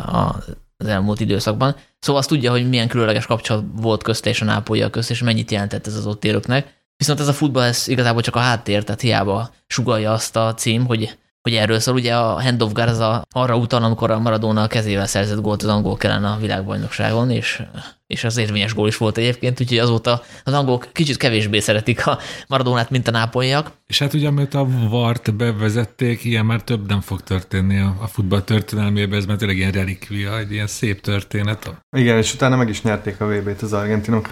az elmúlt időszakban. Szóval azt tudja, hogy milyen különleges kapcsolat volt közte és a nápolya közt, és mennyit jelentett ez az ott élőknek. Viszont ez a futball, ez igazából csak a háttér, tehát hiába sugalja azt a cím, hogy hogy erről szól. Ugye a Hand of Garza arra utal, amikor a Maradona a kezével szerzett gólt az angol kellen a világbajnokságon, és, és az érvényes gól is volt egyébként, úgyhogy azóta az angolok kicsit kevésbé szeretik a Maradonát, mint a nápolyak. És hát ugye, amit a VART bevezették, ilyen már több nem fog történni a, a futball történelmében, ez már tényleg ilyen relikvia, egy ilyen szép történet. Igen, és utána meg is nyerték a VB-t az argentinok.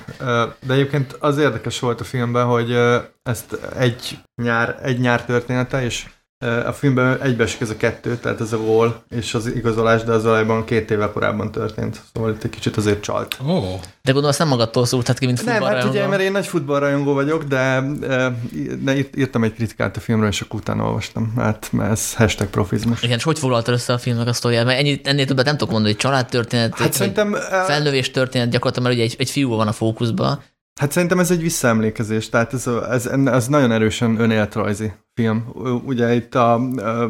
De egyébként az érdekes volt a filmben, hogy ezt egy nyár, egy nyár története, és a filmben egybeesik ez a kettő, tehát ez a gól és az igazolás, de az valójában két évvel korábban történt. Szóval itt egy kicsit azért csalt. Oh. De gondolom, azt nem magadtól szóltad ki, mint futballrajongó. Nem, hát ugye, mert én nagy futballrajongó vagyok, de, de írtam egy kritikát a filmről, és akkor utána olvastam. Hát, mert ez hashtag profizmus. Igen, és hogy foglalta össze a filmnek a sztoriát? Mert ennyi, ennél többet nem tudok mondani, hogy családtörténet, hát szerintem, felnövés történet gyakorlatilag, mert ugye egy, egy fiú van a fókuszban, Hát szerintem ez egy visszaemlékezés, tehát ez, ez, ez nagyon erősen önéletrajzi film. Ugye itt a,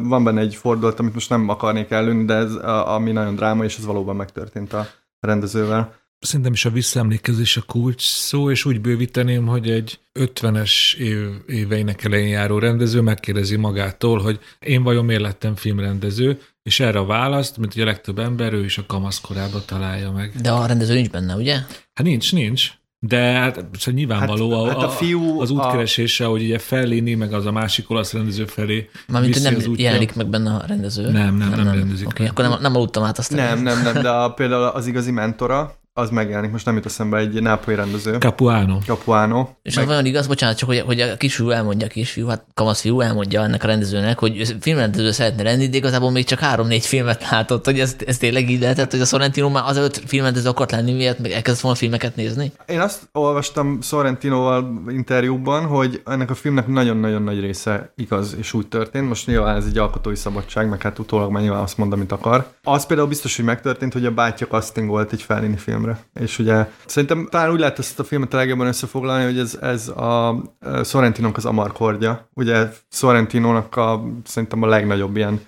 van benne egy fordulat, amit most nem akarnék előni, de ez a, ami nagyon dráma, és ez valóban megtörtént a rendezővel. Szerintem is a visszaemlékezés a kulcs szó, és úgy bővíteném, hogy egy 50-es év, éveinek elején járó rendező megkérdezi magától, hogy én vajon miért lettem filmrendező, és erre a választ, mint hogy a legtöbb ember, ő is a kamaszkorába találja meg. De a rendező nincs benne, ugye? Hát nincs, nincs. De hát szóval nyilvánvaló hát, a, hát a fiú az útkeresése, a... hogy ugye Fellini, meg az a másik olasz rendező felé Mármint, nem jelenik meg benne a rendező. Nem, nem, nem, nem, nem rendezik. Okay, akkor nem, nem aludtam át azt. Nem, nem, nem, de a, például az igazi mentora, az megjelenik, most nem jut eszembe egy nápolyi rendező. Capuano. Capuano. És meg... az olyan igaz, bocsánat, csak hogy, hogy a kisfiú elmondja, a kisfiú, hát kamasz fiú elmondja ennek a rendezőnek, hogy filmrendező szeretne lenni, de igazából még csak három-négy filmet látott, hogy ez, ez tényleg így lehetett, hogy a Sorrentino már az öt filmrendező akart lenni, miért meg elkezdett volna filmeket nézni? Én azt olvastam Sorrentinoval interjúban, hogy ennek a filmnek nagyon-nagyon nagy része igaz, és úgy történt. Most nyilván ez egy alkotói szabadság, meg hát utólag már nyilván azt mond, amit akar. Az például biztos, hogy megtörtént, hogy a bátyja casting volt egy Fellini film filmre. És ugye szerintem talán úgy lehet ezt a filmet a legjobban összefoglalni, hogy ez, ez a Sorrentinónak az Amarkordja. Ugye Sorrentinónak a, szerintem a legnagyobb ilyen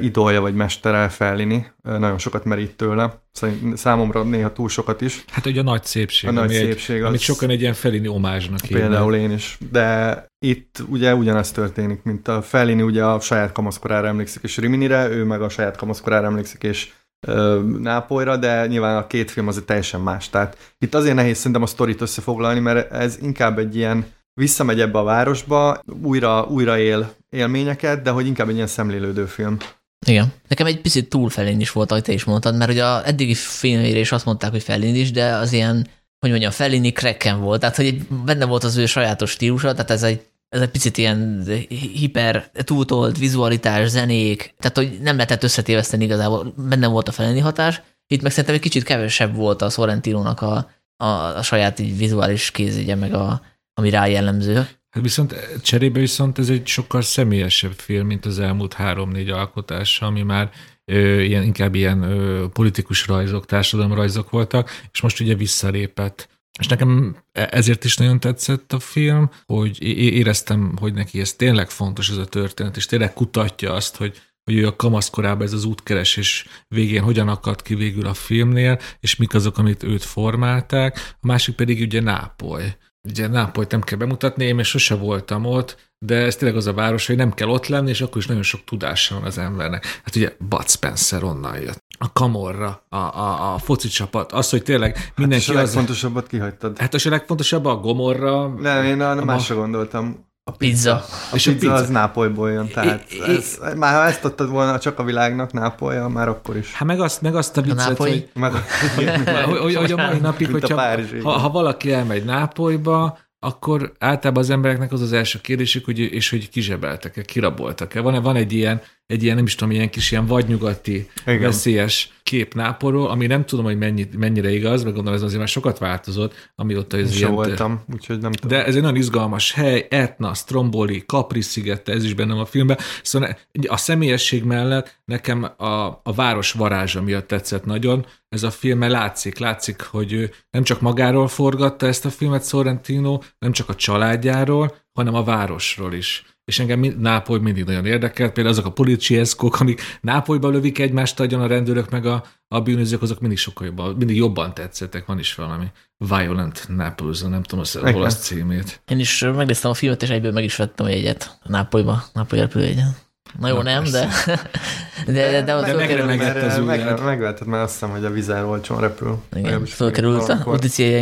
idolja vagy mestere Fellini. Nagyon sokat merít tőle. Számomra néha túl sokat is. Hát ugye a nagy szépség. A nagy ami szépség. Az... Amit sokan egy ilyen Fellini omázsnak Például én is. De itt ugye ugyanaz történik, mint a Fellini ugye a saját kamaszkorára emlékszik, és Riminire, ő meg a saját kamaszkorára emlékszik, és Nápolyra, de nyilván a két film azért teljesen más. Tehát itt azért nehéz szerintem a sztorit összefoglalni, mert ez inkább egy ilyen visszamegy ebbe a városba, újra, újra él élményeket, de hogy inkább egy ilyen szemlélődő film. Igen. Nekem egy picit túl felén is volt, ahogy te is mondtad, mert ugye a eddigi filmére is azt mondták, hogy felén is, de az ilyen, hogy mondjam, Fellini krekken volt, tehát hogy benne volt az ő sajátos stílusa, tehát ez egy ez egy picit ilyen hiper, túltolt vizualitás, zenék, tehát hogy nem lehetett összetéveszteni igazából, benne volt a feleni hatás. Itt meg szerintem egy kicsit kevesebb volt a Sorrentino-nak a, a, a saját így vizuális kézügye, meg a, ami rá jellemző. Hát viszont cserébe viszont ez egy sokkal személyesebb film, mint az elmúlt három-négy alkotása, ami már ö, ilyen, inkább ilyen ö, politikus rajzok, társadalomrajzok voltak, és most ugye visszalépett és nekem e- ezért is nagyon tetszett a film, hogy éreztem, hogy neki ez tényleg fontos ez a történet, és tényleg kutatja azt, hogy, hogy ő a kamaszkorában ez az útkeresés végén hogyan akadt ki végül a filmnél, és mik azok, amit őt formálták. A másik pedig ugye Nápoly. Ugye Nápolyt nem kell bemutatni, én még sose voltam ott, de ez tényleg az a város, hogy nem kell ott lenni, és akkor is nagyon sok tudása van az embernek. Hát ugye Bud Spencer onnan jött. A kamorra, a, a, a foci csapat, az, hogy tényleg mindenki hát a legfontosabbat kihagytad. Hát az a legfontosabb a gomorra. Nem, én a, a másra gondoltam. A pizza. A és pizza, a pizza az Nápolyból jön, tehát I, I, ez, már ha ezt adtad volna csak a világnak Nápolya, már akkor is. Hát meg azt, meg azt a viccet, hogy, meg, hogy, hogy, a mai napig, hogyha ha, ha valaki elmegy Nápolyba, akkor általában az embereknek az az első kérdésük, hogy, és hogy kizsebeltek-e, kiraboltak-e. Van, van egy ilyen egy ilyen, nem is tudom, ilyen kis ilyen vadnyugati, Igen. veszélyes kép Nápolról, ami nem tudom, hogy mennyi, mennyire igaz, meg gondolom ez azért már sokat változott, amióta ez ilyen... voltam, úgyhogy nem tudom. De ez egy nagyon izgalmas hely, Etna, Stromboli, Capri szigete, ez is bennem a filmben. Szóval a személyesség mellett nekem a, a város varázsa miatt tetszett nagyon. Ez a film mert látszik, látszik, hogy ő nem csak magáról forgatta ezt a filmet Sorrentino, nem csak a családjáról, hanem a városról is. És engem mind, Nápoly mindig nagyon érdekelt, például azok a policieszkok, amik Nápolyba lövik egymást agyon a rendőrök meg a, a bűnözők, azok mindig sokkal jobban, mindig jobban tetszettek, van is valami Violent Naples, nem tudom az Igen. olasz címét. Én is megnéztem a filmet, és egyből meg is vettem a Nápolyba, Nápoly repülőjegyen. Na jó, Na, nem, de, de, de, De fölkerül, megremek- mert, az meg, ujjad. megvetted, mert azt hiszem, hogy a vizer olcsón repül. igen, fölkerült a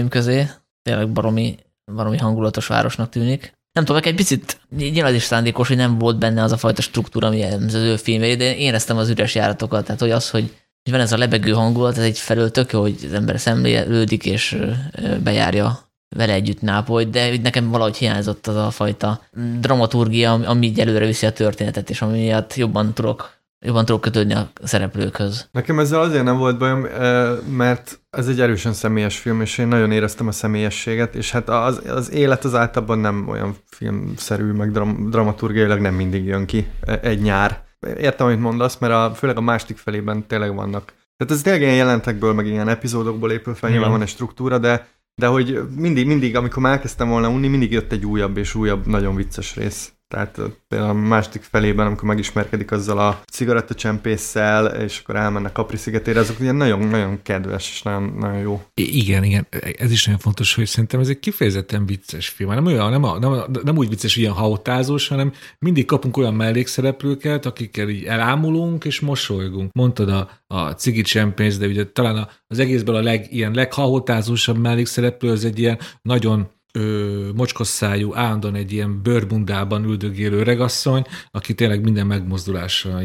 közé. Tényleg baromi, baromi hangulatos városnak tűnik. Nem tudom, egy picit nyilván is szándékos, hogy nem volt benne az a fajta struktúra, ami az ő filmjei, de én éreztem az üres járatokat, tehát hogy az, hogy van ez a lebegő hangulat, ez egy felől tök jó, hogy az ember szemlélődik és bejárja vele együtt Nápolyt, de nekem valahogy hiányzott az a fajta dramaturgia, ami így előre viszi a történetet, és ami miatt jobban tudok, jobban tudok kötődni a szereplőkhöz. Nekem ezzel azért nem volt bajom, mert ez egy erősen személyes film, és én nagyon éreztem a személyességet, és hát az, az élet az általában nem olyan filmszerű, meg dram, dramaturgiailag nem mindig jön ki egy nyár. Értem, amit mondasz, mert a, főleg a másik felében tényleg vannak. Tehát ez tényleg ilyen jelentekből, meg ilyen epizódokból épül fel, nyilván van egy struktúra, de, de hogy mindig, mindig, amikor már elkezdtem volna unni, mindig jött egy újabb és újabb, nagyon vicces rész. Tehát például a második felében, amikor megismerkedik azzal a cigarettacsempésszel, és akkor elmennek Capri szigetére, azok ilyen nagyon-nagyon kedves, és nagyon, nagyon jó. Igen, igen, ez is nagyon fontos, hogy szerintem ez egy kifejezetten vicces film. Nem, olyan, nem, a, nem, nem úgy vicces, ilyen hautázós, hanem mindig kapunk olyan mellékszereplőket, akikkel így elámulunk és mosolygunk. Mondtad a, a cigi csempész, de ugye talán az egészből a leg, ilyen leghautázósabb mellékszereplő az egy ilyen nagyon ö, mocskos szájú, állandóan egy ilyen bőrbundában üldögélő regasszony, aki tényleg minden megmozdulása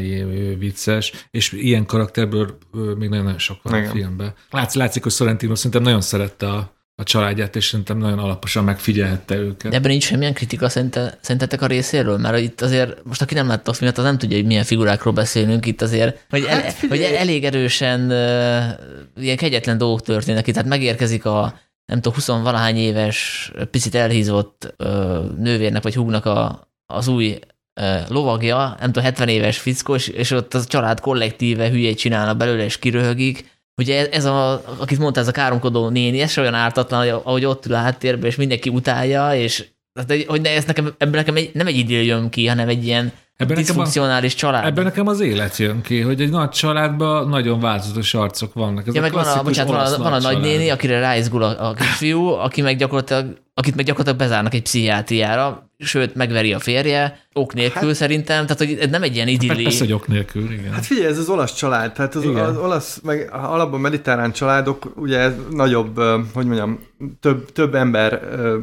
vicces, és ilyen karakterből ö, még nagyon-nagyon sok van Igen. a filmben. Látsz, látszik, hogy Sorrentino szerintem nagyon szerette a, a családját, és szerintem nagyon alaposan megfigyelhette őket. De ebben nincs semmilyen kritika szerinte, szerintetek a részéről? Mert itt azért, most aki nem látta a filmet, az nem tudja, hogy milyen figurákról beszélünk itt azért, hogy, el, Hát hogy elég erősen uh, ilyen kegyetlen dolgok történnek itt, tehát megérkezik a nem tudom, 20 valahány éves, picit elhízott uh, nővérnek vagy húgnak a, az új uh, lovagja, nem tudom, 70 éves fickó, és, és ott a család kollektíve hülyét csinálna belőle, és kiröhögik. Ugye ez, ez a, akit mondta, ez a káromkodó néni, ez olyan ártatlan, hogy ahogy ott ül a háttérben, és mindenki utálja, és tehát, hogy ne, ez nekem, ebből nekem egy, nem egy idill jön ki, hanem egy ilyen Ebben nekem, a, diszfunkcionális család. ebben nekem az élet jön ki, hogy egy nagy családban nagyon változatos arcok vannak. Ez ja, meg van a, bocsánat, van a, van a nagynéni, akire ráizgul a, a kisfiú, aki meg gyakorlatilag, akit meg gyakorlatilag bezárnak egy pszichiátriára, sőt, megveri a férje, ok nélkül hát, szerintem, tehát hogy ez nem egy ilyen idilli. Persze, hogy ok nélkül, igen. Hát figyelj, ez az olasz család, tehát az, Igen. az olasz, meg alapban mediterrán családok, ugye ez nagyobb, hogy mondjam, több, több ember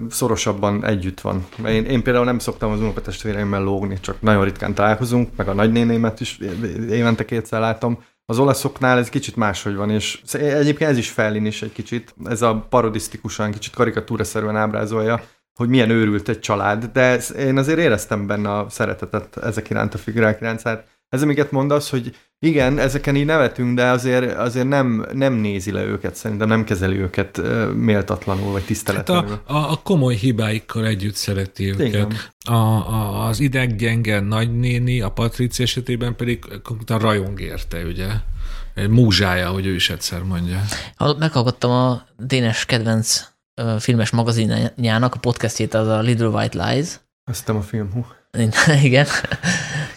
szorosabban együtt van. Mert Én, én például nem szoktam az unokatestvéreimmel lógni, csak nagyon ritkán találkozunk, meg a nagynénémet is évente kétszer látom. Az olaszoknál ez kicsit máshogy van, és egyébként ez is Fellin is egy kicsit, ez a parodisztikusan, kicsit karikatúraszerűen ábrázolja, hogy milyen őrült egy család, de én azért éreztem benne a szeretetet ezek iránt, a figurák iránt. Ez, amiket mondasz, hogy igen, ezeken így nevetünk, de azért, azért nem, nem nézi le őket, szerintem nem kezeli őket méltatlanul, vagy Hát tiszteletlenül. a, a, a komoly hibáikkal együtt szereti őket. Igen. A, a, az ideggyenge nagynéni, a Patrici esetében pedig konkrétan rajong érte, ugye? Egy Múzsája, hogy ő is egyszer mondja. Ha- Meghallgattam a Dénes kedvenc filmes magazinjának a podcastjét, az a Little White Lies, Azt a film, hú. Igen.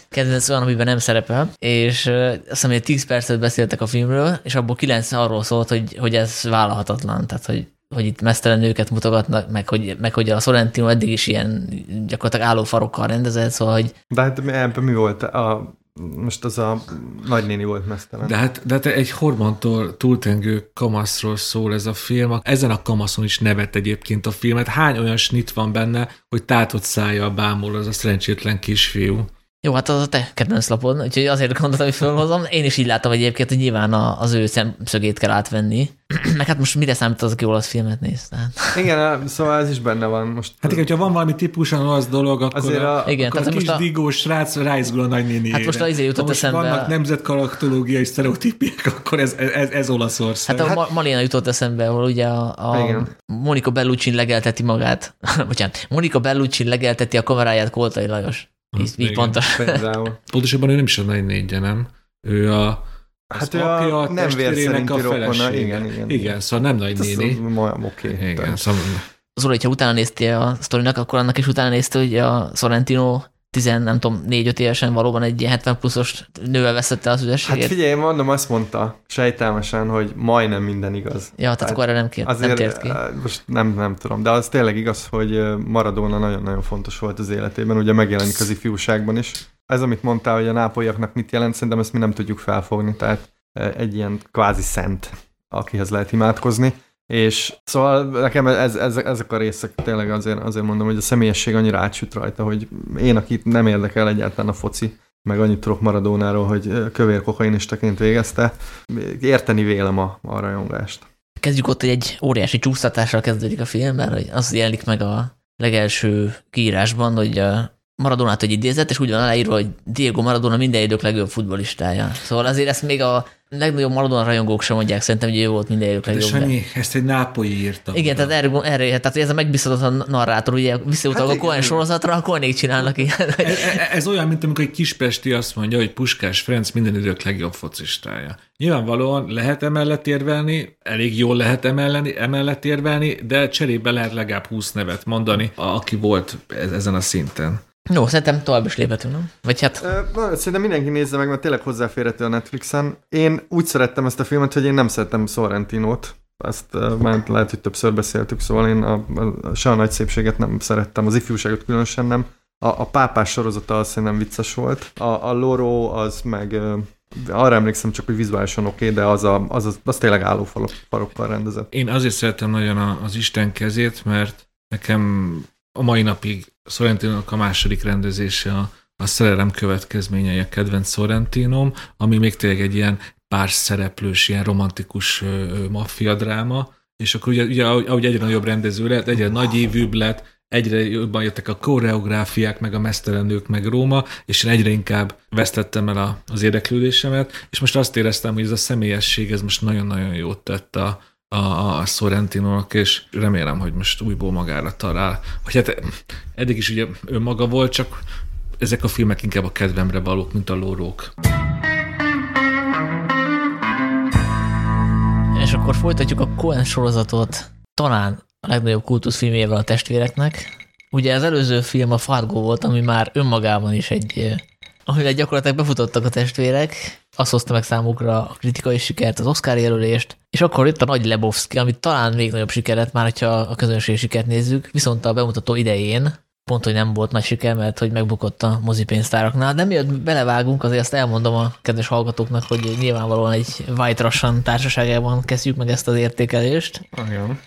Kedvenc olyan, amiben nem szerepel, és azt hiszem, hogy 10 percet beszéltek a filmről, és abból 9 arról szólt, hogy, hogy ez vállalhatatlan, tehát hogy, hogy itt mesztelen nőket mutogatnak, meg hogy, meg hogy a Sorrentino eddig is ilyen gyakorlatilag állófarokkal rendezett, szóval, hogy De hát mi- ebben mi volt? A, most az a nagynéni volt mesztelen. De hát, de hát egy hormontól túltengő kamaszról szól ez a film. Ezen a kamaszon is nevet egyébként a filmet. Hány olyan snit van benne, hogy tátott szája bámul az a szerencsétlen kisfiú. Jó, hát az a te kedvenc lapod, úgyhogy azért gondoltam, hogy felhozom. Én is így láttam egyébként, hogy nyilván a, az ő szemszögét kell átvenni. Meg hát most mire számít az, aki olasz filmet néz? Tehát. Igen, szóval ez is benne van most. Hát igen, hogyha van valami típusan olasz dolog, akkor, Azért a, a- Igen, akkor a tehát kis most a- digós srác ráizgul a nagynéni Hát most az izé jutott most eszembe- vannak nemzetkarakterológiai sztereotípiek, akkor ez, ez, ez Olaszország. Hát a Ma- Malina jutott eszembe, ahol ugye a, a Igen. Monika Bellucci legelteti magát. Bocsánat, Monika Bellucci legelteti a kameráját Koltai Lajos. Így, így igen. Például. Pontosabban ő nem is a nagy négyje, nem? Ő a Hát az ő a apja, a nem testvérének vérszerinti a felesége. igen, igen. Igen, szóval nem nagy Ez néni. Oké. Igen, Tehát- szóval Zoli, hogyha utána néztél a sztorinak, akkor annak is utána nézte, hogy a Sorrentino 10, nem tudom, 4-5 évesen valóban egy ilyen 70 pluszos nővel veszette az Hát üdességet. figyelj, mondom, azt mondta sejtelmesen, hogy majdnem minden igaz. ja, tehát akkor erre nem, kért, nem Azért tért ki. eh, most nem, nem tudom, de az tényleg igaz, hogy eh, Maradona nagyon-nagyon fontos volt az életében, ugye megjelenik az ifjúságban is. Ez, amit mondtál, hogy a nápolyiaknak mit jelent, szerintem ezt mi nem tudjuk felfogni, tehát eh, egy ilyen kvázi szent, akihez lehet imádkozni. És szóval nekem ez, ez, ezek a részek tényleg azért, azért mondom, hogy a személyesség annyira átsüt rajta, hogy én, akit nem érdekel egyáltalán a foci, meg annyit tudok Maradónáról, hogy kövér kokainistaként végezte, érteni vélem a, a rajongást. Kezdjük ott, hogy egy óriási csúsztatással kezdődik a film, mert az jelenik meg a legelső kiírásban, hogy a Maradonát egy idézet, és úgy van aláírva, hogy Diego Maradona minden idők legjobb futbollistája. Szóval azért ezt még a legnagyobb Maradona rajongók sem mondják, szerintem, hogy ő volt minden idők De legjobb. Sanyi, ezt egy nápolyi írta. Igen, tehát erre, erre tehát ez a megbízhatatlan narrátor, ugye visszautalva Hát a Cohen sorozatra, a Cohenék csinálnak ilyen. E- e- Ez olyan, mint amikor egy kispesti azt mondja, hogy Puskás Ferenc minden idők legjobb focistája. Nyilvánvalóan lehet emellett érvelni, elég jól lehet emelleni, emellett érvelni, de cserébe lehet legalább 20 nevet mondani, aki volt ez- ezen a szinten. Jó, szerintem tovább is léphetünk, nem? Vagy hát Ö, na, Szerintem mindenki nézze meg, mert tényleg hozzáférhető a Netflixen. Én úgy szerettem ezt a filmet, hogy én nem szerettem Sorrentinót. Ezt már lehet, hogy többször beszéltük, szóval én a, a, se a nagy szépséget nem szerettem, az ifjúságot különösen nem. A, a pápás sorozata az szerintem vicces volt. A, a Loro az meg arra emlékszem csak, hogy vizuálisan oké, okay, de az, a, az, az, az tényleg állófarokkal rendezett. Én azért szeretem nagyon a- az Isten kezét, mert nekem a mai napig Sorrentinog a második rendezése a, a szerelem következményei a kedvenc Sorrentinom, ami még tényleg egy ilyen pár szereplős, ilyen romantikus maffia dráma, és akkor ugye, ugye ahogy ahogy egyre nagyobb rendező lett, egyre nagy évűbb lett, egyre jobban jöttek a koreográfiák, meg a mesztelenők, meg Róma, és én egyre inkább vesztettem el a, az érdeklődésemet, és most azt éreztem, hogy ez a személyesség, ez most nagyon-nagyon jót tett a, a, Sorrentinónak, és remélem, hogy most újból magára talál. Hogy hát eddig is ugye ő maga volt, csak ezek a filmek inkább a kedvemre valók, mint a lórók. És akkor folytatjuk a Cohen sorozatot, talán a legnagyobb kultuszfilmjével a testvéreknek. Ugye az előző film a Fargo volt, ami már önmagában is egy, eh, amivel gyakorlatilag befutottak a testvérek, azt hozta meg számukra a kritikai sikert, az Oscar jelölést, és akkor itt a Nagy Lebowski, ami talán még nagyobb siker lett, már hogyha a közönség sikert nézzük, viszont a bemutató idején pont, hogy nem volt nagy siker, mert hogy megbukott a mozipénztáraknál. De miért belevágunk, azért azt elmondom a kedves hallgatóknak, hogy nyilvánvalóan egy White Russian társaságában kezdjük meg ezt az értékelést. Igen.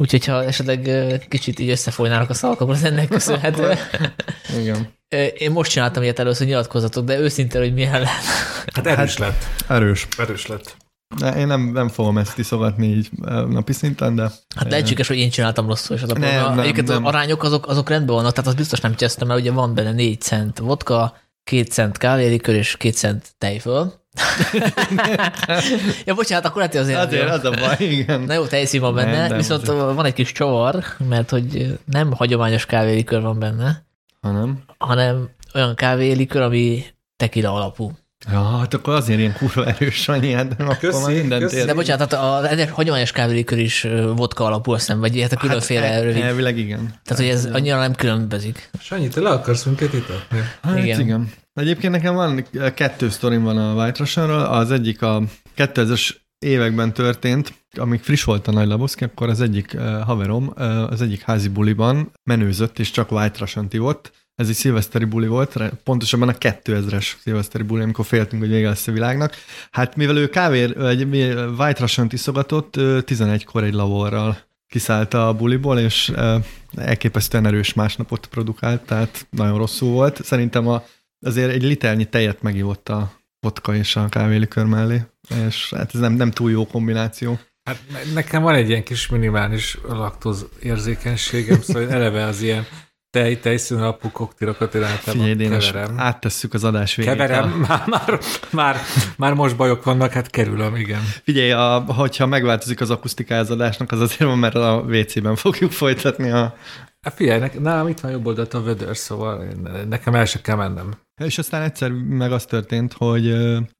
Úgyhogy ha esetleg kicsit így összefolynának a szavak, akkor az ennek köszönhető. Igen. Én most csináltam ilyet először, nyilatkozatok, de őszintén, hogy milyen lehet. Hát erős lett. Erős. Erős lett. De én nem, nem fogom ezt iszogatni így napi szinten, de Hát lehetséges, hogy én csináltam rosszul, és az a Nem, probléma. nem, Egyébként nem. az arányok azok, azok rendben vannak, tehát az biztos nem csesztem, mert ugye van benne 4 cent vodka, 2 cent kávélikör és 2 cent tejföl. ja, bocsánat, akkor lehet, hogy azért... azért az a baj, igen. Na jó, tejszín van benne, Nem, nem, viszont azért. van egy kis csavar, mert hogy nem hagyományos kávélikör van benne, Hanem. hanem olyan kávélikör, ami tequila alapú. Ja, hát akkor azért ilyen kurva erős annyi, hát akkor Köszi, már mindent köszi. De bocsánat, tehát a, a hagyományos kávélikör is vodka alapú, azt hiszem, vagy hát a különféle el- rövid. Elvileg igen. Tehát, hogy ez annyira nem különbözik. Sanyi, te le akarsz minket itatni? Hát Igen. igen. Egyébként nekem van kettő sztorim van a White Russianról. Az egyik a 2000-es években történt, amíg friss volt a Nagy Laboszki, akkor az egyik haverom az egyik házi buliban menőzött, és csak White Russian ivott. Ez egy szilveszteri buli volt, pontosabban a 2000-es szilveszteri buli, amikor féltünk, hogy vége lesz a világnak. Hát mivel ő kávér, egy White Russian iszogatott, ő 11-kor egy lavorral kiszállt a buliból, és elképesztően erős másnapot produkált, tehát nagyon rosszul volt. Szerintem a azért egy liternyi tejet megívott a vodka és a kávélikör mellé, és hát ez nem, nem túl jó kombináció. Hát nekem van egy ilyen kis minimális laktóz érzékenységem, szóval eleve az ilyen tej, tejszín alapú koktélokat én Figyelj, Dénes, áttesszük az adás végét. Keverem, már, már, már, már, most bajok vannak, hát kerülöm, igen. Figyelj, a, hogyha megváltozik az akusztikája az adásnak, az azért van, mert a WC-ben fogjuk folytatni a... Hát figyelj, nálam itt van jobb oldalt a vödör, szóval nekem el se kell mennem. És aztán egyszer meg az történt, hogy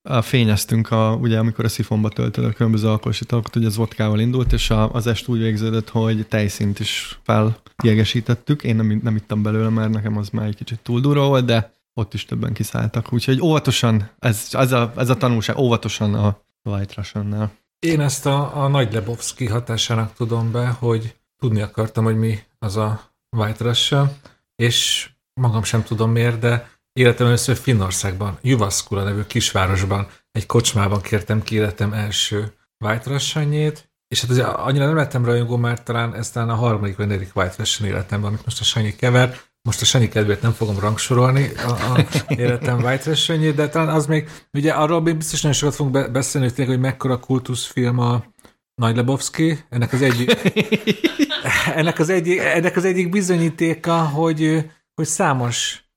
a fényeztünk, a, ugye amikor a szifonba töltöd a különböző alkoholsitalokat, hogy az vodkával indult, és a, az est úgy végződött, hogy tejszint is feljegesítettük. Én nem, nem ittam belőle, mert nekem az már egy kicsit túl durva volt, de ott is többen kiszálltak. Úgyhogy óvatosan, ez, ez, a, ez a tanulság, óvatosan a White Russian-nál. Én ezt a, a Nagy Lebowski hatásának tudom be, hogy tudni akartam, hogy mi az a White Russian, és magam sem tudom miért, de Életem először Finnországban, Juvaszkula nevű kisvárosban, egy kocsmában kértem ki életem első White és hát azért annyira nem lettem rajongó, mert talán ez talán a harmadik vagy negyedik White Russian életemben, amit most a Sanyi kever. Most a Sanyi kedvéért nem fogom rangsorolni a, a életem White russian de talán az még, ugye arról még biztos nagyon sokat fogunk beszélni, hogy, tényleg, hogy mekkora kultuszfilm a Nagy Lebowski. Ennek az egyik, ennek az egyik, ennek az egyik bizonyítéka, hogy, hogy számos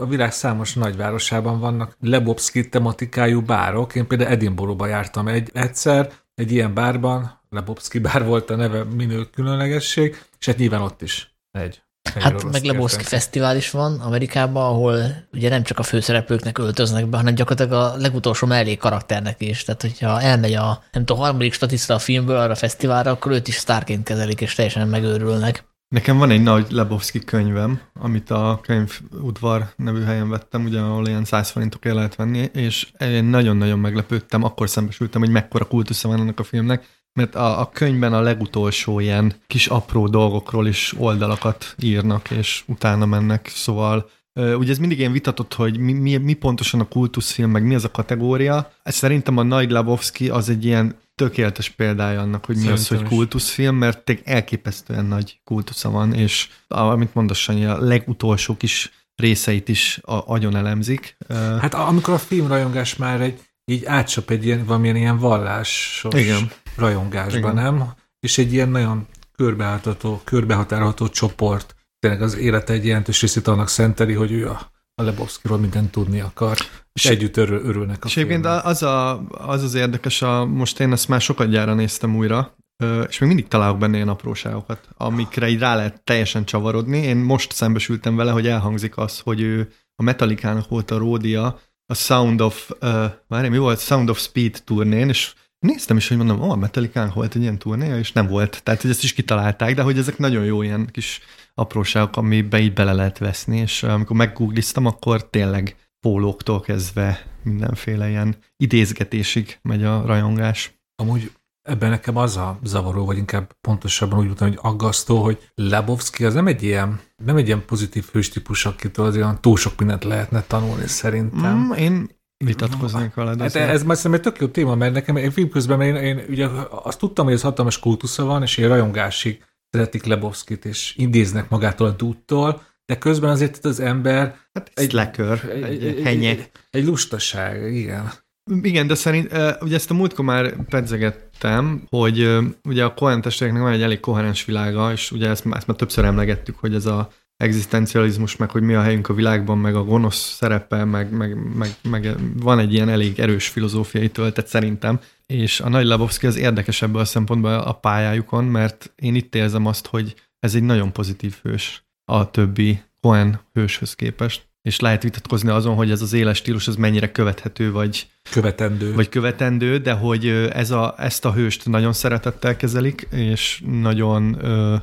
a világ számos nagyvárosában vannak Lebowski tematikájú bárok. Én például Edinburghba jártam egy, egyszer, egy ilyen bárban, Lebowski bár volt a neve minő különlegesség, és hát nyilván ott is egy. egy hát meg Lebowski Fesztivál is van Amerikában, ahol ugye nem csak a főszereplőknek öltöznek be, hanem gyakorlatilag a legutolsó mellé karakternek is. Tehát, hogyha elmegy a, nem tudom, harmadik statiszta a filmből arra a fesztiválra, akkor őt is sztárként kezelik, és teljesen megőrülnek. Nekem van egy nagy Lebowski könyvem, amit a könyvudvar nevű helyen vettem, ugye, ahol ilyen 100 forintokért lehet venni, és én nagyon-nagyon meglepődtem, akkor szembesültem, hogy mekkora kultusza van ennek a filmnek, mert a, a könyvben a legutolsó ilyen kis apró dolgokról is oldalakat írnak, és utána mennek, szóval Ugye ez mindig ilyen vitatott, hogy mi, mi, mi pontosan a kultuszfilm, meg mi az a kategória. Ez szerintem a Nagy Lebowski az egy ilyen tökéletes példája annak, hogy mi Szerintem az, hogy kultuszfilm, mert elképesztően nagy kultusza van, és amit mondasz, Sanyi, a legutolsó kis részeit is a, agyon elemzik. Hát amikor a filmrajongás már egy, így átcsap egy ilyen, valamilyen ilyen vallásos Igen. rajongásban, Igen. nem? És egy ilyen nagyon körbeható, körbehatárolható csoport tényleg az élete egy jelentős részét annak szenteli, hogy ő a, a Lebowskiról mindent tudni akar, és együtt örül, örülnek a És egyébként az, a, az az érdekes, a, most én ezt már sokat gyára néztem újra, és még mindig találok benne ilyen apróságokat, amikre így rá lehet teljesen csavarodni. Én most szembesültem vele, hogy elhangzik az, hogy ő a Metallica-nak volt a ródia, a Sound of, uh, várj, mi volt? Sound of Speed turnén, és néztem is, hogy mondom, ó, oh, a metallica volt egy ilyen turnéja, és nem volt. Tehát, hogy ezt is kitalálták, de hogy ezek nagyon jó ilyen kis apróságok, amiben így bele lehet veszni, és amikor meggoogliztam, akkor tényleg pólóktól kezdve mindenféle ilyen idézgetésig megy a rajongás. Amúgy ebben nekem az a zavaró, vagy inkább pontosabban úgy mondtam, hogy aggasztó, hogy Lebowski az nem egy ilyen, nem egy ilyen pozitív hős típus, akitől azért túl sok mindent lehetne tanulni szerintem. Mm, én vitatkoznék veled. Hát ez már szerintem egy tök jó téma, mert nekem én film közben én, én ugye azt tudtam, hogy ez hatalmas kultusza van, és én rajongásig szeretik Lebowskit, és idéznek magától a dúttól, de közben azért az ember... Hát egy lekör, egy, egy, egy, egy, egy lustaság, igen. Igen, de szerint, ugye ezt a múltkor már pedzegettem, hogy ugye a Cohen testvéreknek van egy elég koherens világa, és ugye ezt, ezt már többször emlegettük, hogy ez a egzisztencializmus, meg hogy mi a helyünk a világban, meg a gonosz szerepe, meg, meg, meg, meg van egy ilyen elég erős filozófiai töltet szerintem, és a Nagy Labowski az érdekes ebből a szempontból a pályájukon, mert én itt érzem azt, hogy ez egy nagyon pozitív hős a többi Cohen hőshöz képest, és lehet vitatkozni azon, hogy ez az éles stílus az mennyire követhető, vagy követendő, vagy követendő de hogy ez a, ezt a hőst nagyon szeretettel kezelik, és nagyon ö,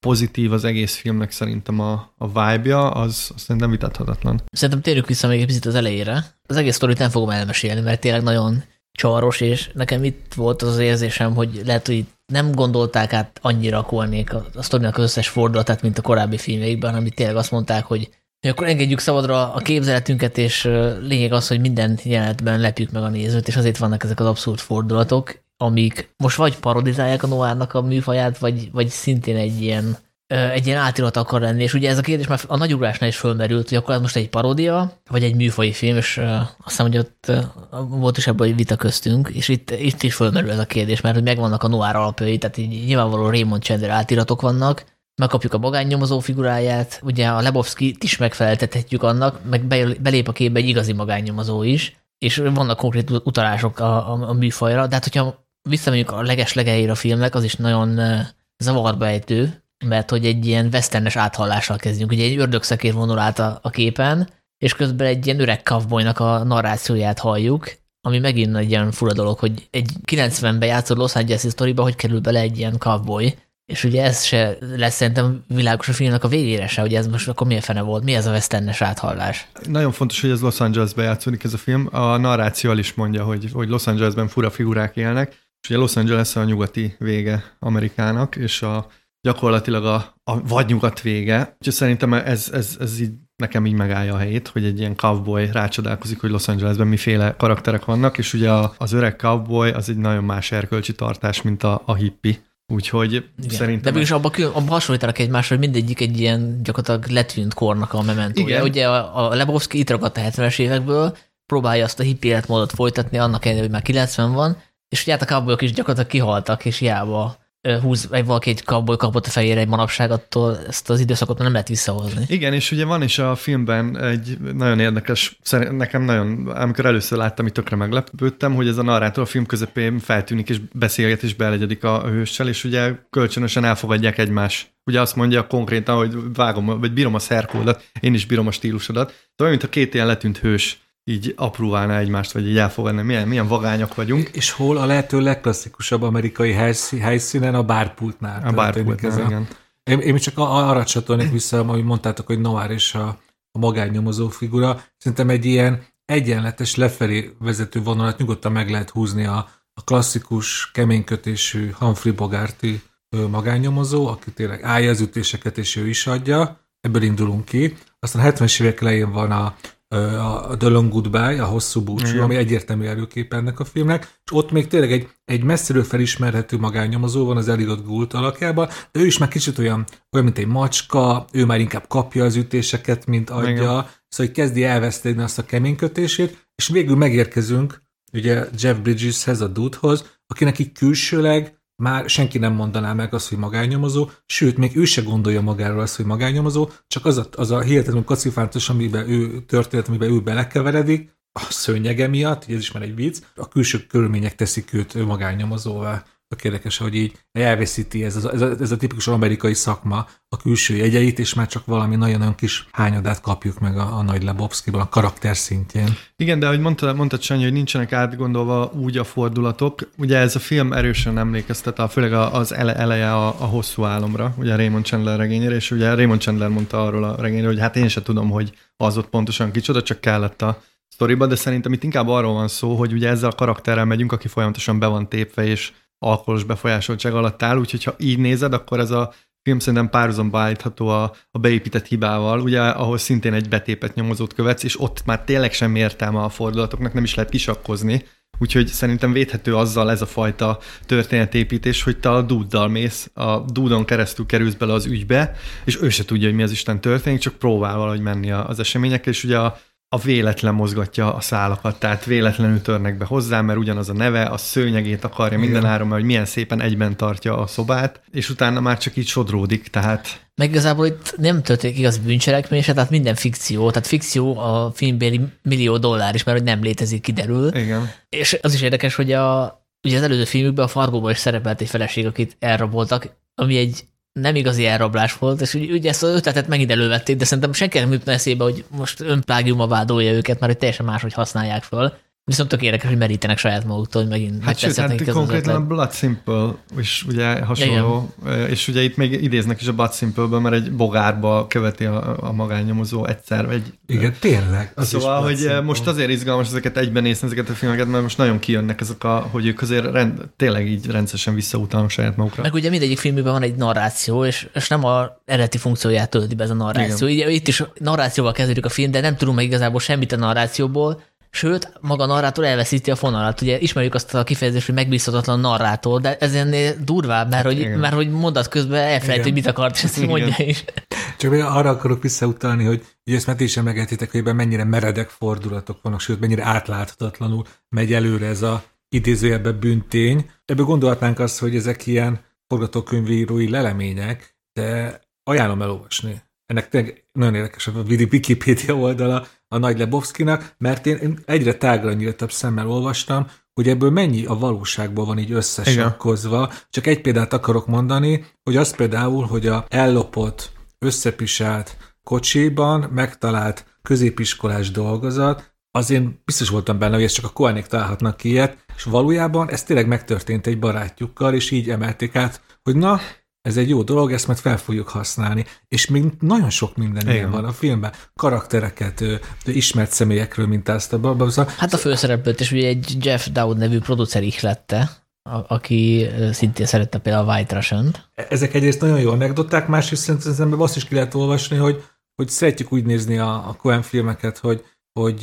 pozitív az egész filmnek szerintem a, a vibe-ja, az, az nem vitathatatlan. Szerintem térjük vissza még egy picit az elejére. Az egész sztorit nem fogom elmesélni, mert tényleg nagyon csaros, és nekem itt volt az, az érzésem, hogy lehet, hogy nem gondolták át annyira kolnék a, a sztorinak az összes fordulatát, mint a korábbi filmekben, amit tényleg azt mondták, hogy hogy akkor engedjük szabadra a képzeletünket, és lényeg az, hogy minden jelenetben lepjük meg a nézőt, és azért vannak ezek az abszurd fordulatok, amik most vagy parodizálják a Noárnak a műfaját, vagy, vagy szintén egy ilyen egy ilyen átirat akar lenni, és ugye ez a kérdés már a nagyugrásnál is fölmerült, hogy akkor ez most egy paródia, vagy egy műfai film, és azt hiszem, hogy ott volt is ebből egy vita köztünk, és itt, itt is fölmerül ez a kérdés, mert hogy megvannak a noir alapjai, tehát így nyilvánvaló Raymond Chandler átiratok vannak, megkapjuk a magánnyomozó figuráját, ugye a lebowski is megfeleltethetjük annak, meg belép a képbe egy igazi magánnyomozó is, és vannak konkrét utalások a, a, a műfajra, de hát hogyha visszamegyünk a leges legelejére a filmnek, az is nagyon zavarba ejtő, mert hogy egy ilyen westernes áthallással kezdjünk. Ugye egy ördögszekér vonul át a, a képen, és közben egy ilyen öreg cowboynak a narrációját halljuk, ami megint egy ilyen fura dolog, hogy egy 90-ben játszott Los Angeles sztoriba, hogy kerül bele egy ilyen cowboy, és ugye ez se lesz szerintem világos a filmnek a végére se, hogy ez most akkor milyen fene volt, mi ez a westernes áthallás. Nagyon fontos, hogy ez Los Angelesben játszódik ez a film. A narráció is mondja, hogy, hogy Los Angelesben fura figurák élnek, és ugye Los Angeles a nyugati vége Amerikának, és a gyakorlatilag a, a vadnyugat vége. Úgyhogy szerintem ez, ez, ez így nekem így megállja a helyét, hogy egy ilyen cowboy rácsodálkozik, hogy Los Angelesben miféle karakterek vannak, és ugye az öreg cowboy az egy nagyon más erkölcsi tartás, mint a, a hippi. Úgyhogy Igen. szerintem... De mégis abban abba hasonlítanak egymásra, hogy mindegyik egy ilyen gyakorlatilag letűnt kornak a mementója. Igen. Ugye a, a Lebowski itt ragadt a 70-es évekből, próbálja azt a hippi életmódot folytatni, annak ellenére, hogy már 90 van, és ugye hát a cowboyok is gyakorlatilag kihaltak, és hiába húz, vagy valaki egy cowboy kapott a fejére egy manapság, attól ezt az időszakot nem lehet visszahozni. Igen, és ugye van is a filmben egy nagyon érdekes, nekem nagyon, amikor először láttam, itt tökre meglepődtem, hogy ez a narrátor a film közepén feltűnik és beszélget és belegyedik a hőssel, és ugye kölcsönösen elfogadják egymást. Ugye azt mondja konkrétan, hogy vágom, vagy bírom a szerkódat, én is bírom a stílusodat. Szóval, mint a két ilyen letűnt hős így apróválná egymást, vagy így elfogadná, milyen, milyen vagányok vagyunk. És hol a lehető legklasszikusabb amerikai helyszínen a bárpultnál. A bárpultnál, igen. Én, én csak arra csatolnék vissza, ahogy mondtátok, hogy Noir és a, a magánnyomozó figura. Szerintem egy ilyen egyenletes lefelé vezető vonalat nyugodtan meg lehet húzni a, a klasszikus, keménykötésű Humphrey Bogarti magánnyomozó, aki tényleg állja az ütéseket, és ő is adja. Ebből indulunk ki. Aztán a 70-es évek elején van a a The Long Goodbye, a hosszú búcsú, Igen. ami egyértelmű előkép ennek a filmnek, és ott még tényleg egy, egy messziről felismerhető magánnyomozó van az Elliot Gould alakjában, de ő is már kicsit olyan, olyan, mint egy macska, ő már inkább kapja az ütéseket, mint adja, Igen. szóval hogy kezdi elveszteni azt a keménykötését, és végül megérkezünk ugye Jeff Bridgeshez, a Dudehoz, akinek így külsőleg már senki nem mondaná meg azt, hogy magányomozó, sőt, még ő se gondolja magáról azt, hogy magányomozó, csak az a, az a hihetetlen kacifántos, amiben ő történet, amiben ő belekeveredik, a szőnyege miatt, ez is már egy vicc, a külső körülmények teszik őt magányomozóvá tök érdekes, hogy így elveszíti ez a, ez, a, ez a tipikus amerikai szakma a külső jegyeit, és már csak valami nagyon-nagyon kis hányadát kapjuk meg a, a nagy Lebowski-ból, a karakter szintjén. Igen, de ahogy mondtad, mondtad Sanyi, hogy nincsenek átgondolva úgy a fordulatok. Ugye ez a film erősen emlékeztet, a, főleg az ele, eleje a, a hosszú álomra, ugye Raymond Chandler regényére, és ugye Raymond Chandler mondta arról a regényre, hogy hát én sem tudom, hogy az ott pontosan kicsoda, csak kellett a sztoriba, de szerintem itt inkább arról van szó, hogy ugye ezzel a karakterrel megyünk, aki folyamatosan be van tépve, és alkoholos befolyásoltság alatt áll, úgyhogy ha így nézed, akkor ez a film szerintem párhuzamba állítható a, a beépített hibával, ugye, ahol szintén egy betépet nyomozót követsz, és ott már tényleg sem értelme a fordulatoknak, nem is lehet kisakkozni, úgyhogy szerintem védhető azzal ez a fajta történetépítés, hogy te a dúddal mész, a dúdon keresztül kerülsz bele az ügybe, és ő se tudja, hogy mi az Isten történik, csak próbál valahogy menni az eseményekkel, és ugye a a véletlen mozgatja a szálakat, tehát véletlenül törnek be hozzá, mert ugyanaz a neve, a szőnyegét akarja minden áron, hogy milyen szépen egyben tartja a szobát, és utána már csak így sodródik, tehát... Meg igazából itt nem történik igaz bűncselekmény, tehát minden fikció, tehát fikció a filmbéli millió dollár is, mert hogy nem létezik, kiderül. Igen. És az is érdekes, hogy a, ugye az előző filmükben a Fargóban is szerepelt egy feleség, akit elraboltak, ami egy nem igazi elrablás volt, és ugye ezt az ötletet megint elővették, de szerintem senki nem jutna eszébe, hogy most önplágiuma vádolja őket, mert hogy teljesen máshogy használják föl. Viszont tök érdekes, hogy merítenek saját maguktól, hogy megint Hát sőt, hát konkrétlan a Blood Simple is ugye hasonló, Igen. és ugye itt még idéznek is a Blood Simple-ből, mert egy bogárba követi a, a magánnyomozó egyszer. Egy, Igen, tényleg. Az szóval, hogy Simple. most azért izgalmas ezeket egyben nézni, ezeket a filmeket, mert most nagyon kijönnek ezek a, hogy ők azért rend, tényleg így rendszeresen visszautalnak saját magukra. Meg ugye mindegyik filmben van egy narráció, és, és nem a eredeti funkcióját tölti be ez a narráció. Igen. Ugye, itt is narrációval kezdődik a film, de nem tudunk meg igazából semmit a narrációból, Sőt, maga a narrátor elveszíti a fonalat. Ugye ismerjük azt a kifejezést, hogy megbízhatatlan narrátor, de ez ennél durvább, mert, hogy, Igen. mert hogy mondat közben elfelejt, Igen. hogy mit akart, és ezt Igen. mondja is. Csak még arra akarok visszautalni, hogy ugye ezt már ti is emlegettétek, hogy ebben mennyire meredek fordulatok vannak, sőt, mennyire átláthatatlanul megy előre ez a idézőjelben bűntény. Ebből gondolhatnánk azt, hogy ezek ilyen forgatókönyvírói lelemények, de ajánlom elolvasni. Ennek tényleg nagyon érdekes a Wikipedia oldala a Nagy Lebowskinak, mert én, egyre tágra nyíltabb szemmel olvastam, hogy ebből mennyi a valóságból van így összesakkozva. Csak egy példát akarok mondani, hogy az például, hogy a ellopott, összepisált kocsiban megtalált középiskolás dolgozat, az én biztos voltam benne, hogy ezt csak a Koenék találhatnak ki ilyet, és valójában ez tényleg megtörtént egy barátjukkal, és így emelték át, hogy na, ez egy jó dolog, ezt majd fel fogjuk használni. És még nagyon sok minden ilyen van a filmben. Karaktereket, ö, ö, ismert személyekről mintázta. Ba- Szóval Hát a főszereplőt is ugye egy Jeff Dowd nevű producer ihlette, a- aki szintén szerette például a White russian ezek egyrészt nagyon jó anekdoták, másrészt szerintem azt is ki lehet olvasni, hogy, hogy szeretjük úgy nézni a, a Coen filmeket, hogy, hogy,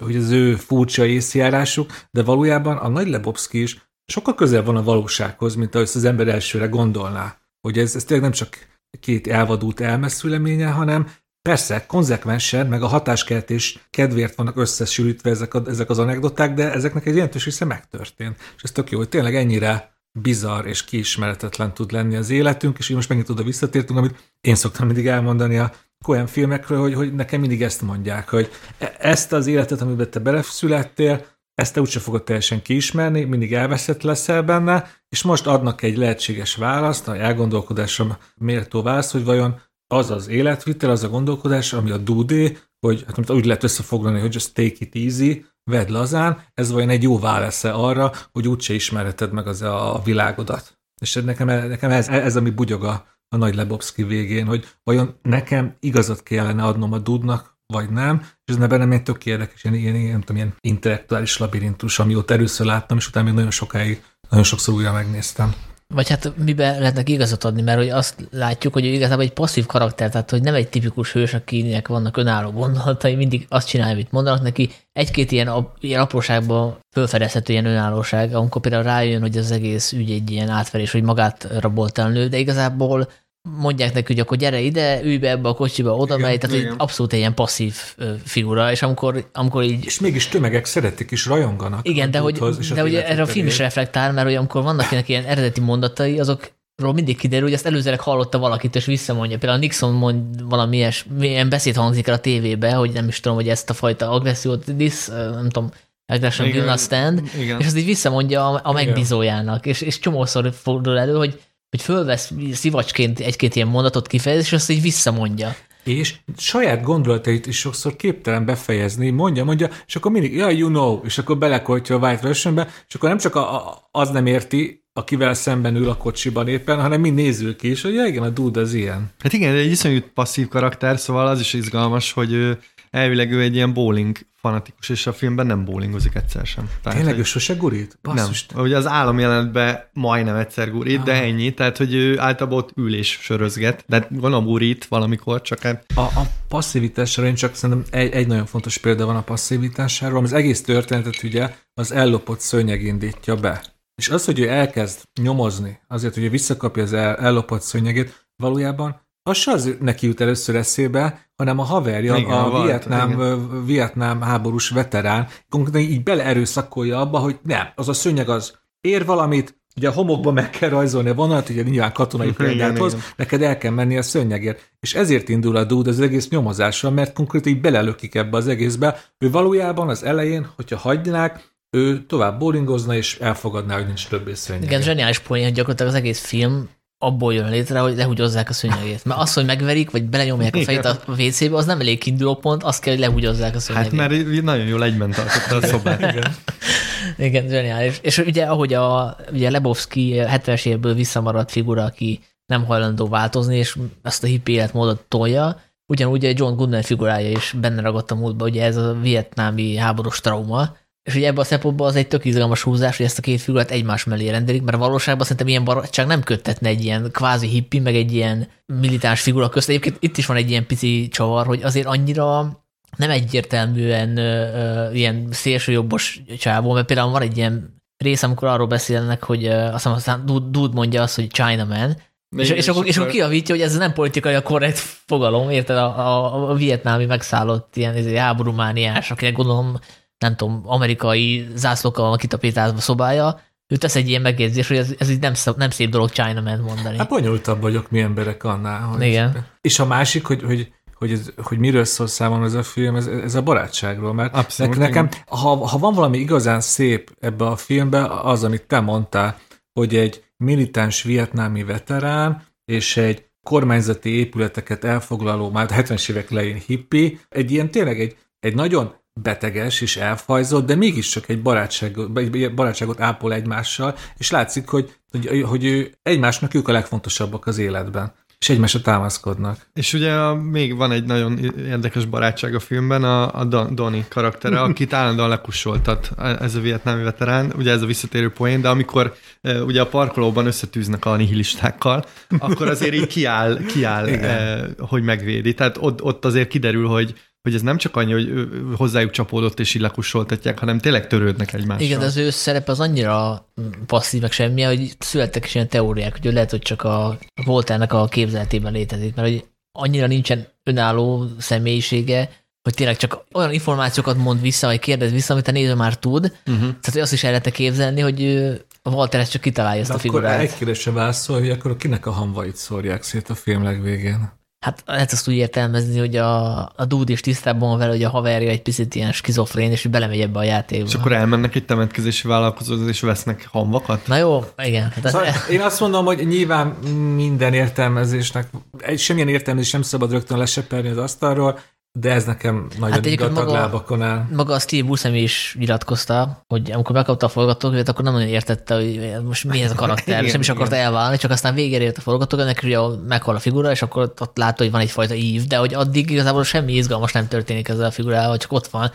hogy az ő furcsa észjárásuk, de valójában a Nagy Lebowski is sokkal közel van a valósághoz, mint ahogy az ember elsőre gondolná. Hogy ez, ez tényleg nem csak két elvadult elmesszüleménye, hanem persze konzekvensen, meg a hatáskeltés kedvéért vannak összesülítve ezek, a, ezek az anekdoták, de ezeknek egy jelentős része megtörtént. És ez tök jó, hogy tényleg ennyire bizarr és kiismeretetlen tud lenni az életünk, és így most megint oda visszatértünk, amit én szoktam mindig elmondani a olyan filmekről, hogy, hogy nekem mindig ezt mondják, hogy e- ezt az életet, amiben te beleszülettél, ezt te úgyse fogod teljesen kiismerni, mindig elveszett leszel benne, és most adnak egy lehetséges választ, a elgondolkodásra méltó választ, hogy vajon az az életvitel, az a gondolkodás, ami a dúdé, hogy hát amit úgy lehet összefoglalni, hogy just take it easy, vedd lazán, ez vajon egy jó válasz arra, hogy úgyse ismerheted meg az a, világodat. És nekem, nekem ez, ez, ami bugyog a, a nagy Lebowski végén, hogy vajon nekem igazat kellene adnom a dudnak, vagy nem, és ez bennem egy tök érdekes, ilyen, ilyen, ilyen, nem tudom, ilyen intellektuális labirintus, amióta először láttam, és utána még nagyon sokáig, nagyon sokszor újra megnéztem. Vagy hát miben lehetnek igazat adni, mert hogy azt látjuk, hogy ő igazából egy passzív karakter, tehát hogy nem egy tipikus hős, akinek vannak önálló gondolatai, mindig azt csinálja, amit mondanak neki. Egy-két ilyen, ilyen apróságban felfedezhető ilyen önállóság, amikor például rájön, hogy az egész ügy egy ilyen átverés, hogy magát rabolt el nő, de igazából mondják neki, hogy akkor gyere ide, ülj be ebbe a kocsiba, oda Igen, megy, tehát hogy igen. abszolút egy ilyen passzív figura, és amikor, amikor így És mégis tömegek szeretik és rajonganak. igen, de hogy, de ugye erre a film is reflektál, mert hogy amikor vannak ilyenek ilyen eredeti mondatai, azokról mindig kiderül, hogy ezt előzőleg hallotta valakit, és visszamondja. Például Nixon mond valami ilyes, milyen beszéd hangzik el a tévébe, hogy nem is tudom, hogy ezt a fajta agressziót, this, nem tudom, aggression will not stand, Igen. és azt így visszamondja a, a megbízójának, és, és csomószor fordul elő, hogy hogy fölvesz szivacsként egy-két ilyen mondatot kifejez, és azt így visszamondja. És saját gondolatait is sokszor képtelen befejezni, mondja, mondja, és akkor mindig, ja, you know, és akkor belekoltja a White versionbe, és akkor nem csak a, a, az nem érti, akivel szemben ül a kocsiban éppen, hanem mi nézők is, hogy ja, igen, a dude az ilyen. Hát igen, egy iszonyú passzív karakter, szóval az is izgalmas, hogy ő, elvileg ő egy ilyen bowling fanatikus, és a filmben nem bowlingozik egyszer sem. Tehát, Tényleg ő sose gurít? nem. Basszus, Ugye az állam jelenetben majdnem egyszer gurít, de ennyi, tehát hogy ő általában ott ül és sörözget, de gondolom gurít valamikor, csak hát A, a passzivitásra én csak szerintem egy, egy nagyon fontos példa van a passzivitásáról. Az egész történetet ugye az ellopott szőnyeg indítja be. És az, hogy ő elkezd nyomozni, azért, hogy ő visszakapja az el, ellopott szőnyegét, valójában az se az neki jut először eszébe, hanem a haverja, Igen, a volt, Vietnám, igen. Vietnám háborús veterán, konkrétan így beleerőszakolja abba, hogy nem, az a szőnyeg az ér valamit, ugye a homokba meg kell rajzolni a vonalat, ugye nyilván katonai Igen, példát hoz, igen. neked el kell menni a szőnyegért. És ezért indul a dude az egész nyomozásra, mert konkrétan így belelökik ebbe az egészbe. Ő valójában az elején, hogyha hagynák, ő tovább bowlingozna, és elfogadná, hogy nincs többé szőnyeg. Igen, zseniális poén, hogy gyakorlatilag az egész film abból jön létre, hogy lehugyozzák a szőnyegét. Mert az, hogy megverik, vagy belenyomják a fejét a WC-be, az nem elég kiinduló pont, az kell, hogy lehugyozzák a szőnyegét. hát mert nagyon jól egyben tartotta a szobát. Igen. Igen, zseniális. És ugye ahogy a ugye Lebowski 70-es évből visszamaradt figura, aki nem hajlandó változni, és ezt a hippi életmódot tolja, ugyanúgy a John Goodman figurája is benne ragadt a múltba, ugye ez a vietnámi háborús trauma, és ugye ebben a szempontból az egy tök izgalmas húzás, hogy ezt a két figurát egymás mellé rendelik, mert valóságban szerintem ilyen barátság nem köttetne egy ilyen kvázi hippi, meg egy ilyen militáns figura közt. Egyébként itt is van egy ilyen pici csavar, hogy azért annyira nem egyértelműen ö, ö, ilyen szélsőjobbos csávó, mert például van egy ilyen rész, amikor arról beszélnek, hogy ö, azt hiszem, aztán Dude, mondja azt, hogy Chinaman, és, és, akkor, és akkor kiavítja, hogy ez nem politikai a korrekt fogalom, érted? A, a, a vietnámi megszállott ilyen háborúmániás, akinek gondolom, nem tudom, amerikai zászlókkal van kitapítázva szobája, ő tesz egy ilyen megjegyzés, hogy ez, ez így nem, szép, nem szép dolog Chinaman mondani. Hát bonyolultabb vagyok mi emberek annál. Hogy... Igen. És a másik, hogy, hogy hogy, ez, hogy miről szól számomra ez a film, ez, ez a barátságról, mert Abszolút, nekem, ha, ha van valami igazán szép ebbe a filmbe, az, amit te mondtál, hogy egy militáns vietnámi veterán és egy kormányzati épületeket elfoglaló, már a 70-es évek elején hippi, egy ilyen tényleg egy, egy nagyon beteges és elfajzott, de mégiscsak egy barátságot, barátságot ápol egymással, és látszik, hogy, hogy, hogy ő, egymásnak ők a legfontosabbak az életben, és egymásra támaszkodnak. És ugye a, még van egy nagyon érdekes barátság a filmben, a, a Don, Donnie karaktere, akit állandóan lekussoltat ez a vietnámi veterán, ugye ez a visszatérő poén, de amikor e, ugye a parkolóban összetűznek a nihilistákkal, akkor azért így kiáll, kiáll e, hogy megvédi. Tehát ott, ott azért kiderül, hogy hogy ez nem csak annyi, hogy hozzájuk csapódott és így lekussoltatják, hanem tényleg törődnek egymással. Igen, de az ő szerepe az annyira passzív, meg semmi, hogy születtek is ilyen teóriák, hogy ő lehet, hogy csak a Volternek a képzeletében létezik, mert hogy annyira nincsen önálló személyisége, hogy tényleg csak olyan információkat mond vissza, vagy kérdez vissza, amit a néző már tud. Uh-huh. Tehát hogy azt is el lehetne képzelni, hogy ő- a Walter ezt csak kitalálja ezt De a akkor figurát. egy kérdésre válaszol, hogy akkor kinek a hamvait szórják szét a film legvégén? Hát lehet azt úgy értelmezni, hogy a, a dude is tisztában van vele, hogy a haverja egy picit ilyen skizofrén, és hogy belemegy ebbe a játékba. És akkor elmennek egy temetkezési vállalkozóhoz, és vesznek hamvakat? Na jó, igen. Hát Szóval ez, én azt mondom, hogy nyilván minden értelmezésnek, egy semmilyen értelmezés nem szabad rögtön leseperni az asztalról, de ez nekem nagyon Hát hát gatag maga- lábakon áll. maga a Steve Buscemi is nyilatkozta, hogy amikor megkapta a forgatókönyvet, akkor nem nagyon értette, hogy most mi ez a karakter, és nem is akarta elválni, csak aztán végére ért a forgatókönyvnek, ugye meghal a figura, és akkor ott látta, hogy van egyfajta ív, de hogy addig igazából semmi izgalmas nem történik ezzel a figurával, csak ott van.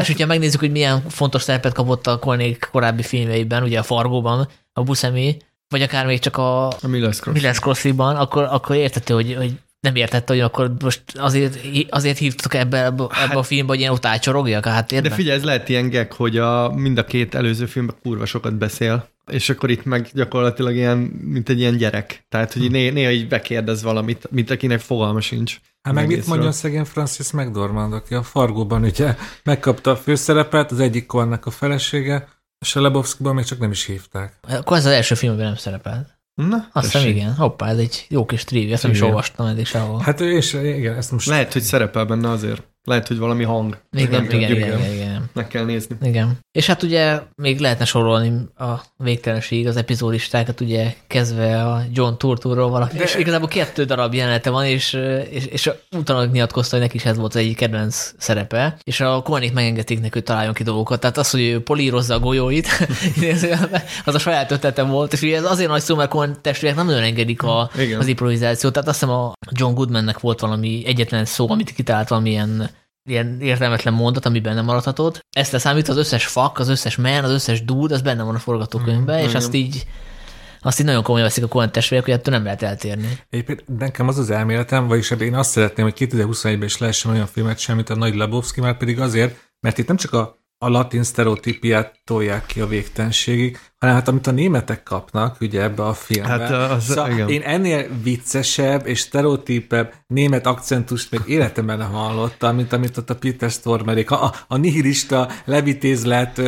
És hogyha megnézzük, hogy milyen fontos szerepet kapott a Kornék korábbi filmjeiben, ugye a Fargóban, a Buscemi, vagy akár még csak a A Miller's Cross. Miller's Crossing-ban, akkor, akkor értette, hogy, hogy nem értette, hogy akkor most azért, azért hívtuk ebbe, ebbe, ebbe a filmbe, hogy ilyen ott ácsorogjak a háttérben. De figyelj, ez lehet ilyen gag, hogy a, mind a két előző filmben kurva sokat beszél, és akkor itt meg gyakorlatilag ilyen, mint egy ilyen gyerek. Tehát, hogy né, néha így bekérdez valamit, mint akinek fogalma sincs. Hát meg mit mondjon szegény Francis McDormand, aki a Fargóban ugye megkapta a főszerepet, az egyik kornak a felesége, és a Lebowskiban még csak nem is hívták. Akkor ez az első filmben nem szerepelt. Na, Azt hiszem, igen. Hoppá, ez egy jó kis trivia, ezt nem is olvastam eddig sehol. Hát és igen, ezt most Lehet, hogy szerepel benne azért. Lehet, hogy valami hang. igen, Nem igen, tudjuk. igen, igen, igen. Meg kell nézni. Igen. És hát ugye még lehetne sorolni a végtelenségig az epizódistákat, ugye kezdve a John Turturról valaki. De... És igazából kettő darab jelenete van, és, és, és utána nyilatkozta, hogy neki is ez volt az egyik kedvenc szerepe, és a Kornék megengedik neki, hogy találjon ki dolgokat. Tehát az, hogy ő polírozza a golyóit, az a saját ötlete volt, és ugye ez azért nagy szó, mert Coen testvérek nem nagyon engedik a, Igen. az improvizációt. Tehát azt hiszem a John Goodmannek volt valami egyetlen szó, amit kitalált valamilyen ilyen értelmetlen mondat, ami benne maradhatott. Ezt leszámít az összes fak, az összes man, az összes dude, az benne van a forgatókönyvben, és igen. azt így azt így nagyon komolyan veszik a Coen testvérek, hogy ettől nem lehet eltérni. Egyébként nekem az az elméletem, vagyis ebben én azt szeretném, hogy 2021-ben is lehessen olyan filmet sem, mint a Nagy Lebowski, már pedig azért, mert itt nem csak a, a latin sztereotípiát tolják ki a végtelenségig, hanem hát amit a németek kapnak ugye ebbe a filmbe. Hát, az- szóval igen. én ennél viccesebb és sztereotípebb német akcentust még életemben hallottam, mint amit ott a Peter Stormerék, a, a nihilista, levitézlet,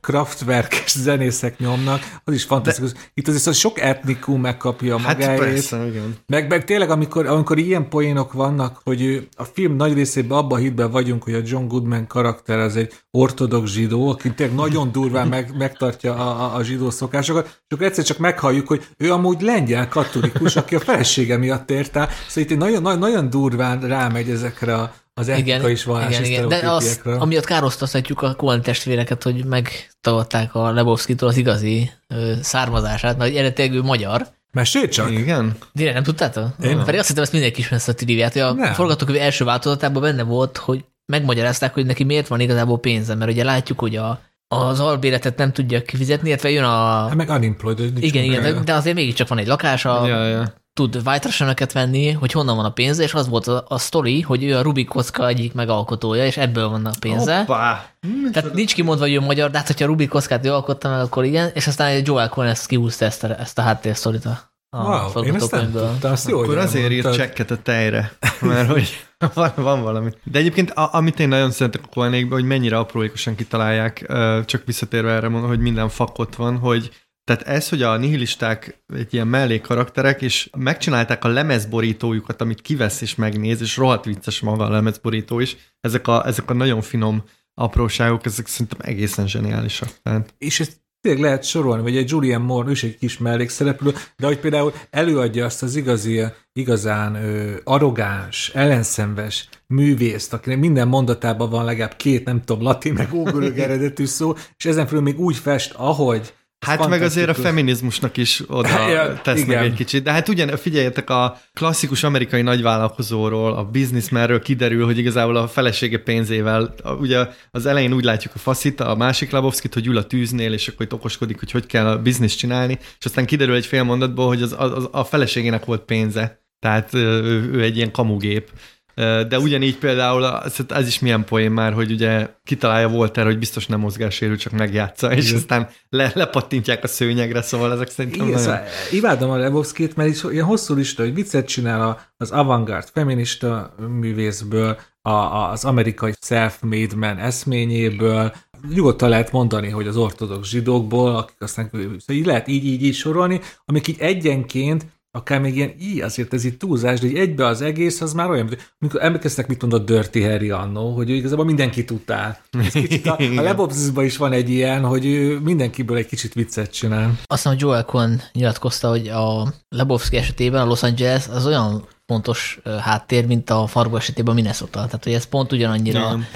kraftwerkes zenészek nyomnak, az is fantasztikus. Itt azért szóval sok etnikum megkapja Hát magáét. persze, igen. Meg, meg tényleg, amikor, amikor ilyen poénok vannak, hogy ő, a film nagy részében abban a hitben vagyunk, hogy a John Goodman karakter az egy ortodox zsidó, aki tényleg nagyon durván meg, megtartja a, a, a zsidó szokásokat, és akkor egyszer csak meghalljuk, hogy ő amúgy lengyel katolikus, aki a felesége miatt ért el. Szóval itt nagyon, nagyon, nagyon durván rámegy ezekre a, az etnikai és vallási igen, igen. De azt, amiatt károsztathatjuk a Coen testvéreket, hogy megtagadták a Lebowski-tól az igazi ö, származását, mert eredetileg ő magyar, Mesélj csak! Igen? Dire, nem tudtátok? Én nem. Pedig azt hittem, ezt mindenki ismer ezt a triviát, hogy a Nem. forgatókönyv első változatában benne volt, hogy megmagyarázták, hogy neki miért van igazából pénze, mert ugye látjuk, hogy a, az albéletet nem tudja kifizetni, illetve jön a... Hát meg unemployed, hogy nincs Igen, igen, de, de azért mégiscsak van egy lakása, Ja, ja. tud white venni, hogy honnan van a pénze, és az volt a, a sztori, hogy ő a Rubik kocka egyik megalkotója, és ebből van a pénze. Hoppá! Tehát nincs kimondva, hogy ő magyar, de hát hogyha Rubik kockát ő alkotta meg, akkor igen, és aztán egy Joel Cohen ezt kihúzta ezt a, ezt a háttérsztorit a, Wow, én ezt nem tudtam, azt jó, Akkor azért írt csekket a tejre, mert hogy van, van valami. De egyébként, a, amit én nagyon szeretek a Koenékbe, hogy mennyire aprólékosan kitalálják, csak visszatérve erre mondom, hogy minden fakot van, hogy tehát ez, hogy a nihilisták egy ilyen mellékkarakterek, és megcsinálták a lemezborítójukat, amit kivesz és megnéz, és rohadt vicces maga a lemezborító is, ezek a, ezek a nagyon finom apróságok, ezek szerintem egészen zseniálisak. Tehát és ezt tényleg lehet sorolni, vagy egy Julian Moore, ő is egy kis mellékszereplő, de hogy például előadja azt az igazi, igazán ö, arrogáns, ellenszenves művészt, akinek minden mondatában van legalább két, nem tudom, latin meg ógörög eredetű szó, és ezen felül még úgy fest, ahogy. Hát meg azért a feminizmusnak is oda Ja, tesznek igen. egy kicsit. De hát ugyan, figyeljetek, a klasszikus amerikai nagyvállalkozóról, a businessmanről kiderül, hogy igazából a felesége pénzével, ugye az elején úgy látjuk a faszit, a másik Labovskit, hogy ül a tűznél, és akkor itt okoskodik, hogy hogy kell a bizniszt csinálni, és aztán kiderül egy fél mondatból, hogy az, az, a feleségének volt pénze. Tehát ő, ő egy ilyen kamugép. De ugyanígy például az- ez is milyen poén már, hogy ugye kitalálja Voltaire, hogy biztos nem mozgássérül, csak megjátsza, és Igen. aztán le, lepattintják a szőnyegre, szóval ezek szerintem Igen, nagyon... szóval imádom a Lebowski-t, mert is ilyen hosszú lista, hogy viccet csinál a- az avantgard feminista művészből, a, a, az amerikai self-made man eszményéből, nyugodtan lehet mondani, hogy az ortodox zsidókból, akik aztán szóval így lehet így, így, így sorolni, amik így egyenként akár még ilyen, így azért ez itt túlzás, de így egybe az egész, az már olyan, amikor emlékeztek, mit mondott Dirty Harry annó, hogy ő igazából mindenkit utál. Ez kicsit a, a. Lebowskiban is van egy ilyen, hogy ő mindenkiből egy kicsit viccet csinál. Azt hiszem, Joel Cohen nyilatkozta, hogy a Lebowski esetében a Los Angeles az olyan fontos háttér, mint a Fargo esetében a Minnesota. Tehát, hogy ez pont ugyanannyira Igen.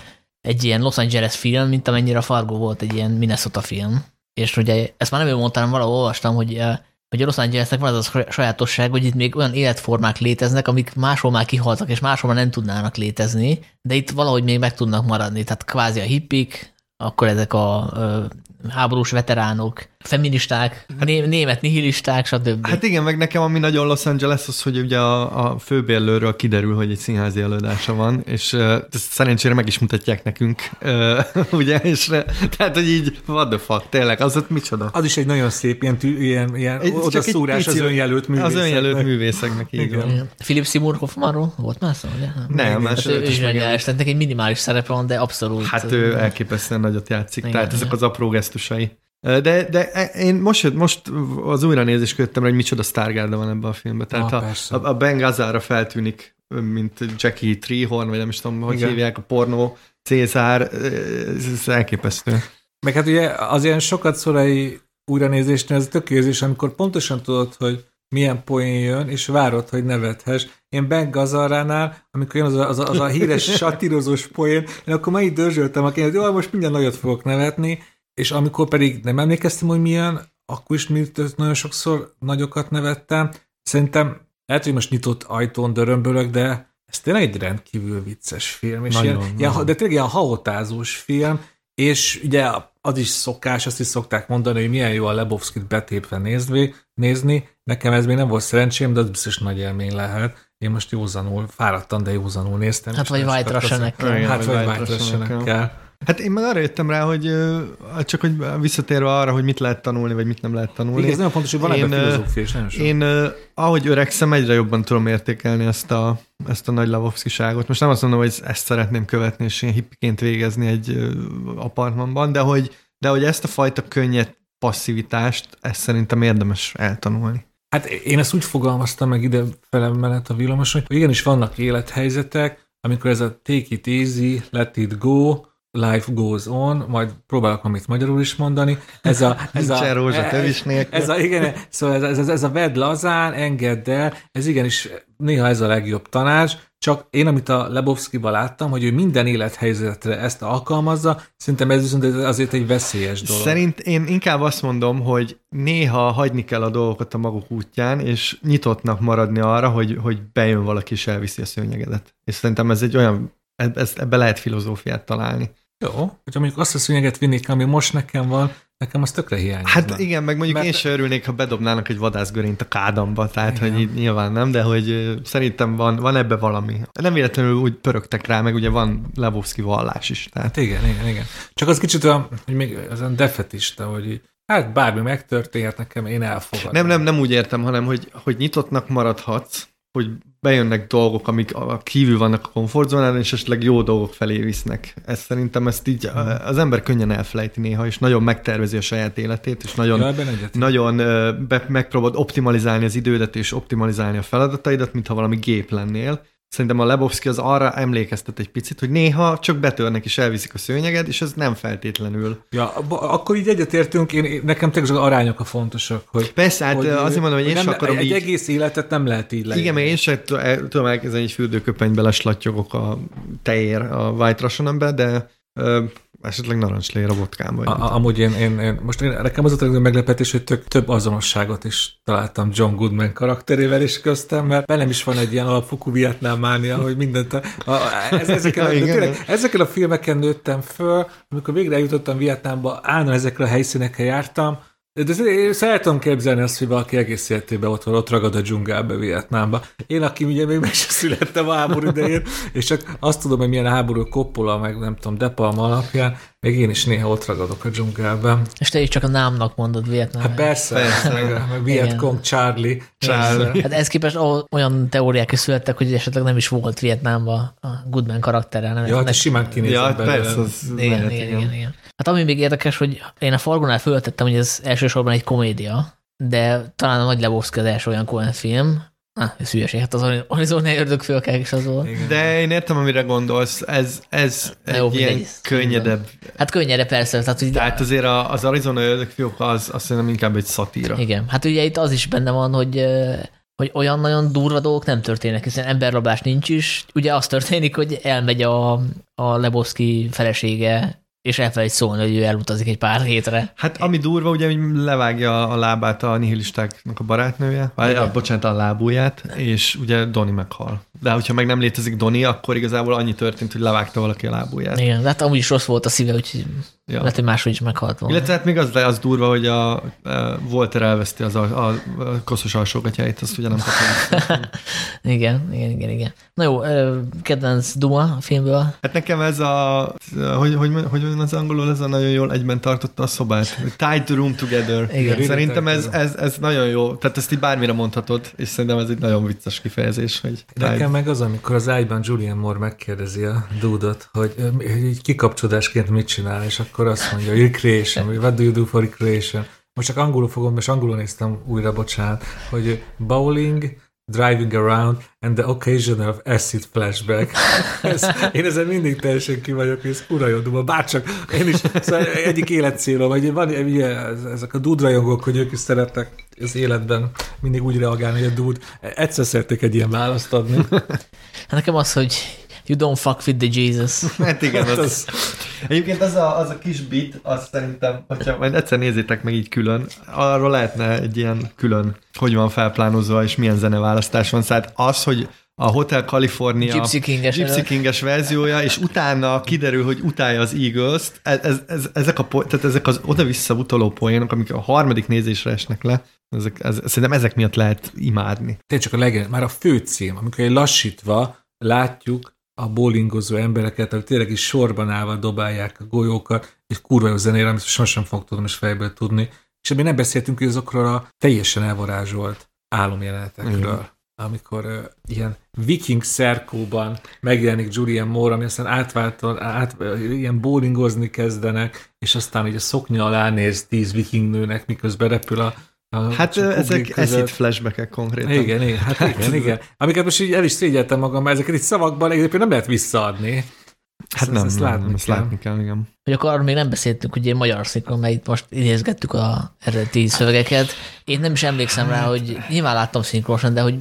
egy ilyen Los Angeles film, mint amennyire a Fargo volt egy ilyen Minnesota film. És ugye ezt már nem ő mondtam, hanem valahol olvastam, hogy, hogy a Los Angelesnek van az a sajátosság, hogy itt még olyan életformák léteznek, amik máshol már kihaltak, és máshol már nem tudnának létezni, de itt valahogy még meg tudnak maradni. Tehát kvázi a hippik, akkor ezek a ö, háborús veteránok, feministák, né- német nihilisták, stb. Hát igen, meg nekem ami nagyon Los Angeles az, hogy ugye a, a főbérlőről kiderül, hogy egy színházi előadása van, és uh, ezt szerencsére meg is mutatják nekünk, uh, ugye, és uh, tehát, hogy így, what the fuck, tényleg, az ott micsoda? Az is egy nagyon szép ilyen, tű, ilyen, ilyen Egy- csak egy odaszúrás az önjelölt művészeknek. Az önjelölt művészeknek, így Igen. van. Igen. Philip Seymour Hoffmanról volt már szó, ugye? Nem, Hát más ő, ő is zseniális, tehát neki egy minimális szerepe van, de abszolút. Hát ő elképesztően nagyot játszik, Igen, igen, tehát ezek az apró gesztusai. De, de én most, most az újranézést kötöttem, hogy micsoda sztárgárda van ebben a filmben. Tehát Ah, a, a, a Ben Gazzara feltűnik, mint Jackie Treehorn, vagy nem is tudom, hogy Igen. hívják, a pornó Cézár, ez, ez elképesztő. Meg hát ugye az ilyen sokat szorai újranézésnél ez tök érzés, amikor pontosan tudod, hogy milyen poén jön, és várod, hogy nevethess. Én Ben Gazaránál, amikor jön az a, az a, az a híres satírozós poén, én akkor már így dörzsöltem, aki hogy jó, most minden nagyot fogok nevetni, és amikor pedig nem emlékeztem, hogy milyen, akkor is mint nagyon sokszor nagyokat nevettem. Szerintem lehet, hogy most nyitott ajtón dörömbölök, de ez tényleg egy rendkívül vicces film, és Nagyon, ilyen, ilyen, nagyon. de tényleg ilyen haotázós film, és ugye az is szokás, azt is szokták mondani, hogy milyen jó a Lebowski-t betépve nézni, nézni. Nekem ez még nem volt szerencsém, de az biztos nagy élmény lehet. Én most józanul, fáradtan, de józanul néztem. Hát és vagy White. Igen, Hát vagy White White Russian-ekkel. Russian-ekkel. Hát én meg arra jöttem rá, hogy csak hogy visszatérve arra, hogy mit lehet tanulni, vagy mit nem lehet tanulni. Igen, ez nagyon fontos, hogy van ebben Én, ö, filozófia, és nagyon sok. Én, ahogy öregszem, egyre jobban tudom értékelni ezt a, ezt a nagy lavovszkiságot. Most nem azt mondom, hogy ezt szeretném követni, és én hippiként végezni egy apartmanban, de hogy, de hogy ezt a fajta könnyed passzívitást, ezt szerintem érdemes eltanulni. Hát én ezt úgy fogalmaztam meg ide felemelet a villamoson, hogy igenis vannak élethelyzetek, amikor ez a take it easy, let it go, life goes on, majd próbálok amit magyarul is mondani. Ez a, ez a, rózsa ez, tövis nélkül. ez a, igen, szóval ez, ez, ez a vedd lazán, engedd el, ez igenis néha ez a legjobb tanács, csak én, amit a Lebowski-ban láttam, hogy ő minden élethelyzetre ezt alkalmazza, szerintem ez viszont azért egy veszélyes dolog. Szerint én inkább azt mondom, hogy néha hagyni kell a dolgokat a maguk útján, és nyitottnak maradni arra, hogy, hogy bejön valaki és elviszi a szőnyegedet. És szerintem ez egy olyan, ez, ebbe lehet filozófiát találni. Jó, hogyha mondjuk azt a szőnyeget vinnék, ami most nekem van, Nekem az tökre hiányzik. Hát igen, meg mondjuk Mert- én sem örülnék, ha bedobnának egy vadászgörényt a kádamba, tehát Igen. hogy így nyilván nem, de hogy szerintem van, van ebbe valami. Nem véletlenül úgy pörögtek rá, meg ugye van Lebowski vallás is, tehát Hát igen, igen, igen. Csak az kicsit olyan, hogy még az olyan defetista, hogy hát bármi megtörténhet nekem, én elfogadom. nem, nem, nem úgy értem, hanem hogy, hogy nyitottnak maradhatsz, hogy bejönnek dolgok, amik kívül vannak a komfortzónán, és esetleg jó dolgok felé visznek. Ez szerintem ezt így az ember könnyen elfelejti néha, és nagyon megtervezi a saját életét, és nagyon, Ja, nagyon ö, be, megpróbálod optimalizálni az idődet és optimalizálni a feladataidat, mintha valami gép lennél. Szerintem a Lebowski az arra emlékeztet egy picit, hogy néha csak betörnek és elviszik a szőnyeged, és ez nem feltétlenül. Ja, akkor így egyetértünk, én, nekem tényleg az arányok a fontosak, hogy Persze, hát hogy, azért mondom, hogy én nem, sem akarom egy így... egész életet nem lehet így leírni. Igen, mert én sem tudom elkezdeni egy fürdőköpenybe leslattyogok a tejér a White Russian de ö, esetleg narancslér a vodkámba. A, a, amúgy én, én, én, most én, nekem az a meglepetés, hogy tök, több azonosságot is találtam John Goodman karakterével is köztem, mert bennem is van egy ilyen alapfokú vietnám mánia, hogy mindent a, a, ez, ezeken, a, Ja, igen. tényleg, ezeken a filmeken nőttem föl, amikor végre eljutottam Vietnámba, állandóan ezekre a helyszínekre jártam, de én szeretem képzelni azt, hogy valaki egész életében ott van, ott ragad a dzsungelbe Vietnámba. Én, aki ugye még meg sem születtem a háború idején, és csak azt tudom, hogy milyen háború Coppola, meg nem tudom, De Palma alapján, még én is néha ott ragadok a dzsungelben. És te is csak a námnak mondod Vietnám. Hát persze, Persze. meg, meg Vietcong Charlie. Charlie. Hát ez képest olyan teóriák is születtek, hogy esetleg nem is volt Vietnámban a Goodman karaktere. Nem Ja, hát ez simán kinézett Ja, belőle. persze, az igen, lehet, igen, igen, igen. Hát ami még érdekes, hogy én a Fargonál föltettem, hogy ez elsősorban egy komédia, de talán a Nagy Lebowski az első olyan Coen film. Ah, ez hülyeség, hát az Arizona ördögfőkák is az volt. De én értem, amire gondolsz, ez, ez Na egy jó, ilyen mindegy. könnyedebb. Hát könnyere persze, tehát hogy Tehát azért a- az Arizona ördögfiók az azt szerintem inkább egy szatíra. Igen, hát ugye itt az is benne van, hogy hogy olyan nagyon durva dolgok nem történnek, hiszen emberrablás nincs is. Ugye az történik, hogy elmegy a, a Lebowski felesége, és elfelejt szólni, hogy ő elutazik egy pár hétre. Hát ami durva, ugye, hogy levágja a lábát a nihilistáknak a barátnője, vagy a, bocsánat, a lábúját, és ugye Doni meghal. De hogyha meg nem létezik Doni, akkor igazából annyi történt, hogy levágta valaki a lábúját. Igen, de hát amúgy is rossz volt a szíve, úgyhogy Ja. lehet, hogy máshogy is meghalt volna. Illetve hát még az, az durva, hogy a, a Walter elveszti az a, a, a koszos alsógatyáit, azt ugye nem kapja. Igen, igen, igen, igen. Na jó, kedvenc Duma a filmből. Hát nekem ez a, hogy, hogy, hogy van az angolul, ez a nagyon jól egyben tartotta a szobát. Tied the room together. Igen. Szerintem ez, ez, ez nagyon jó. Tehát ezt így bármire mondhatod, és szerintem ez egy nagyon vicces kifejezés, hogy tied. Nekem meg az, amikor az ágyban Julian Moore megkérdezi a dúdot, hogy, hogy így kikapcsolódásként mit csinál, és akkor azt mondja, recreation, vagy what do you do for recreation? Most csak angolul fogom, és angolul néztem újra, bocsánat, hogy bowling, driving around, and the occasional acid flashback. ez, én ezen mindig teljesen ki vagyok, és duma, bárcsak én is, szóval egyik életcélom, vagy van ugye, ezek a dudrajongók, hogy ők is szeretnek az életben mindig úgy reagálni, hogy a dúd. Egyszer szeretnék egy ilyen választ adni. Hát nekem az, hogy you don't fuck with the Jesus. Hát igen, az, az- Egyébként az a, az a kis bit, azt szerintem, hogyha majd egyszer nézzétek meg így külön, arról lehetne egy ilyen külön, hogy van felplánozva, és milyen zeneválasztás van. Szóval az, hogy a Hotel California Gypsy King-es Gypsy. King-es verziója, és utána kiderül, hogy utálja az Eagles-t, ez, ez, ez, ezek, a, tehát ezek az oda-vissza utoló poénok, amik a harmadik nézésre esnek le, ezek, ez, szerintem ezek miatt lehet imádni. Tényleg csak a legyen, már a főcím, amikor egy lassítva látjuk a bowlingozó embereket, akik tényleg is sorban állva dobálják a golyókat, és kurva jó zenére, amit sosem fog tudom is fejből tudni. És ebben nem beszéltünk hogy azokról a teljesen elvarázsolt álomjelenetekről. Igen. amikor uh, ilyen viking szerkóban megjelenik Julian Moore, ami aztán átváltal, át, ilyen bowlingozni kezdenek, és aztán így a szoknya alá néz tíz viking nőnek, miközben repül a, a Hát ezek között. eszít flashbackek konkrétan. Igen, igen, hát igen, igen. Amiket most így el is szégyeltem magam, mert ezeket itt szavakban egyébként nem lehet visszaadni. Hát Ezt- nem, ezt nem, látni nem, ezt kell. látni kell, igen. Hogy akkor arról még nem beszéltünk, hogy egy magyar szinkron, mert itt most idézgettük a eredeti szövegeket. Én nem is emlékszem rá, hogy nyilván láttam szinkronosan, de hogy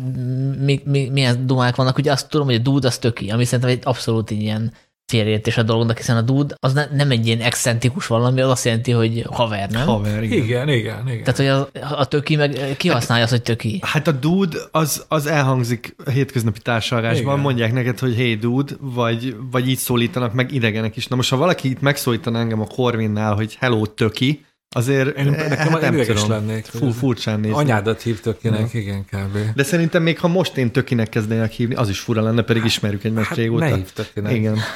mi, mi, milyen dumák vannak. Ugye azt tudom, hogy a dude az töki, ami szerintem egy abszolút ilyen félreértés a dolognak, hiszen a dude az ne, nem egy ilyen excentrikus valami, az azt jelenti, hogy haver, nem? Haver, igen. Igen, igen, igen. Tehát, hogy a, a töki meg kihasználja azt, hogy töki. Hát a dude az, az elhangzik a hétköznapi társalgásban, Igen. mondják neked, hogy hey dude, vagy, vagy így szólítanak meg idegenek is. Na most, ha valaki itt megszólítaná engem a Corvinnál, hogy hello töki, azért Én, nekem hát nem tudom. lennék. Fú, furcsán nézni. Anyádat hívtak kinek, igen, kb. De szerintem még ha most én tökinek kezdenek hívni, az is fura lenne, pedig ismerjük egymást Hát régóta. ne hívtak kinek. Igen.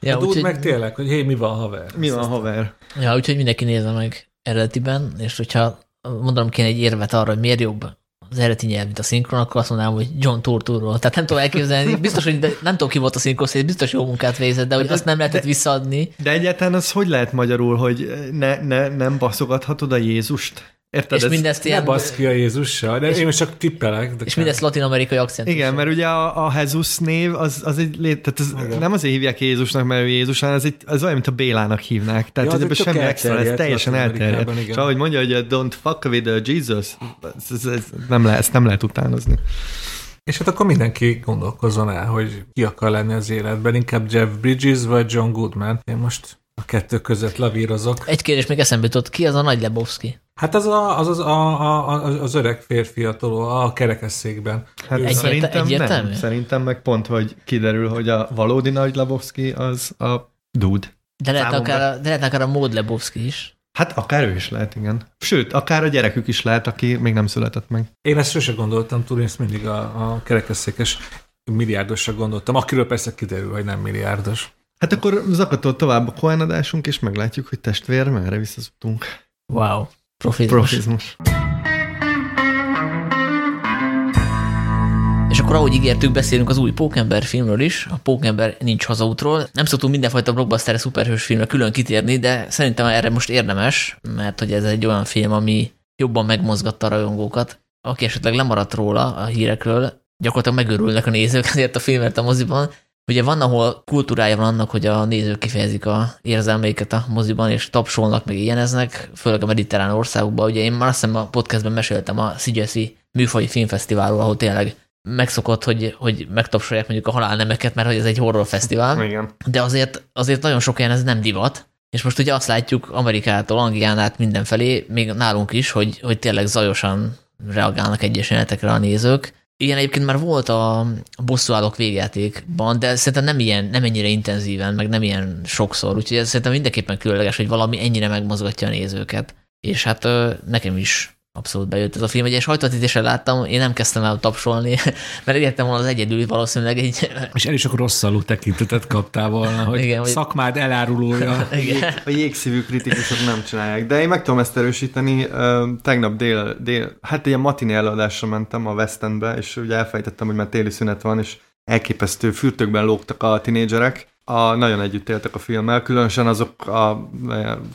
Ja, Ja, úgy meg tényleg, hogy hé, mi van haver? Mi van, haver? ja, úgyhogy mindenki nézze meg eredetiben, és hogyha mondanom kéne egy érvet arra, hogy miért jobb az eredeti nyelv, mint a szinkron, akkor azt mondanám, hogy John Turturro. Tehát nem tudom elképzelni, biztos, hogy de nem tudom ki volt a szinkron, biztos jó munkát végzett, de hogy De- azt nem lehetett de- visszaadni. De egyáltalán az hogy lehet magyarul, hogy ne, ne, nem baszogathatod a Jézust? Érted? És Ez- mindezt ilyen, basz ki a Jézussal, de én most csak tippelek. De és mindezt latin-amerikai akcentus. Igen, mert ugye a, a Jesus név az, az egy lét, tehát ez Igen. nem azért hívják Jézusnak, mert ő Jézus, hanem ez, egy, az olyan, mint a Bélának hívnák. Tehát Ja, az tök semmi extra, ez teljesen elterjedt. igen. És ahogy mondja, hogy don't fuck with the Jesus, ez, ez, ez nem lehet, ezt nem lehet utánozni. És hát akkor mindenki gondolkozzon el, hogy ki akar lenni az életben, inkább Jeff Bridges vagy John Goodman. Én most a kettő között lavírozok. Egy kérdés még eszembe jutott, ki az a nagy Lebowski? Hát az a, az, az, a, a, a, az öreg férfi a, toló, a kerekesszékben. Hát Egyérte- szerintem egyértelmű? nem. Szerintem meg pont, hogy kiderül, hogy a valódi nagy Lebowski az a dude. De lehet, Számomra. akár, a- de lehet akár a Mód Lebowski is. Hát akár ő is lehet, igen. Sőt, akár a gyerekük is lehet, aki még nem született meg. Én ezt sose gondoltam, tudni, ezt mindig a, a kerekesszékes milliárdosra gondoltam, akiről persze kiderül, hogy nem milliárdos. Hát akkor zakatol tovább a Cohen adásunk, és meglátjuk, hogy testvér, merre visszazutunk. Wow. Profizmus. Profizmus. És akkor ahogy ígértük, beszélünk az új Pókember filmről is. A Pókember nincs hazaútról. Nem szoktunk mindenfajta blockbuster szuperhős filmre külön kitérni, de szerintem erre most érdemes, mert hogy ez egy olyan film, ami jobban megmozgatta a rajongókat. Aki esetleg lemaradt róla a hírekről, gyakorlatilag megörülnek a nézők ezért a filmért a moziban. Ugye van, ahol kultúrája van annak, hogy a nézők kifejezik a érzelmeiket a moziban, és tapsolnak, meg ilyeneznek, főleg a mediterrán országokban. Ugye én már azt hiszem a podcastben meséltem a Szigyeszi műfai filmfesztiválról, ahol tényleg megszokott, hogy, hogy megtapsolják mondjuk a halálnemeket, mert hogy ez egy horrorfesztivál, Igen. de azért, azért nagyon sok helyen ez nem divat, és most ugye azt látjuk Amerikától, Anglián át mindenfelé, még nálunk is, hogy, hogy tényleg zajosan reagálnak egyes jelenetekre a nézők. Ilyen egyébként már volt a bosszúállók végjátékban, de szerintem nem ilyen, nem ennyire intenzíven, meg nem ilyen sokszor, úgyhogy ez szerintem mindenképpen különleges, hogy valami ennyire megmozgatja a nézőket. És hát nekem is abszolút bejött ez a film. Egy ilyen sajtóvetítésen láttam, én nem kezdtem el tapsolni, mert értem volna az egyedül valószínűleg egy... És el is akkor rosszalú tekintetet kaptál volna, hogy Igen, szakmád elárulója. Igen. A jégszívű kritikusok nem csinálják, de én meg tudom ezt erősíteni. Tegnap dél, dél hát ilyen matiné előadásra mentem a West Endbe, és ugye elfejtettem, hogy már téli szünet van, és elképesztő fürtökben lógtak a tinédzserek. A, nagyon együtt éltek a filmmel, különösen azok a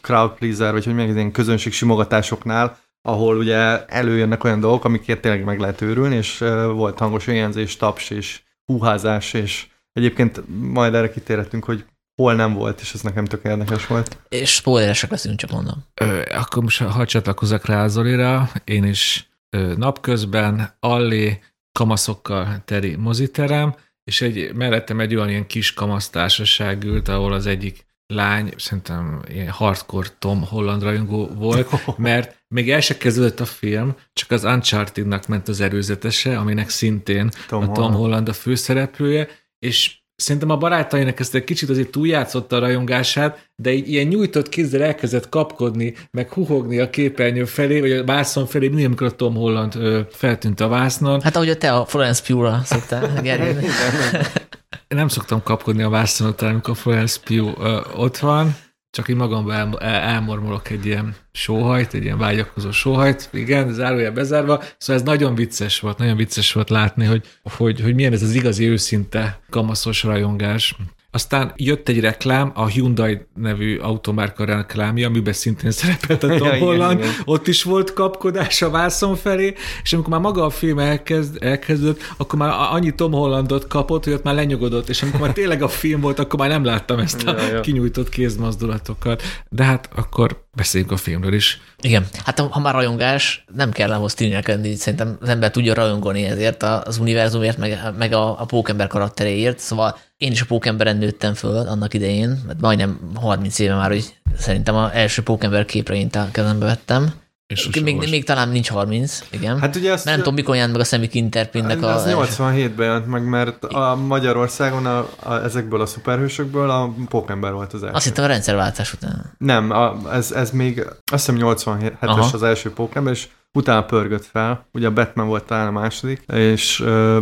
crowd pleaser, vagy hogy mondják, ilyen közönség simogatásoknál, ahol ugye előjönnek olyan dolgok, amikért tényleg meg lehet őrülni, és volt hangos éjjelzés, taps és húházás, és egyébként majd erre kitérhetünk, hogy hol nem volt, és ez nekem tök érdekes volt. És spoileresek leszünk, csak mondom. Ö, akkor most hadd csatlakozzak rá Zolira, én is ö, napközben, allé, kamaszokkal teri moziterem, és egy, mellettem egy olyan ilyen kis kamasztársaság ült, ahol az egyik lány, szerintem ilyen hardcore Tom Holland rajongó volt, mert még el se kezdődött a film, csak az Uncharted-nak ment az előzetese, aminek szintén Tom a Tom Holland. Holland a főszereplője, és szerintem a barátainak ezt egy kicsit azért túljátszotta a rajongását, de így ilyen nyújtott kézzel elkezdett kapkodni, meg huhogni a képernyő felé, vagy a vászon felé, mindig, amikor a Tom Holland ö, feltűnt a vásznon. Hát ahogy te a Florence Pugh-ra szoktál, Gergő. Nem szoktam kapkodni a vászon után, amikor Florence Pugh ö, ott van, csak így magamban el, el, elmormolok egy ilyen sóhajt, egy ilyen vágyakozó sóhajt, igen, zárójel bezárva, szóval ez nagyon vicces volt, nagyon vicces volt látni, hogy, hogy, hogy milyen ez az igazi őszinte kamaszos rajongás. Aztán jött egy reklám, a Hyundai nevű automárka reklámja, amiben szintén szerepelt a Tom Ja, igen, Holland, igen. ott is volt kapkodás a vászon felé, és amikor már maga a film elkezd, elkezdődött, akkor már annyi Tom Hollandot kapott, hogy ott már lenyugodott, és amikor már tényleg a film volt, akkor már nem láttam ezt a Ja, ja. kinyújtott kézmozdulatokat. De hát akkor beszéljünk a filmről is. Igen, hát ha már rajongás, nem kell ahhoz tűnjelkedni, szerintem az ember tudja rajongani ezért az univerzumért, meg, meg a, a pókember karakteréért, szóval én is a pókemberen nőttem föl annak idején, mert majdnem 30 éve már, hogy szerintem az első pókember képregényt a kezembe vettem, És Még, sose még, talán nincs 30, igen. Hát ugye azt, nem tudom, mikor jelent meg a Semi Interpinnek a... Ez 87-ben jelent meg, mert a Magyarországon a, a, ezekből a szuperhősökből a Pókember volt az első. Azt hittem a rendszerváltás után. Nem, a, ez, ez még azt hiszem 87-es Aha. az első Pókember, és utána pörgött fel. Ugye a Batman volt talán a második, és uh,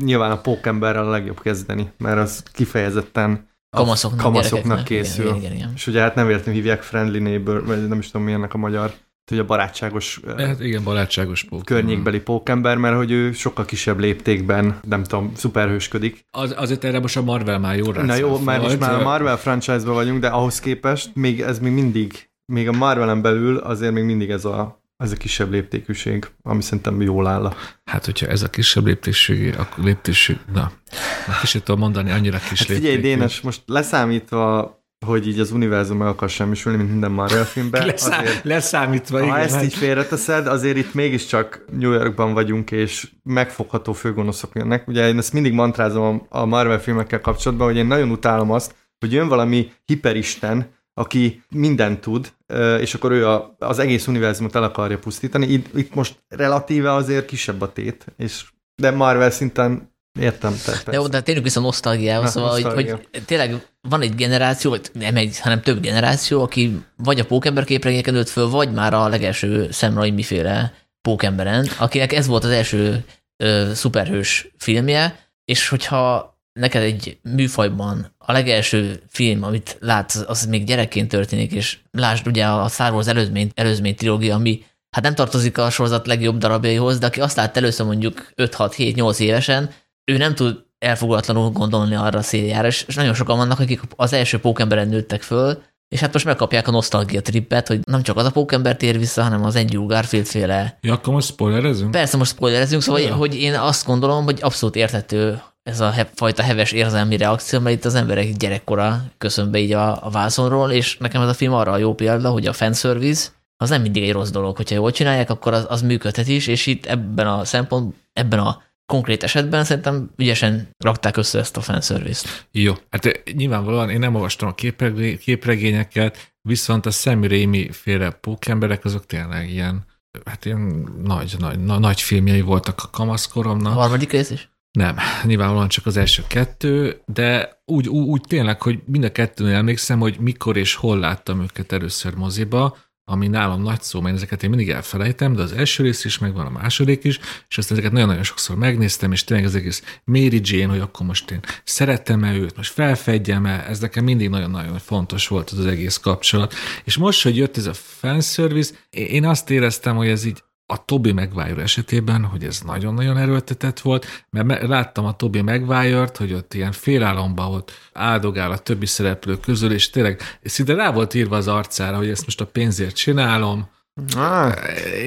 nyilván a Pókemberrel a legjobb kezdeni, mert az kifejezetten Kamaszoknak, kamaszoknak készül. Igen, igen, igen. És ugye hát nem véletlenül hívják Friendly Neighbor, vagy nem is tudom mi ennek a magyar, hogy a barátságos ö, Hát igen, barátságos pók. környékbeli pókember, mert hogy ő sokkal kisebb léptékben, nem tudom, szuperhősködik. Az, azért erre most a Marvel már jó rá Na jó, mert most már a Marvel franchise-ban vagyunk, de ahhoz képest még ez még mindig, még a Marvelen belül azért még mindig ez a, ez a kisebb léptékűség, ami szerintem jól áll. a- Hát, hogyha ez a kisebb léptésség, akkor léptésség, na, már kicsit tudom mondani, annyira kis Hát figyelj, léptékű. Dénes, most leszámítva, hogy így az univerzum meg akar semmisülni, mint minden Marvel filmben, Leszá, azért, leszámítva, ha igen. ezt hát- így félreteszed, azért itt mégiscsak New Yorkban vagyunk, és megfogható főgonoszok jönnek. Ugye én ezt mindig mantrázom a Marvel filmekkel kapcsolatban, hogy én nagyon utálom azt, hogy jön valami hiperisten, aki mindent tud, és akkor ő a, az egész univerzumot el akarja pusztítani. Itt, itt most relatíve azért kisebb a tét, és de Marvel szinten értem. Te, De jó, de térjünk vissza a nosztalgiához, szóval, hogy, nosztalgia. hogy tényleg van egy generáció, vagy nem egy, hanem több generáció, aki vagy a pókember képregényeken nőtt föl, vagy már a legelső Sam Raimi féle pókemberen, akinek ez volt az első ö, szuperhős filmje, és hogyha neked egy műfajban a legelső film, amit látsz, az még gyerekként történik, és lásd ugye a Star Wars előzmény, előzmény trilógia, ami hát nem tartozik a sorozat legjobb darabjaihoz, de aki azt látta először mondjuk 5-6-7-8 évesen, ő nem tud elfogulatlanul gondolni arra a széljára, és és nagyon sokan vannak, akik az első pókemberen nőttek föl, és hát most megkapják a nosztalgia trippet, hogy nem csak az a pókember tér vissza, hanem az Andrew Garfield féle. Ja, akkor most spoilerezünk? Persze most spoilerezünk, szóval, Ja. hogy én azt gondolom, hogy abszolút érthető ez a he- fajta heves érzelmi reakció, mert itt az emberek gyerekkora köszön be így a, a vászonról, és nekem ez a film arra a jó példa, hogy a fanservice az nem mindig egy rossz dolog, hogyha jól csinálják, akkor az, az működhet is, és itt ebben a szempont, ebben a konkrét esetben szerintem ügyesen rakták össze ezt a fanservice-t. Jó, hát eh, nyilvánvalóan én nem olvastam a képregé- képregényeket, viszont a Sam Raimi féle pókemberek azok tényleg ilyen, hát ilyen nagy, nagy, nagy, nagy filmjei voltak a A kamaszkoromnak. harmadik rész is? Nem, nyilvánvalóan csak az első kettő, de úgy, úgy, úgy tényleg, hogy mind a kettőnél emlékszem, hogy mikor és hol láttam őket először moziba, ami nálam nagy szó, mert ezeket én mindig elfelejtem, de az első rész is megvan, a második is, és azt ezeket nagyon-nagyon sokszor megnéztem, és tényleg az egész Mary Jane, hogy akkor most én szeretem-e őt, most felfedjem-e, ez nekem mindig nagyon-nagyon fontos volt az, az egész kapcsolat. És most, hogy jött ez a fanservice, én azt éreztem, hogy ez így a Toby Maguire esetében, hogy ez nagyon-nagyon erőltetett volt, mert me- láttam a Toby Maguire-t, hogy ott ilyen félálomban ott áldogál a többi szereplő közül, és tényleg szinte rá volt írva az arcára, hogy ezt most a pénzért csinálom. Ah,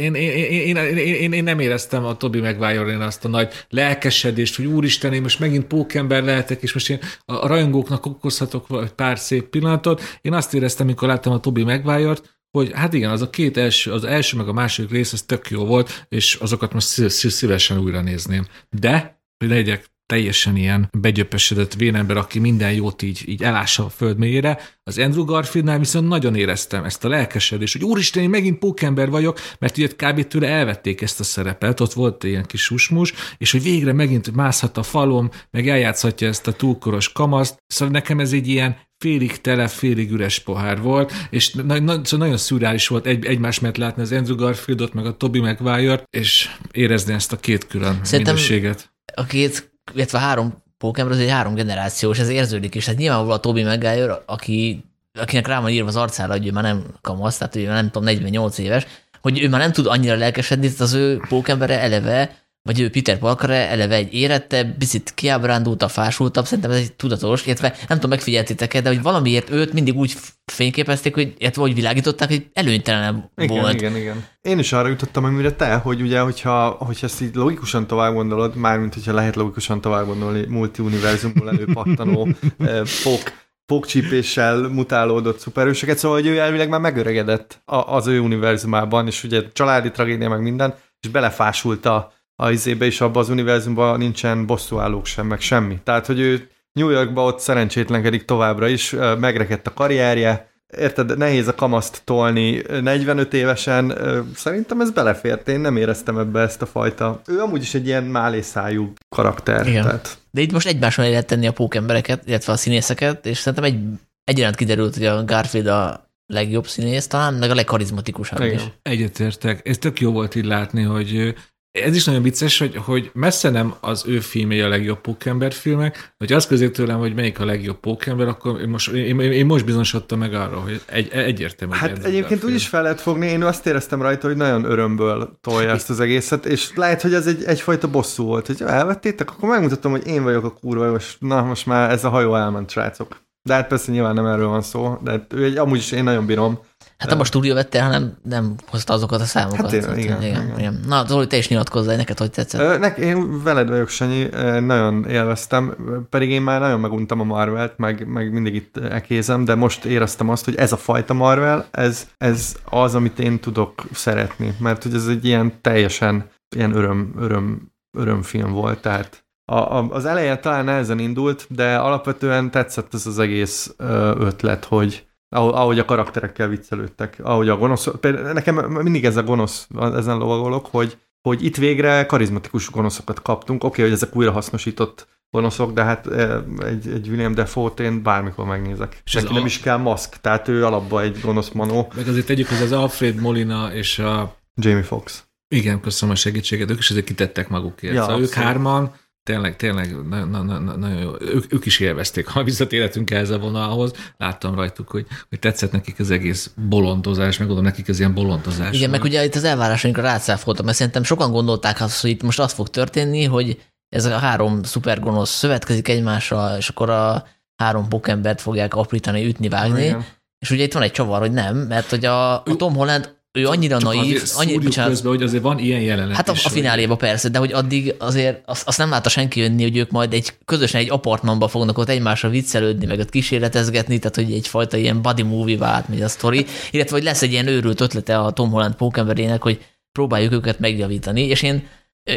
Én, én, én, én, én, én, nem éreztem a Toby Maguire-én azt a nagy lelkesedést, hogy úristen, én most megint pókember lehetek, és most én a rajongóknak okozhatok pár szép pillanatot. Én azt éreztem, amikor láttam a Toby Maguire-t, hogy hát igen, az a két első, az első meg a második rész, az tök jó volt, és azokat most szív- szív- szívesen újra nézném. De, hogy legyek teljesen ilyen begyöpesedett vénember, aki minden jót így, így elássa a föld mélyére, az Andrew Garfieldnál viszont nagyon éreztem ezt a lelkesedést, hogy úristen, én megint pókember vagyok, mert ugye kb. tőle elvették ezt a szerepet, ott volt ilyen kis susmus, és hogy végre megint mászhat a falom, meg eljátszhatja ezt a túlkoros kamaszt, szóval nekem ez egy ilyen félig tele, félig üres pohár volt, és na, na, szóval nagyon szürreális volt egy, egymás mellett látni az Andrew Garfieldot, meg a Toby Maguire-t, és érezni ezt a két külön Szerintem- minőséget. A két, illetve három pókember az egy három generációs, ez érződik is. Tehát nyilvánvalóan a Toby Maguire, aki, akinek rá van írva az arcára, hogy ő már nem kamasz, tehát ő már nem tudom, 48 éves, hogy ő már nem tud annyira lelkesedni, tehát az ő pókembere eleve, vagy ő Peter Parker eleve egy érettebb, picit kiábrándultabb, fásultabb, szerintem ez egy tudatos, illetve nem tudom, megfigyeltétek-e, de hogy valamiért őt mindig úgy fényképezték, hogy, illetve hogy világították, hogy előnytelenebb igen, volt. igen, igen. Én is arra jutottam, amire te, hogy ugye, hogyha, hogyha ezt így logikusan tovább gondolod, mármint hogyha lehet logikusan tovább gondolni multi-univerzumból előpattanó pók, pókcsípéssel mutálódott szuperősöket, szóval hogy ő elvileg már megöregedett az ő univerzumában, és ugye családi tragédia meg minden, és belefásult a, a izébe, és abban az univerzumban nincsen bosszúállók sem, meg semmi. Tehát, hogy ő New Yorkba ott szerencsétlenkedik továbbra is, megrekedt a karrierje, érted, nehéz a kamaszt tolni 45 évesen, szerintem ez belefért, én nem éreztem ebbe ezt a fajta. Ő amúgy is egy ilyen málészájú karakter. Igen. Tehát, De itt most egymáson lehet tenni a pókembereket, illetve a színészeket, és szerintem egy, egyaránt kiderült, hogy a Garfield a legjobb színész, talán meg a legkarizmatikusabb Igen. is. Egyetértek. Ez tök jó volt így látni, hogy ez is nagyon vicces, hogy, hogy messze nem az ő filmjei a legjobb pókember filmek, hogy azt közé tőlem, hogy melyik a legjobb pókember, akkor én most, én, én, én most bizonyosodtam meg arra, hogy egy, egyértelmű. hát egyébként úgy is fel lehet fogni, én azt éreztem rajta, hogy nagyon örömből tolja ezt az egészet, és lehet, hogy ez egy, egyfajta bosszú volt, hogy elvettétek, akkor megmutatom, hogy én vagyok a kurva, és na most már ez a hajó elment, srácok. De hát persze nyilván nem erről van szó, de hát ő egy, amúgy is én nagyon bírom. Hát nem a stúdió vette, hanem nem hozta azokat a számokat. Hát Tehát, igen, igen, igen. igen. Na, Zoli, te is nyilatkozzál, neked hogy tetszett? Nek, én veled vagyok, Sanyi, nagyon élveztem, pedig én már nagyon meguntam a Marvelt, meg, meg mindig itt ekézem, de most éreztem azt, hogy ez a fajta Marvel, ez, ez az, amit én tudok szeretni, mert hogy ez egy ilyen teljesen ilyen öröm, öröm, örömfilm volt, tehát a, a, az elején talán nehezen indult, de alapvetően tetszett ez az egész ö, ötlet, hogy ahogy, a karakterekkel viccelődtek, ahogy a gonosz, például nekem mindig ez a gonosz, ezen lovagolok, hogy, hogy itt végre karizmatikus gonoszokat kaptunk. Oké, okay, hogy ezek újra hasznosított gonoszok, de hát eh, egy, egy William Defoe-t én bármikor megnézek. És neki a- nem is kell maszk, tehát ő alapban egy gonosz manó. Meg azért tegyük, hogy az Alfred Molina és a Jamie Foxx. Igen, köszönöm a segítséget, ők is ezért kitettek magukért. Ja, szóval ők abszolút. hárman tényleg, tényleg na, na, na, na, nagyon jó. Ők, ők is élvezték, ha visszatérhetünk ehhez a vonalhoz. Láttam rajtuk, hogy, hogy tetszett nekik az egész bolondozás, meg gondolom nekik ez ilyen bolondozás. Igen, meg ugye itt az elvárásainkra rácáfoltam, mert szerintem sokan gondolták azt, hogy itt most az fog történni, hogy ez a három szupergonosz szövetkezik egymással, és akkor a három pokembert fogják aprítani, ütni, vágni. Igen. És ugye itt van egy csavar, hogy nem, mert hogy a, a Tom Holland, ő annyira Csak naív, annyi, bocsánat, közben, hogy azért van ilyen jelenet Hát a, is, a fináléba persze, de hogy addig azért azt, azt nem látta senki jönni, hogy ők majd egy közösen egy apartmanba fognak ott egymásra viccelődni, meg ott kísérletezgetni, tehát hogy egyfajta ilyen body movie-vá átmegy a sztori, illetve hogy lesz egy ilyen őrült ötlete a Tom Holland pókemberének, hogy próbáljuk őket megjavítani, és én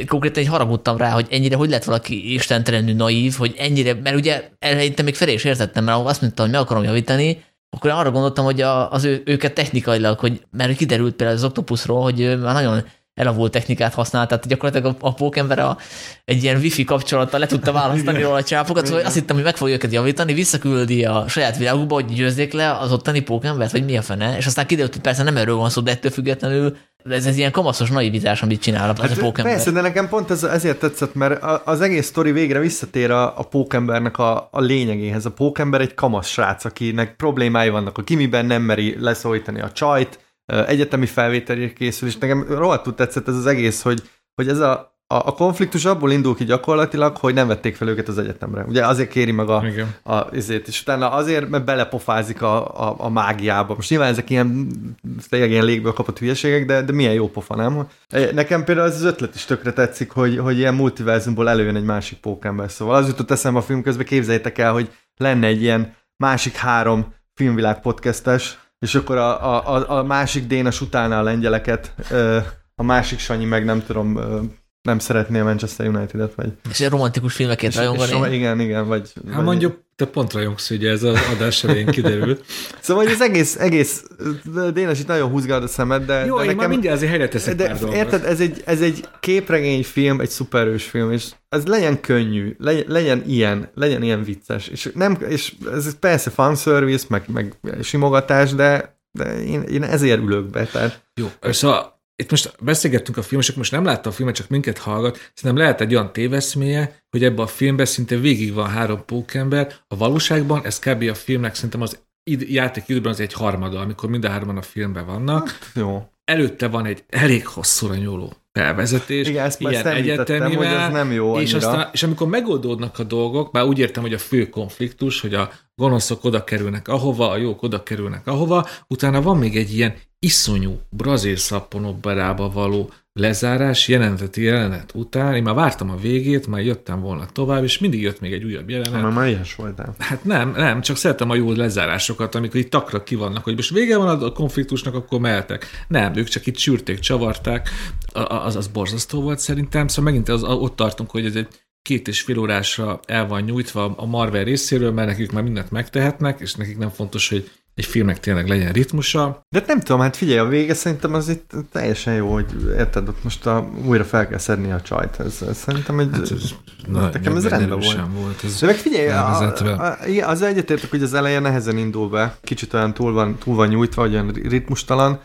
konkrétan egy haragudtam rá, hogy ennyire hogy lett valaki istentelenül naív, hogy ennyire, mert ugye eleinte még felé is értettem, mert azt mondta, hogy meg akarom javítani, akkor arra gondoltam, hogy a, az ő, őket technikailag, hogy mert kiderült például az Octopusról, hogy ő már nagyon elavult technikát használ, tehát gyakorlatilag a, a pókember a, egy ilyen wifi kapcsolattal le tudta választani róla a csápokat, szóval azt hittem, hogy meg fogja őket javítani, visszaküldi a saját világukba, hogy győzzék le az ottani pókembert, vagy mi a fene, és aztán kiderült, hogy persze nem erről van szó, de ettől függetlenül ez egy ilyen kamaszos naivitás, amit csinál az a pókember. Hát Persze, de nekem pont ez, ezért tetszett, mert a- az egész sztori végre visszatér a, a pókembernek a, a lényegéhez. A pókember egy kamasz srác, akinek problémái vannak a gimiben, nem meri leszólítani a csajt, egyetemi felvételére készül, és nekem rohadtul tetszett ez az egész, hogy, hogy ez a, a, a konfliktus abból indul ki gyakorlatilag, hogy nem vették fel őket az egyetemre. Ugye azért kéri meg a, Igen. a ezért, és utána azért, mert belepofázik a, a, a mágiába. Most nyilván ezek ilyen, tényleg ilyen légből kapott hülyeségek, de, de milyen jó pofa, nem? Nekem például ez az ötlet is tökre tetszik, hogy, hogy ilyen multiverzumból előjön egy másik pókember. Szóval az jutott eszembe a film közben, képzeljétek el, hogy lenne egy ilyen másik három filmvilág podcastes, és akkor a, a, a, másik Dénes utálná a lengyeleket, a másik Sanyi meg nem tudom, nem szeretné a Manchester United-et, vagy... És egy romantikus filmeket És, és, rajongani. igen, igen, vagy... Hát vagy mondjuk, te pont rajongsz, ugye ez az adás elején kiderült. Szóval hogy az egész, egész Dénes itt nagyon húzgálod a szemed, de, Jó, de én már mindjárt azért helyre teszek de pár érted, ez egy, ez egy képregényfilm, egy szuperős film, és ez legyen könnyű, legyen, legyen ilyen, legyen ilyen vicces, és, nem, és ez persze fanservice, meg, meg simogatás, de, de én, én ezért ülök be, tehát Jó, szóval itt most beszélgettünk a filmesek, most nem látta a filmet, csak minket hallgat. Szerintem lehet egy olyan téveszméje, hogy ebben a filmben szinte végig van három pókember. A valóságban ez kb. a filmnek szerintem az id- játék időben az egy harmada, amikor mind a hárman a filmben vannak. jó. Előtte van egy elég hosszúra nyúló felvezetés, Igen, ezt ilyen említettem, hogy ez nem jó és, aztán, és amikor megoldódnak a dolgok, bár úgy értem, hogy a fő konfliktus, hogy a gonoszok oda kerülnek ahova, a jók oda kerülnek ahova, utána van még egy ilyen iszonyú brazil szappanopperába való lezárás jeleneteti jelenet után, én már vártam a végét, már jöttem volna tovább, és mindig jött még egy újabb jelenet. Már már ilyes voltál. Hát nem, nem, csak szeretem a jó lezárásokat, amikor itt takra ki vannak, hogy most vége van a konfliktusnak, akkor mehetek. Nem, ők csak itt sűrték, csavarták, az, az borzasztó volt szerintem, szóval megint az, ott tartunk, hogy ez egy két és fél órásra el van nyújtva a Marvel részéről, mert nekik már mindent megtehetnek, és nekik nem fontos, hogy egy filmnek tényleg legyen ritmusa. De nem tudom, hát figyelj, a vége szerintem az itt teljesen jó, hogy érted, ott most a, újra fel kell szedni a csajt. Ez, ez szerintem egy... Hát ez, na, nekem ez rendben volt. volt. Ez De meg figyelj, a, a, a, igen, az egyetértek, hogy az eleje nehezen indul be, kicsit olyan túl van, túl van nyújtva, olyan ritmustalan,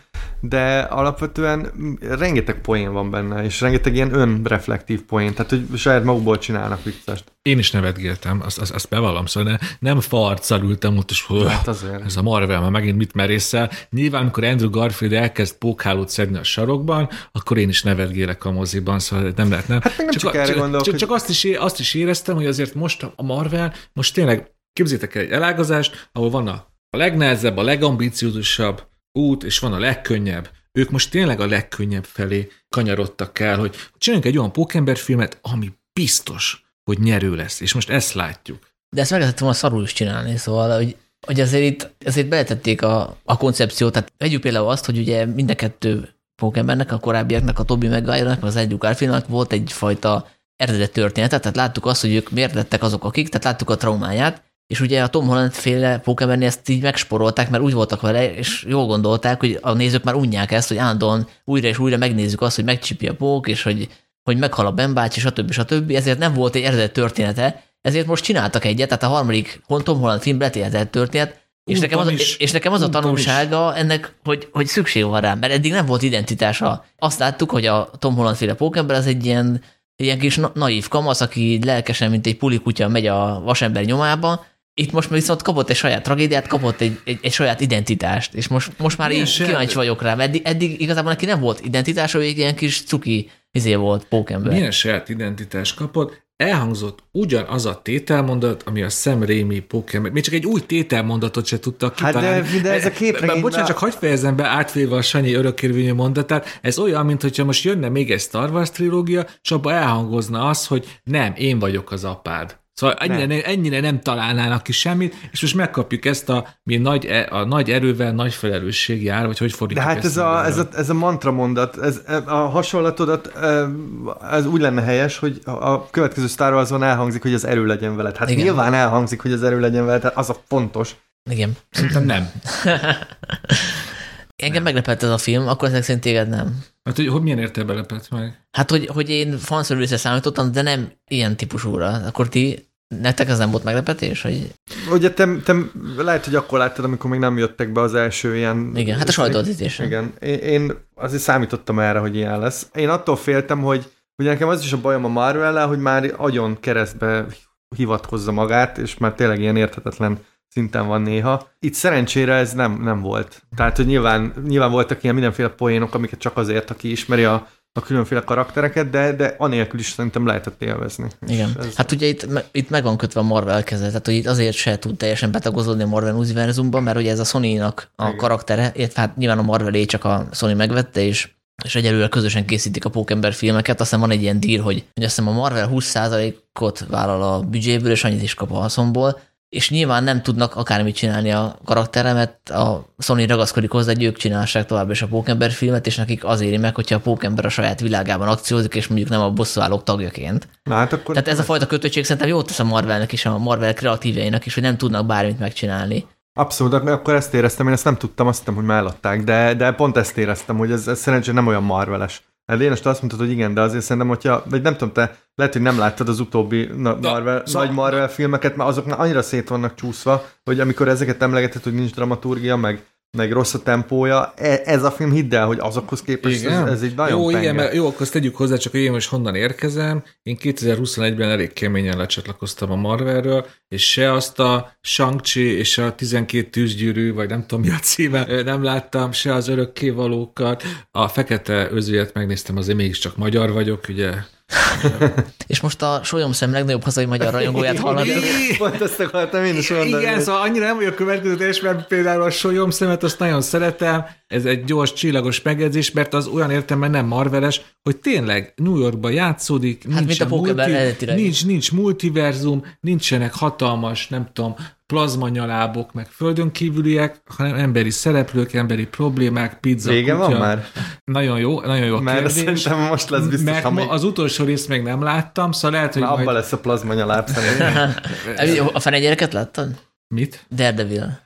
de alapvetően rengeteg poén van benne, és rengeteg ilyen önreflektív poén, tehát hogy saját magukból csinálnak viccest. Én is nevetgéltem, azt, azt, azt bevallom, szóval ne, nem farccal ültem ott, és Hát azért. ez a Marvel már megint mit merészel. Nyilván, amikor Andrew Garfield elkezd pókhálót szedni a sarokban, akkor én is nevetgélek a moziban, szóval nem lehet, nem? Hát nem csak erre csak, gondolok, csak, hogy- csak azt, is, azt is éreztem, hogy azért most a Marvel, most tényleg képzétek el egy elágazást, ahol van a, a legnehezebb, a legambiciózusabb út, és van a legkönnyebb. Ők most tényleg a legkönnyebb felé kanyarodtak el, hogy csináljunk egy olyan pókember filmet, ami biztos, hogy nyerő lesz, és most ezt látjuk. De ezt meg lehetett volna szarul is csinálni, szóval, hogy, hogy azért itt azért beletették a, a koncepciót. Tehát vegyük például azt, hogy ugye mind a kettő Pokémonnek, a korábbiaknak, a Tobi Maguire-nak, az Andrew Garfieldnak volt egyfajta eredet története, tehát láttuk azt, hogy ők miért lettek azok, akik, tehát láttuk a traumáját, és ugye a Tom Holland féle pokémon ezt így megsporolták, mert úgy voltak vele, és jól gondolták, hogy a nézők már unják ezt, hogy állandóan újra és újra megnézzük azt, hogy megcsipi a pók, és hogy, hogy meghal a Ben bácsi, stb. stb. Ezért nem volt egy eredet története, ezért most csináltak egyet, tehát a harmadik Tom Holland film letélhetett történet, és nekem, az, is. és nekem az a tanulsága ennek, hogy, hogy szükség van rá, mert eddig nem volt identitása. Azt láttuk, hogy a Tom Holland féle pókember az egy ilyen, ilyen kis na- naív kamasz, aki lelkesen, mint egy pulikutya megy a vasember nyomába, itt most viszont kapott egy saját tragédiát, kapott egy, egy, egy saját identitást, és most, most már Milyen így se- kíváncsi vagyok rá, mert eddig, eddig igazából neki nem volt identitása, ő egy ilyen kis cuki izé volt pókember. Milyen saját identitás kapott? Elhangzott ugyanaz a tételmondat, ami a Sam Raimi Pokémon. Még csak egy új tételmondatot se tudtak Hát de- kitalálni. de ez a képregény- Bocsánat, csak hagyd fejezem be átvéve a Sanyi örökérvényű mondatát. Ez olyan, mintha most jönne még egy Star Wars trilógia, és abba elhangozna az, hogy nem, én vagyok az apád. Szóval ennyire nem. ennyire nem találnának ki semmit, és most megkapjuk ezt a, mi nagy, e- a nagy erővel nagy felelősség jár, vagy hogy De fordítjuk hát ezt ez a, ez, a, ez a mantra mondat, ez, a hasonlatodat, ez úgy lenne helyes, hogy a következő Star Warsban elhangzik, hogy az erő legyen veled. Hát. Igen. nyilván elhangzik, hogy az erő legyen veled, hát az a fontos. Igen. Szerintem nem. Engem meglepett ez a film, akkor ezek szerint téged nem. Hát, hogy, hogy milyen értelemben lepett meg? Hát, hogy, hogy én fanszervice számítottam, de nem ilyen típusúra. Akkor ti, nektek ez nem volt meglepetés? Hogy... Ugye te, te lehet, hogy akkor láttad, amikor még nem jöttek be az első ilyen... Igen, hát a sajtóvetítésen. Igen, én, én azért számítottam erre, hogy ilyen lesz. Én attól féltem, hogy ugye nekem az is a bajom a marvel hogy már agyon keresztbe hivatkozza magát, és már tényleg ilyen érthetetlen szinten van néha. Itt szerencsére ez nem, nem volt. Tehát, hogy nyilván, nyilván voltak ilyen mindenféle poénok, amiket csak azért, aki ismeri a, a különféle karaktereket, de, de anélkül is szerintem lehetett élvezni. Igen. Ez, Hát ugye itt, itt meg van kötve a Marvel keze, tehát hogy itt azért se tud teljesen betagozódni a Marvel univerzumban, mert ugye ez a Sony-nak a Igen. karaktere, illetve hát nyilván a Marvelé csak a Sony megvette, és és egyelőre közösen készítik a Pókember filmeket, aztán van egy ilyen deal, hogy, hogy azt hiszem a Marvel 20%-ot vállal a büdzséből, és annyit is kap a haszonból, és nyilván nem tudnak akármit csinálni a karakterre, mert a Sony ragaszkodik hozzá, hogy ők csinálják tovább is a Pókember filmet, és nekik az éri meg, hogyha a Pókember a saját világában akciózik, és mondjuk nem a bosszúállók tagjaként. na hát akkor... Tehát ez a fajta kötöttség szerintem jót tesz a Marvelnek is, a Marvel kreatívjainak is, hogy nem tudnak bármit megcsinálni. Abszolút, ak- akkor ezt éreztem, én ezt nem tudtam, azt hittem, hogy már eladták, de, de pont ezt éreztem, hogy ez, ez szerencsére nem olyan marveles. Hát én azt mondtad, hogy igen, de azért szerintem, hogyha, vagy nem tudom, te lehet, hogy nem láttad az utóbbi na, De- Marvel, szóval- nagy Marvel filmeket, mert azok már annyira szét vannak csúszva, hogy amikor ezeket emlegetett, hogy nincs dramaturgia, meg, meg rossz a tempója, e- ez a film hidd el, hogy azokhoz képest ez, ez egy nagyon jó, penge. igen, mert, jó, akkor azt tegyük hozzá, csak hogy én most honnan érkezem. Én 2021-ben elég keményen lecsatlakoztam a Marvelről, és se azt a Shang-Chi és a 12 tűzgyűrű, vagy nem tudom mi a címe, nem láttam, se az örökkévalókat. A fekete özőjet megnéztem, azért mégiscsak magyar vagyok, ugye. És most a Solyomszem legnagyobb hazai magyar rajongóját hallani. Pont ezt akartam én is mondani. Igen, szóval annyira nem vagyok következetes, mert például a solyom szemet azt nagyon szeretem, ez egy gyors, csillagos megjegyzés, mert az olyan értelemben nem marveles, hogy tényleg New Yorkban játszódik, Hát, mint a eredetileg. nincs, nincs multiverzum, nincsenek hatalmas, nem tudom, plazmanyalábok, meg földön kívüliek, hanem emberi szereplők, emberi problémák, pizza, Vége kutya. van már? Nagyon jó, nagyon jó a Mert kérdés. szerintem most lesz biztos, mert ami... ma az utolsó részt még nem láttam, szóval lehet, hogy Na, abban majd... lesz a plazmanya láb szerintem. A fene gyereket láttad? Mit? Daredevil.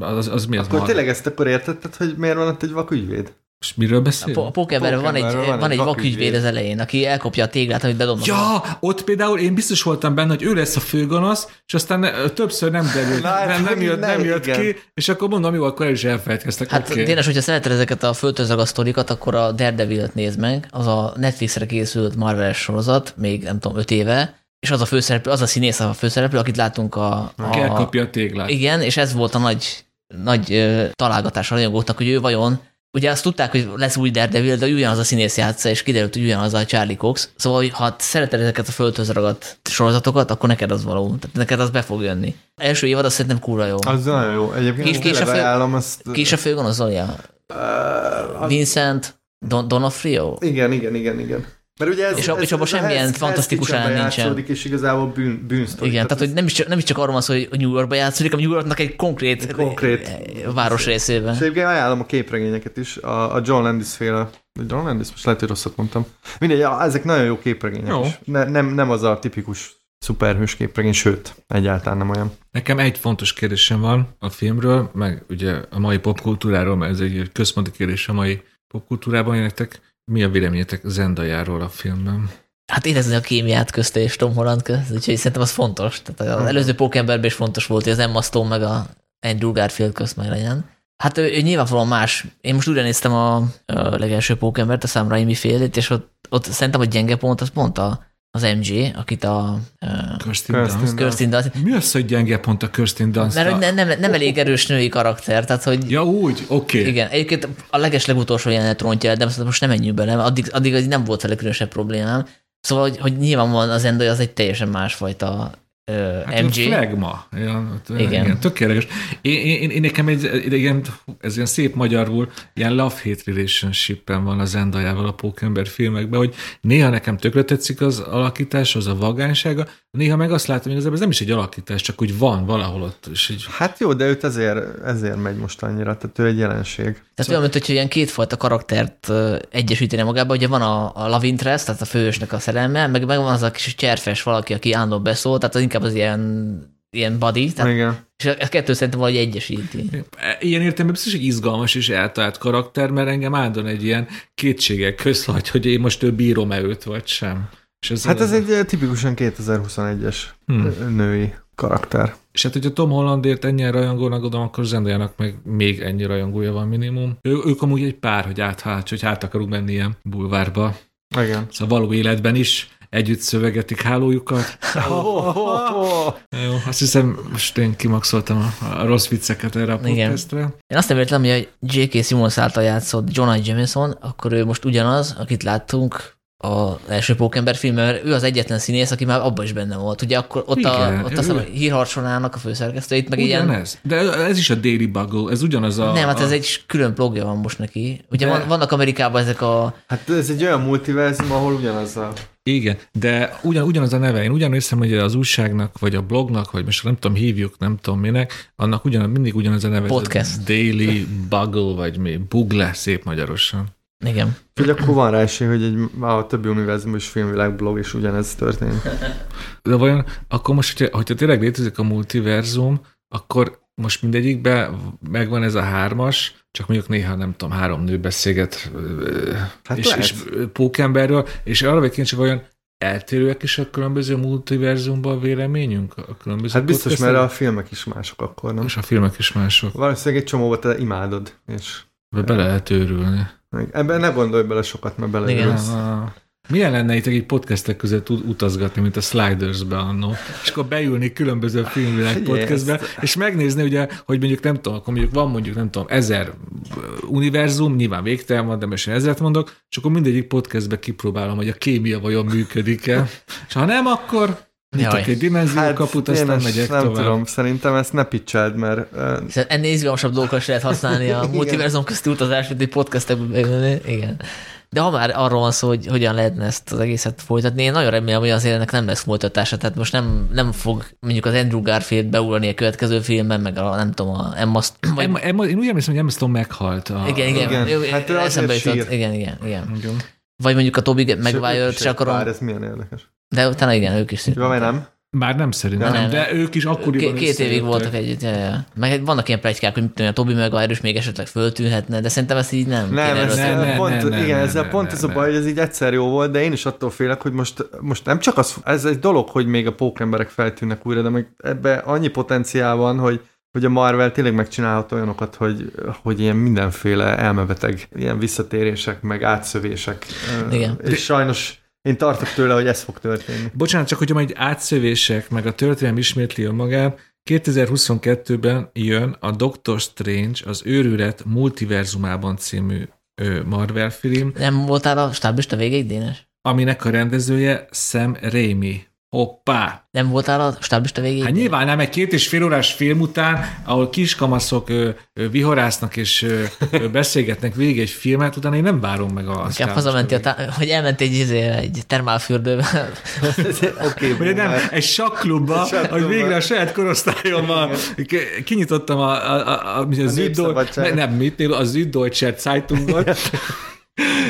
Az, az mi az Akkor mar- tényleg ezt akkor értetted, hogy miért van ott egy vakügyvéd? Most miről A, beszél? po- a pókerben van egy, van, van egy vakügyvéd az elején, aki elkopja a téglát, amit bedobnak. Ja, ott például én biztos voltam benne, hogy ő lesz a főgonosz, és aztán ne- többször nem derült, Na, hát nem, nem, jött, nem jött igen. ki, és akkor mondom, jó, akkor el is elfelejtkeztek. Hát oké. tényleg, hogyha szereted ezeket a földhöz sztorikat, akkor a Daredevil-t nézd meg, az a Netflixre készült Marvel sorozat, még nem tudom, öt éve, és az a főszereplő, az a színész a főszereplő, akit látunk a... Aki a elkapja a téglát. igen, és ez volt a nagy, nagy ö, találgatás a rajongóknak, hogy ő vajon Ugye azt tudták, hogy lesz új Daredevil, de ugyanaz a színész játsza, és kiderült, hogy ugyanaz a Charlie Cox. Szóval, hogy ha szereted ezeket a földhöz ragadt sorozatokat, akkor neked az való. Tehát neked az be fog jönni. Első évad azt szerintem kurva jó. Az nagyon jó. Egyébként Kis- kis, kis a fő- ajánlom azt. Ki is a főgonosz, Zolja? Uh, az, Vincent Don- Donofrio? igen, igen, igen, igen. Mert ugye ez, És ez, és abban ez semmilyen Hell's- fantasztikus Hell's Kitchenben elem nincsen. és igazából bűn, bűnsztori. Igen, tehát, hogy nem is, csak, nem is csak arról van szó, hogy New Yorkba játszódik, hanem New Yorknak egy konkrét, Egy konkrét- eh, város részében. És egyébként ajánlom a képregényeket is, a, a John Landis féle, John Landis, most lehet, hogy rosszat mondtam. Mindegy, ezek nagyon jó képregények Jó. is. Ne, nem, nem az a tipikus szuperhős képregény, sőt, egyáltalán nem olyan. Nekem egy fontos kérdésem van a filmről, meg ugye a mai popkultúráról, mert ez egy központi kérdés a mai popkultúrában, hogy nektek mi a véleményetek Zendajáról a filmben? Hát érezni a kémiát közte és Tom Holland közt, úgyhogy szerintem az fontos. Tehát az előző Pókemberben is fontos volt, hogy az Emma Stone meg a Andrew Garfield közt meg legyen. Hát ő, ő nyilvánvalóan más. Én most újra néztem a, a legelső Pókembert, a Sam Raimi félét, és ott, ott szerintem a gyenge pont az pont a, az MJ, akit a uh, Kirsten Kirsten Dunst. Kirsten Dunst, Mi az, hogy gyenge pont a Kirsten Dunst? mert hogy ne, nem, nem elég erős női karakter, tehát hogy Ja, úgy? Oké. Okay. Igen, egyébként a leges legutolsó jelenet rontja el, de most nem menjünk bele, mert addig, addig az nem volt vele különösebb problémám. Szóval, hogy, hogy nyilvánvalóan az Endo az egy teljesen másfajta ö, Hát MG. MG. Flagma. Ja, igen. Igen. igen. Tökéletes. Én, én, én, én nekem egy, ilyen, ez ilyen szép magyarul, ilyen love-hate relationship van a Zendajával a Pókember filmekben, hogy néha nekem tökre tetszik az alakítás, az a vagánysága, néha meg azt látom, hogy igazából ez nem is egy alakítás, csak úgy van valahol ott. És így, Hát jó, de őt ezért, ezért megy most annyira, tehát ő egy jelenség. Tehát olyan, mint hogyha ilyen kétfajta karaktert egyesítene magába, ugye van a, a love interest, tehát a főösnek a szerelme, meg, meg van az a kis cserfes valaki, aki állandóan beszól, tehát az inkább az ilyen, ilyen buddy, tehát, Igen. és a kettő szerintem valahogy egyesíti. Ilyen értelemben biztos, hogy izgalmas és eltalált karakter, mert engem áldon egy ilyen kétségek közhagy, hogy én most ő bírom-e őt, vagy sem. És ez Hát ez egy eh, tipikusan 2021-es Hmm. női karakter. És hát, hogyha Tom Hollandért ennyien rajongónak adom, akkor Zendajának meg még ennyi rajongója van minimum. Ő, ők amúgy egy pár, hogy át, hát, hogy hát akarunk menni ilyen bulvárba. Igen. Szóval való életben is együtt szövegetik hálójukat. Jó, azt hiszem, most én kimaxoltam a, a rossz vicceket erre a Igen. podcastre. Én azt nem értem, hogy a J.K. Simmons által játszott John I. Jameson, akkor ő most ugyanaz, akit láttunk az első Pókember filmben, mert ő az egyetlen színész, aki már abban is benne volt. Ugye akkor ott, Igen, a, ott azt a hírharcsonának a főszerkesztőit, meg ilyen... Ugyanez. De ez is a Daily Bugle, ez ugyanaz a... Nem, hát ez a, egy külön blogja van most neki. Ugye De- van, vannak Amerikában ezek a... Hát ez egy olyan multiverzum, ahol ugyanaz a... Igen, de ugyan, ugyanaz a neve. Én ugyan hiszem, hogy az újságnak, vagy a blognak, vagy most nem tudom, hívjuk, nem tudom minek, annak ugyan, mindig ugyanaz a neve. Podcast. Daily Bugle, vagy mi, Bugle, szép magyarosan. Igen. Hogy akkor van rá esély, hogy egy, a többi univerzumban is filmvilágblog, és ugyanez történik. De vajon akkor most, hogyha, hogyha tényleg létezik a multiverzum, akkor most mindegyikben megvan ez a hármas, csak mondjuk néha nem tudom, három nő beszélget Hát és, lehet. és pókemberről, és arra vagy kíváncsi, vajon eltérőek is a különböző multiverzumban a véleményünk? A különböző Hát biztos, mert a filmek is mások akkor, nem? És a filmek is mások. Valószínűleg egy csomóba te imádod, és Be, be lehet őrülni. ebben ne gondolj bele sokat, mert Igen. beleülsz. Milyen lenne itt egy podcastek között ut- utazgatni, mint a Sliders-be annó, és akkor beülni különböző filmvilág podcastbe, és megnézni ugye, hogy mondjuk nem tudom, akkor mondjuk van mondjuk nem tudom, ezer univerzum, nyilván végtelen van, de most én ezeret mondok, és akkor mindegyik podcastbe kipróbálom, hogy a kémia vajon működik-e, és ha nem, akkor nyitok egy dimenziókaput, én aztán ezt megyek nem tovább. tudom, szerintem ezt ne pitcheld, mert uh, Hiszen ennél izgalmasabb dolgokat lehet használni a multiverzum közti utazás, mint egy podcastekben. Igen. De ha már arról van szó, hogy hogyan lehetne ezt az egészet folytatni, én nagyon remélem, hogy azért ennek nem lesz folytatása, tehát most nem, nem fog mondjuk az Andrew Garfield beulni a következő filmben, meg a nem tudom, a Emma, St- vagy, Emma, Emma, én úgy emlékszem, hogy Emma Stone meghalt. A, igen, igen, Igen. igen. Hát eszembe jutott. Igen, igen, igen. igen. Vagy mondjuk a Toby Maguire-t se akarom, ez milyen érdekes. de utána igen, ők is vagy nem? Már nem szerintem, Nem, nem, nem. de ők is akkoriban Két, két évig voltak együtt. Ja, ja. Meg vannak ilyen plegykák, hogy mit tudom, a Tobi Maguire is még esetleg föltűnhetne, de szerintem ezt így nem. Nem, ez nem, nem, pont, nem, igen, ezzel nem, pont nem, ez a baj, hogy ez így egyszer jó volt, de én is attól félek, hogy most, most nem csak az, ez egy dolog, hogy még a pókemberek feltűnnek újra, de meg ebbe annyi potenciál van, hogy hogy a Marvel tényleg megcsinálhat olyanokat, hogy, hogy ilyen mindenféle elmebeteg, ilyen visszatérések, meg átszövések. Igen. És sajnos én tartok tőle, hogy ez fog történni. Bocsánat, csak hogyha majd átszövések, meg a történelem ismétli önmagát, 2022-ben jön a Doctor Strange, az őrület multiverzumában című Marvel film, Nem voltál a stábista végéig, Dénes? aminek a rendezője Sam Raimi. Hoppá! Nem voltál a stábista végéig? Hát nyilván nem, egy két és fél órás film után, ahol kiskamaszok ö, ö, vihorásznak és ö, ö, beszélgetnek végig egy filmet, utána én nem várom meg a Inkább sztárst. hazamentél, tá- hogy elment egy, izé, egy termálfürdővel. Oké, Vagy nem, egy sakklubba, hogy végre a saját korosztályommal ki- kinyitottam a, a, a, a, a, a Süddeu- Népszabadság. ne, nem, mit, a Süddeutsche Zeitungot,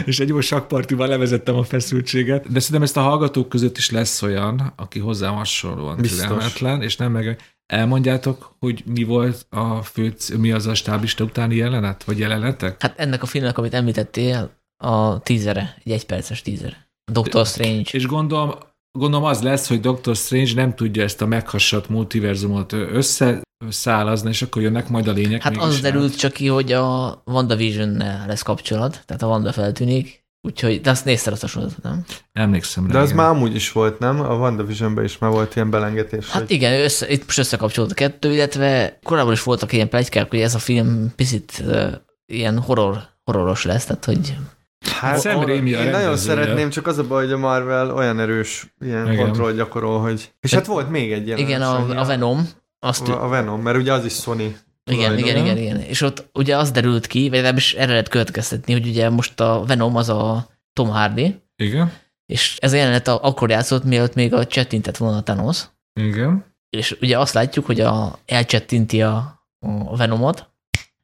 és egy jó sakkpartival levezettem a feszültséget. De szerintem ezt a hallgatók között is lesz olyan, aki hozzám hasonlóan türelmetlen, és nem meg... Elmondjátok, hogy mi volt a fő, mi az a stábista utáni jelenet, vagy jelenetek? Hát ennek a filmnek, amit említettél, a tízere, egy egyperces tízere. Doctor Strange. És gondolom, gondolom az lesz, hogy Doctor Strange nem tudja ezt a meghassadt multiverzumot összeszálazni, és akkor jönnek majd a lények. Hát az derült csak ki, hogy a WandaVision-nel lesz kapcsolat, tehát a Wanda feltűnik, úgyhogy, de azt nézted azt a sorozatot, nem? Emlékszem rá. De az igen. már amúgy is volt, nem? A WandaVisionben is már volt ilyen belengetés. Hát hogy... igen, össze, itt most összekapcsolódott a kettő, illetve korábban is voltak ilyen plegykák, hogy ez a film picit uh, ilyen horror, horroros lesz, tehát hogy Hát, Sam Raimi a én nagyon szeretném, csak az a baj, hogy a Marvel olyan erős ilyen Igen. Kontroll gyakorol, hogy... És hát volt még egy ilyen. igen, a, a Venom, azt, A Venom, mert ugye az is Sony. igen, igen, igen, igen, és ott ugye az derült ki, vagy legalábbis erre lehet következtetni, hogy ugye most a Venom az a Tom Hardy, Igen, és ez a jelenet a- akkor játszott, mielőtt még a csettintett volna a Thanos, igen. és ugye azt látjuk, hogy a, elcsettinti a, a Venomot,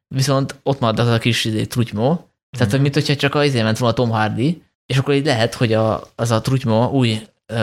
viszont ott marad az a kis izé, trutymó, tehát, hogy mint hogyha csak az izé ment volna Tom Hardy, és akkor így lehet, hogy a, az a trutymó új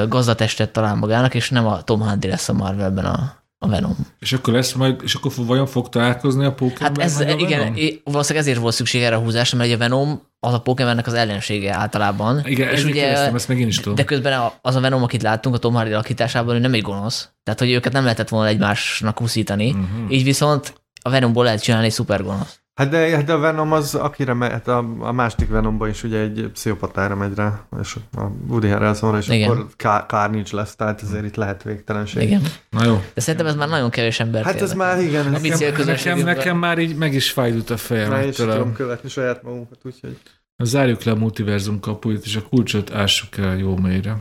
gazdatestet talál magának, és nem a Tom Hardy lesz a Marvelben a, a Venom. És akkor lesz majd, és akkor vajon fog találkozni a Pokémon? Hát ez, igen, é- valószínűleg ezért volt szükség erre a húzásra, mert ugye a Venom az a Pokémonnek az ellensége általában. Igen, és ugye, kérdeztem, ezt meg én is tudom. de közben a- az a Venom, akit láttunk a Tom Hardy alakításában, ő nem egy gonosz. Tehát, hogy őket nem lehetett volna egymásnak úszítani. Mhm. Így viszont a Venomból lehet csinálni egy szuper gonosz. Hát de, hát de a Venom az, akire mehet, a, a másik Venomban is ugye egy pszichopatára megy rá, és a Woody Harrelsonra, és Igen. akkor Car- Carnage lesz, tehát ezért itt lehet végtelenség. Igen. Na jó. De szerintem ez már nagyon kevés ember Hát ez már igen, Nekem, célközönségünkben. nekem, nekem már így meg is fájdult a fejem. már is tudom követni saját magunkat, úgyhogy... Zárjuk le a multiverzum kapuit, és a kulcsot ássuk el jó mélyre.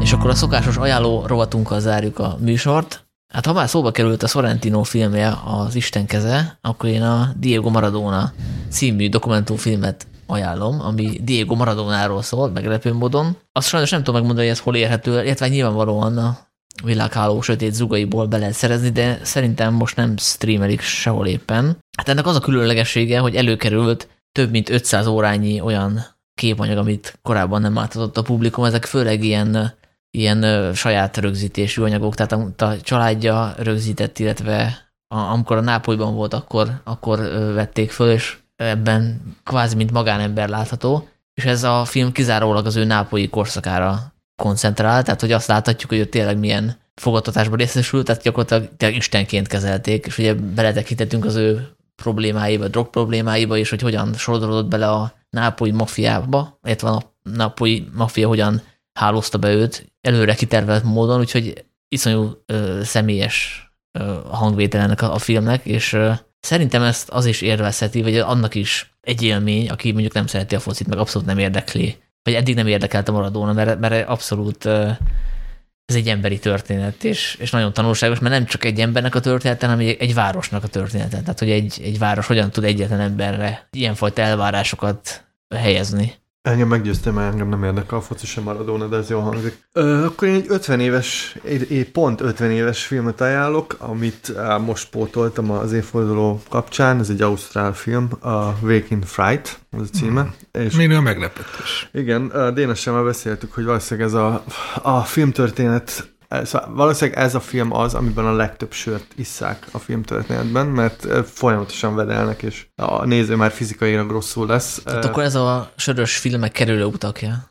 És akkor a szokásos ajánló rovatunkkal zárjuk a műsort. Hát ha már szóba került a Sorrentino filmje, az Isten keze, akkor én a Diego Maradona című dokumentumfilmet ajánlom, ami Diego Maradonáról szól, meglepő módon. Azt sajnos nem tudom megmondani, hogy ez hol érhető, illetve nyilvánvalóan a világháló sötét zugaiból be lehet szerezni, de szerintem most nem streamelik sehol éppen. Hát ennek az a különlegessége, hogy előkerült több mint 500 órányi olyan képanyag, amit korábban nem átadott a publikum, ezek főleg ilyen, ilyen ö, saját rögzítésű anyagok, tehát amit a családja rögzített, illetve a, amikor a Nápolyban volt, akkor, akkor ö, vették föl, és ebben kvázi mint magánember látható, és ez a film kizárólag az ő nápolyi korszakára koncentrál, tehát hogy azt láthatjuk, hogy ő tényleg milyen fogadtatásban részesült, tehát gyakorlatilag tényleg istenként kezelték, és ugye beletekintettünk az ő problémáiba, drog problémáiba, és hogy hogyan sodródott bele a nápolyi mafiába, illetve a nápolyi mafia hogyan hálózta be őt előre kitervelt módon, úgyhogy iszonyú ö, személyes ö, hangvétel ennek a, a filmnek, és ö, szerintem ezt az is érvezheti, vagy annak is egy élmény, aki mondjuk nem szereti a focit, meg abszolút nem érdekli, vagy eddig nem érdekelte Maradona, mert, mert abszolút ö, ez egy emberi történet, és, és nagyon tanulságos, mert nem csak egy embernek a története, hanem egy, egy városnak a története. Tehát, hogy egy, egy város hogyan tud egyetlen emberre ilyenfajta elvárásokat helyezni. Engem meggyőztem, mert engem nem érdekel a foci sem Maradona, de ez jól hangzik. Ö, akkor én egy 50 éves, egy, egy pont 50 éves filmet ajánlok, amit á, most pótoltam az évforduló kapcsán. Ez egy ausztrál film, a Waking Fright, az a címe. Mm. És Minél meglepetés. igen, Dénes sem beszéltük, hogy valószínűleg ez a, a filmtörténet Szóval valószínűleg ez a film az, amiben a legtöbb sört isszák a filmtörténetben, mert ö, folyamatosan vedelnek, és a néző már fizikailag rosszul lesz. Tehát Ö, akkor ez a sörös filmek kerülő utakja.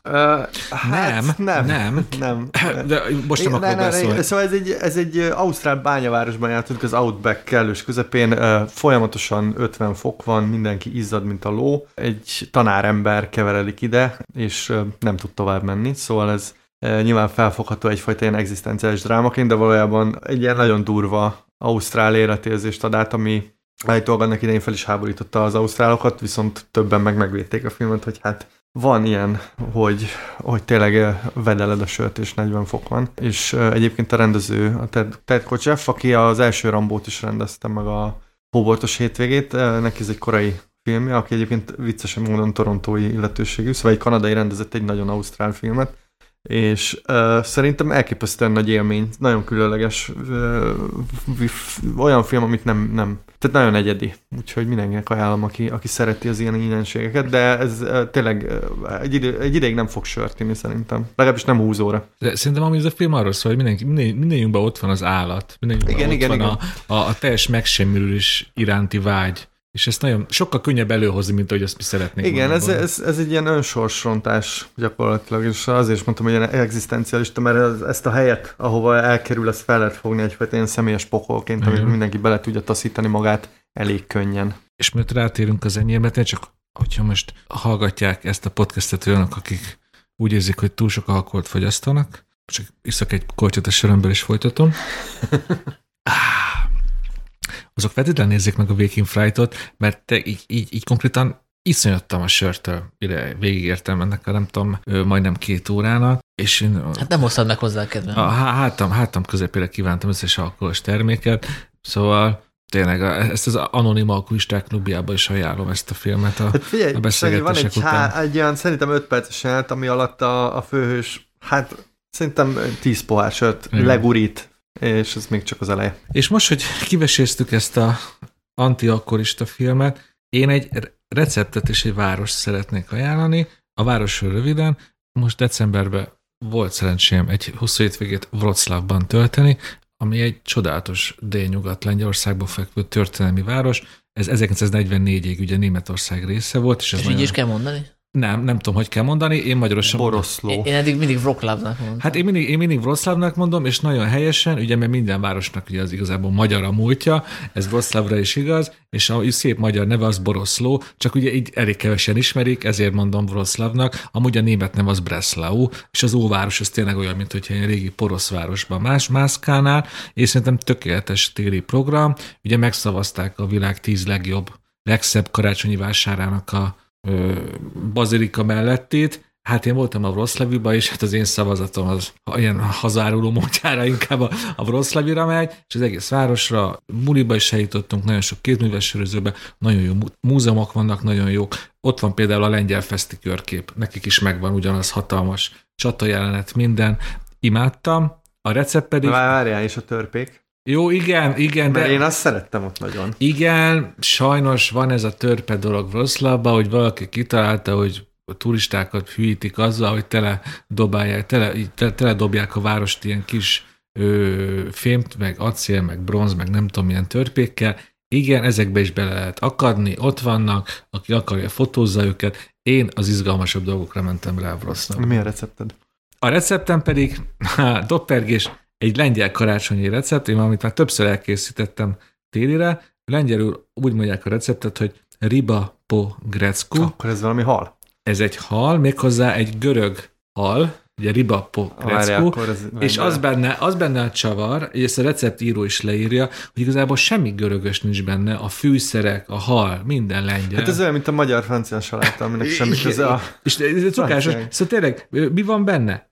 hát Nem, nem, nem. nem. De most nem akarok beszélni. Szóval ez egy, ez egy ausztrál bányavárosban játszunk, az Outback kellős közepén, folyamatosan 50 fok van, mindenki izzad, mint a ló. Egy tanárember keveredik ide, és nem tud tovább menni, szóval ez nyilván felfogható egyfajta ilyen egzisztenciális drámaként, de valójában egy ilyen nagyon durva ausztrál életérzést ad át, ami állítólag annak idején fel is háborította az ausztrálokat, viszont többen meg megvédték a filmet, hogy hát van ilyen, hogy, hogy tényleg vedeled a sört, és 40 fok van. És egyébként a rendező, a Ted, Ted Kotcheff, aki az első Rambót is rendezte, meg a Hóbortos hétvégét, neki ez egy korai filmje, aki egyébként viccesen módon torontói illetőségű, szóval egy kanadai rendezett egy nagyon ausztrál filmet, és uh, szerintem elképesztően nagy élmény, nagyon különleges, uh, olyan film, amit nem, nem, tehát nagyon egyedi, úgyhogy mindenkinek ajánlom, aki, aki szereti az ilyen ilyenségeket, de ez uh, tényleg uh, egy, idő, egy ideig nem fog sört inni szerintem, legalábbis nem 20 óra. De szerintem amúgy ez a film arról szól, hogy mindenki, minden, mindenjünkben ott van az állat, mindenjünkben Igen, ott igen, van igen. A, a, a teljes megsemmisülés iránti vágy. És ezt nagyon sokkal könnyebb előhozni, mint ahogy azt mi szeretnénk. Igen, ez, ez, ez egy ilyen önsorsrontás gyakorlatilag, és azért is mondtam, hogy ilyen egzisztencialista, mert ez, ezt a helyet, ahova elkerül, ezt fel lehet fogni egyfajta ilyen személyes pokolként, Igen. mindenki bele tudja taszítani magát elég könnyen. És miért rátérünk az enyémre, csak hogyha most hallgatják ezt a podcastet olyanok, akik úgy érzik, hogy túl sok alkoholt fogyasztanak, csak iszak egy kortyot a sörömből és folytatom. Azok feltétlenül nézzék meg a Waking Fright-ot, mert te így, így, így konkrétan iszonyodtam a sörtől, mire végigértem ennek a nem tudom, majdnem két órának, és én Hát nem hoztad meg hozzá a kedvem. a há- hátam, hátam közepére kívántam összes alkoholos terméket, szóval tényleg a- ezt az anonim alkoholisták klubjába is ajánlom ezt a filmet. A, Hát figyelj, a Sanyi, van beszélgetések egy, után. há, egy olyan szerintem 5 perces jelenet, ami alatt a, a főhős, hát szerintem 10 pohár sört legurít, és ez még csak az eleje. És most, hogy kiveséztük ezt a antialkoholista filmet, én egy re- receptet és egy város szeretnék ajánlani. A városról röviden, most decemberben volt szerencsém egy hosszú hétvégét Wroclawban tölteni, ami egy csodálatos délnyugat Lengyelországban fekvő történelmi város. Ez 1944-ig ugye Németország része volt, és ez És így is kell mondani? Nem, nem tudom, hogy kell mondani, én magyarosan Boroszló. Én, én eddig mindig Wroclawnak mondtam. Hát én mindig, én mindig Wroclawnak mondom, és nagyon helyesen, ugye, mert minden városnak ugye az igazából magyar a múltja, ez Wroclawra is igaz, és a szép magyar neve az Boroszló, csak ugye így elég kevesen ismerik, ezért mondom Wroclawnak, amúgy a német neve az Breslau, és az óváros az tényleg olyan, mint hogyha egy régi porosz városban más mászkánál, és szerintem tökéletes téli program, ugye megszavazták a világ tíz legjobb, legszebb karácsonyi vásárának a bazilika mellettét, Hát én voltam a Wroclawiba, és hát az én szavazatom az ilyen hazáruló módjára inkább a, a megy, és az egész városra, muliba is eljutottunk, nagyon sok kézműves nagyon jó mú- múzeumok vannak, nagyon jók. Ott van például a lengyel feszti körkép, nekik is megvan ugyanaz hatalmas csata jelenet, minden. Imádtam. A recept pedig... Vár- Várjál is a törpék, Jó, igen, igen, mert de... én azt szerettem ott nagyon. Igen, sajnos van ez a törpe dolog Wroclawban, hogy valaki kitalálta, hogy a turistákat hűítik azzal, hogy tele dobálják, tele, tele, tele dobják a várost ilyen kis ö, fémt, meg acél, meg bronz, meg nem tudom, milyen törpékkel. Igen, ezekbe is bele lehet akadni, ott vannak, aki akarja, fotózza őket. Én az izgalmasabb dolgokra mentem rá Wroclaw. Mi a recepted? A receptem pedig, há, doppergés, egy lengyel karácsonyi recept, én amit már többször elkészítettem télire. Lengyelül úgy mondják a receptet, hogy riba po grecku. Akkor ez valami hal. Ez egy hal, méghozzá egy görög hal, ugye riba po grecku. És az benne, az benne a csavar, és ezt a receptíró is leírja, hogy igazából semmi görögös nincs benne, a fűszerek, a hal, minden lengyel. Hát ez olyan, mint a magyar-francia saláta, aminek semmi köze a... És ez cukásos. Szóval tényleg, mi van benne?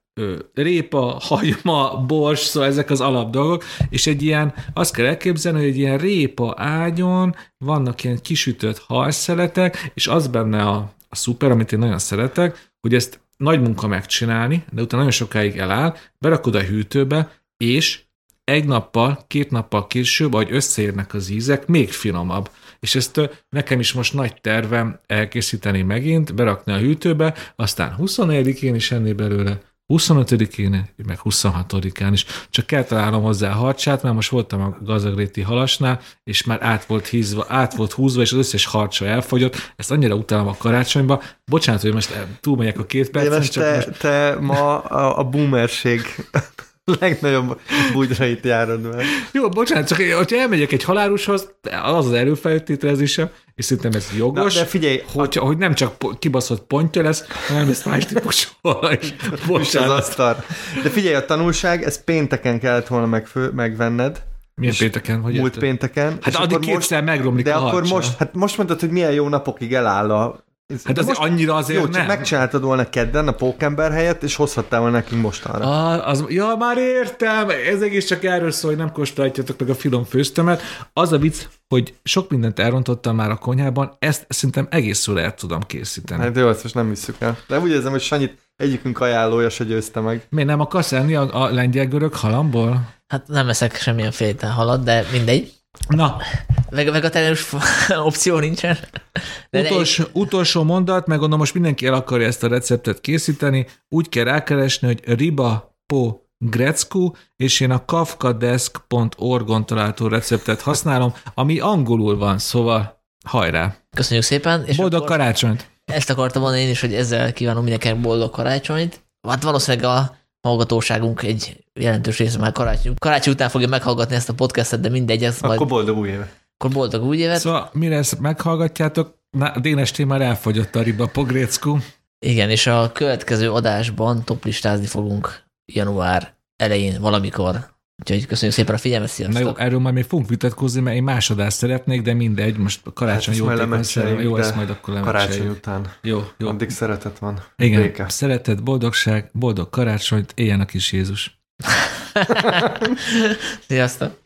Répa, hagyma, bors, szóval ezek az alap dolgok, és egy ilyen, azt kell elképzelni, hogy egy ilyen répa ágyon vannak ilyen kisütött halszeletek, és az benne a, a szuper, amit én nagyon szeretek, hogy ezt nagy munka megcsinálni, de utána nagyon sokáig eláll, berakod a hűtőbe, és egy nappal, két nappal később, ahogy összeérnek az ízek, még finomabb. És ezt nekem is most nagy tervem elkészíteni megint, berakni a hűtőbe, aztán 24-én is enni belőle, 25-én, meg 26-án is. Csak kell találnom hozzá a harcsát, mert most voltam a gazagréti halasnál, és már át volt, hízva, át volt húzva, és az összes harcsa elfogyott. Ezt annyira utálom a karácsonyba. Bocsánat, hogy most túlmegyek a két percen, csak te, most te ma a, a boomerség legnagyobb búgyrait járod meg. Jó, bocsánat, csak hogyha elmegyek egy haláloshoz, az az erőfeltételezésem, és szerintem ez Na, jogos, de figyelj, hogy, hogy nem csak kibaszott pontja lesz, hanem ez más típusú. Most az Bocsánat. asztal. De figyelj, a tanulság, ez pénteken kellett volna megfő, megvenned. Milyen És pénteken? Hogy múlt érted? pénteken. Hát és addig kétszer megromlik De a akkor most, hát most mondtad, hogy milyen jó napokig eláll a... Hát De azért annyira azért Jó, csak nem. megcsináltad volna kedden a pókember helyett, és hozhattál volna nekünk mostanra. Ah, az, ja, már értem, ez egész csak erről szól, hogy nem kóstolhatjátok meg a finom főztömet. Az a vicc, hogy sok mindent elrontottam már a konyhában, ezt szerintem egészül el tudom készíteni. Hát, Hát jó, ezt most nem visszük el. De úgy érzem, hogy Sanyit egyikünk ajánlója se győzte meg. Miért nem akarsz enni a, a lengyel-görög halamból? Hát nem eszek semmilyen féle halat, de mindegy. Na, Veg- Vegetáriánus opció nincsen. De de utolsó, utolsó mondat, meg gondolom most mindenki el akarja ezt a receptet készíteni, úgy kell rákeresni, hogy riba po Grecku, és én a kafkadesk.org-on található receptet használom, ami angolul van, szóval hajrá! Köszönjük szépen. És Boldog karácsonyt! ezt akartam mondani én is, hogy ezzel kívánom mindenkinek boldog karácsonyt. Hát valószínűleg a hallgatóságunk egy jelentős része már karácsony, karácsony után fogja meghallgatni ezt a podcastet, de mindegy, ez majd Akkor boldog új éve. akkor boldog új évet. Szóval mire ezt meghallgatjátok, Na, Dénes már elfogyott a riba pogrécku. Igen, és a következő adásban toplistázni fogunk január elején valamikor. Úgyhogy köszönjük szépen a figyelmet, Na sziasztok! jó, erről majd még fogunk vitatkozni, mert én másodást szeretnék, de mindegy, most karácsony Hát szerem. lemecseréljük, Jó, ezt majd akkor Karácsony lemecseréljük. után. Jó, jó. Addig szeretet van. Igen, Béke. szeretet, boldogság, boldog karácsonyt, éljen a kis Jézus. Sziasztok!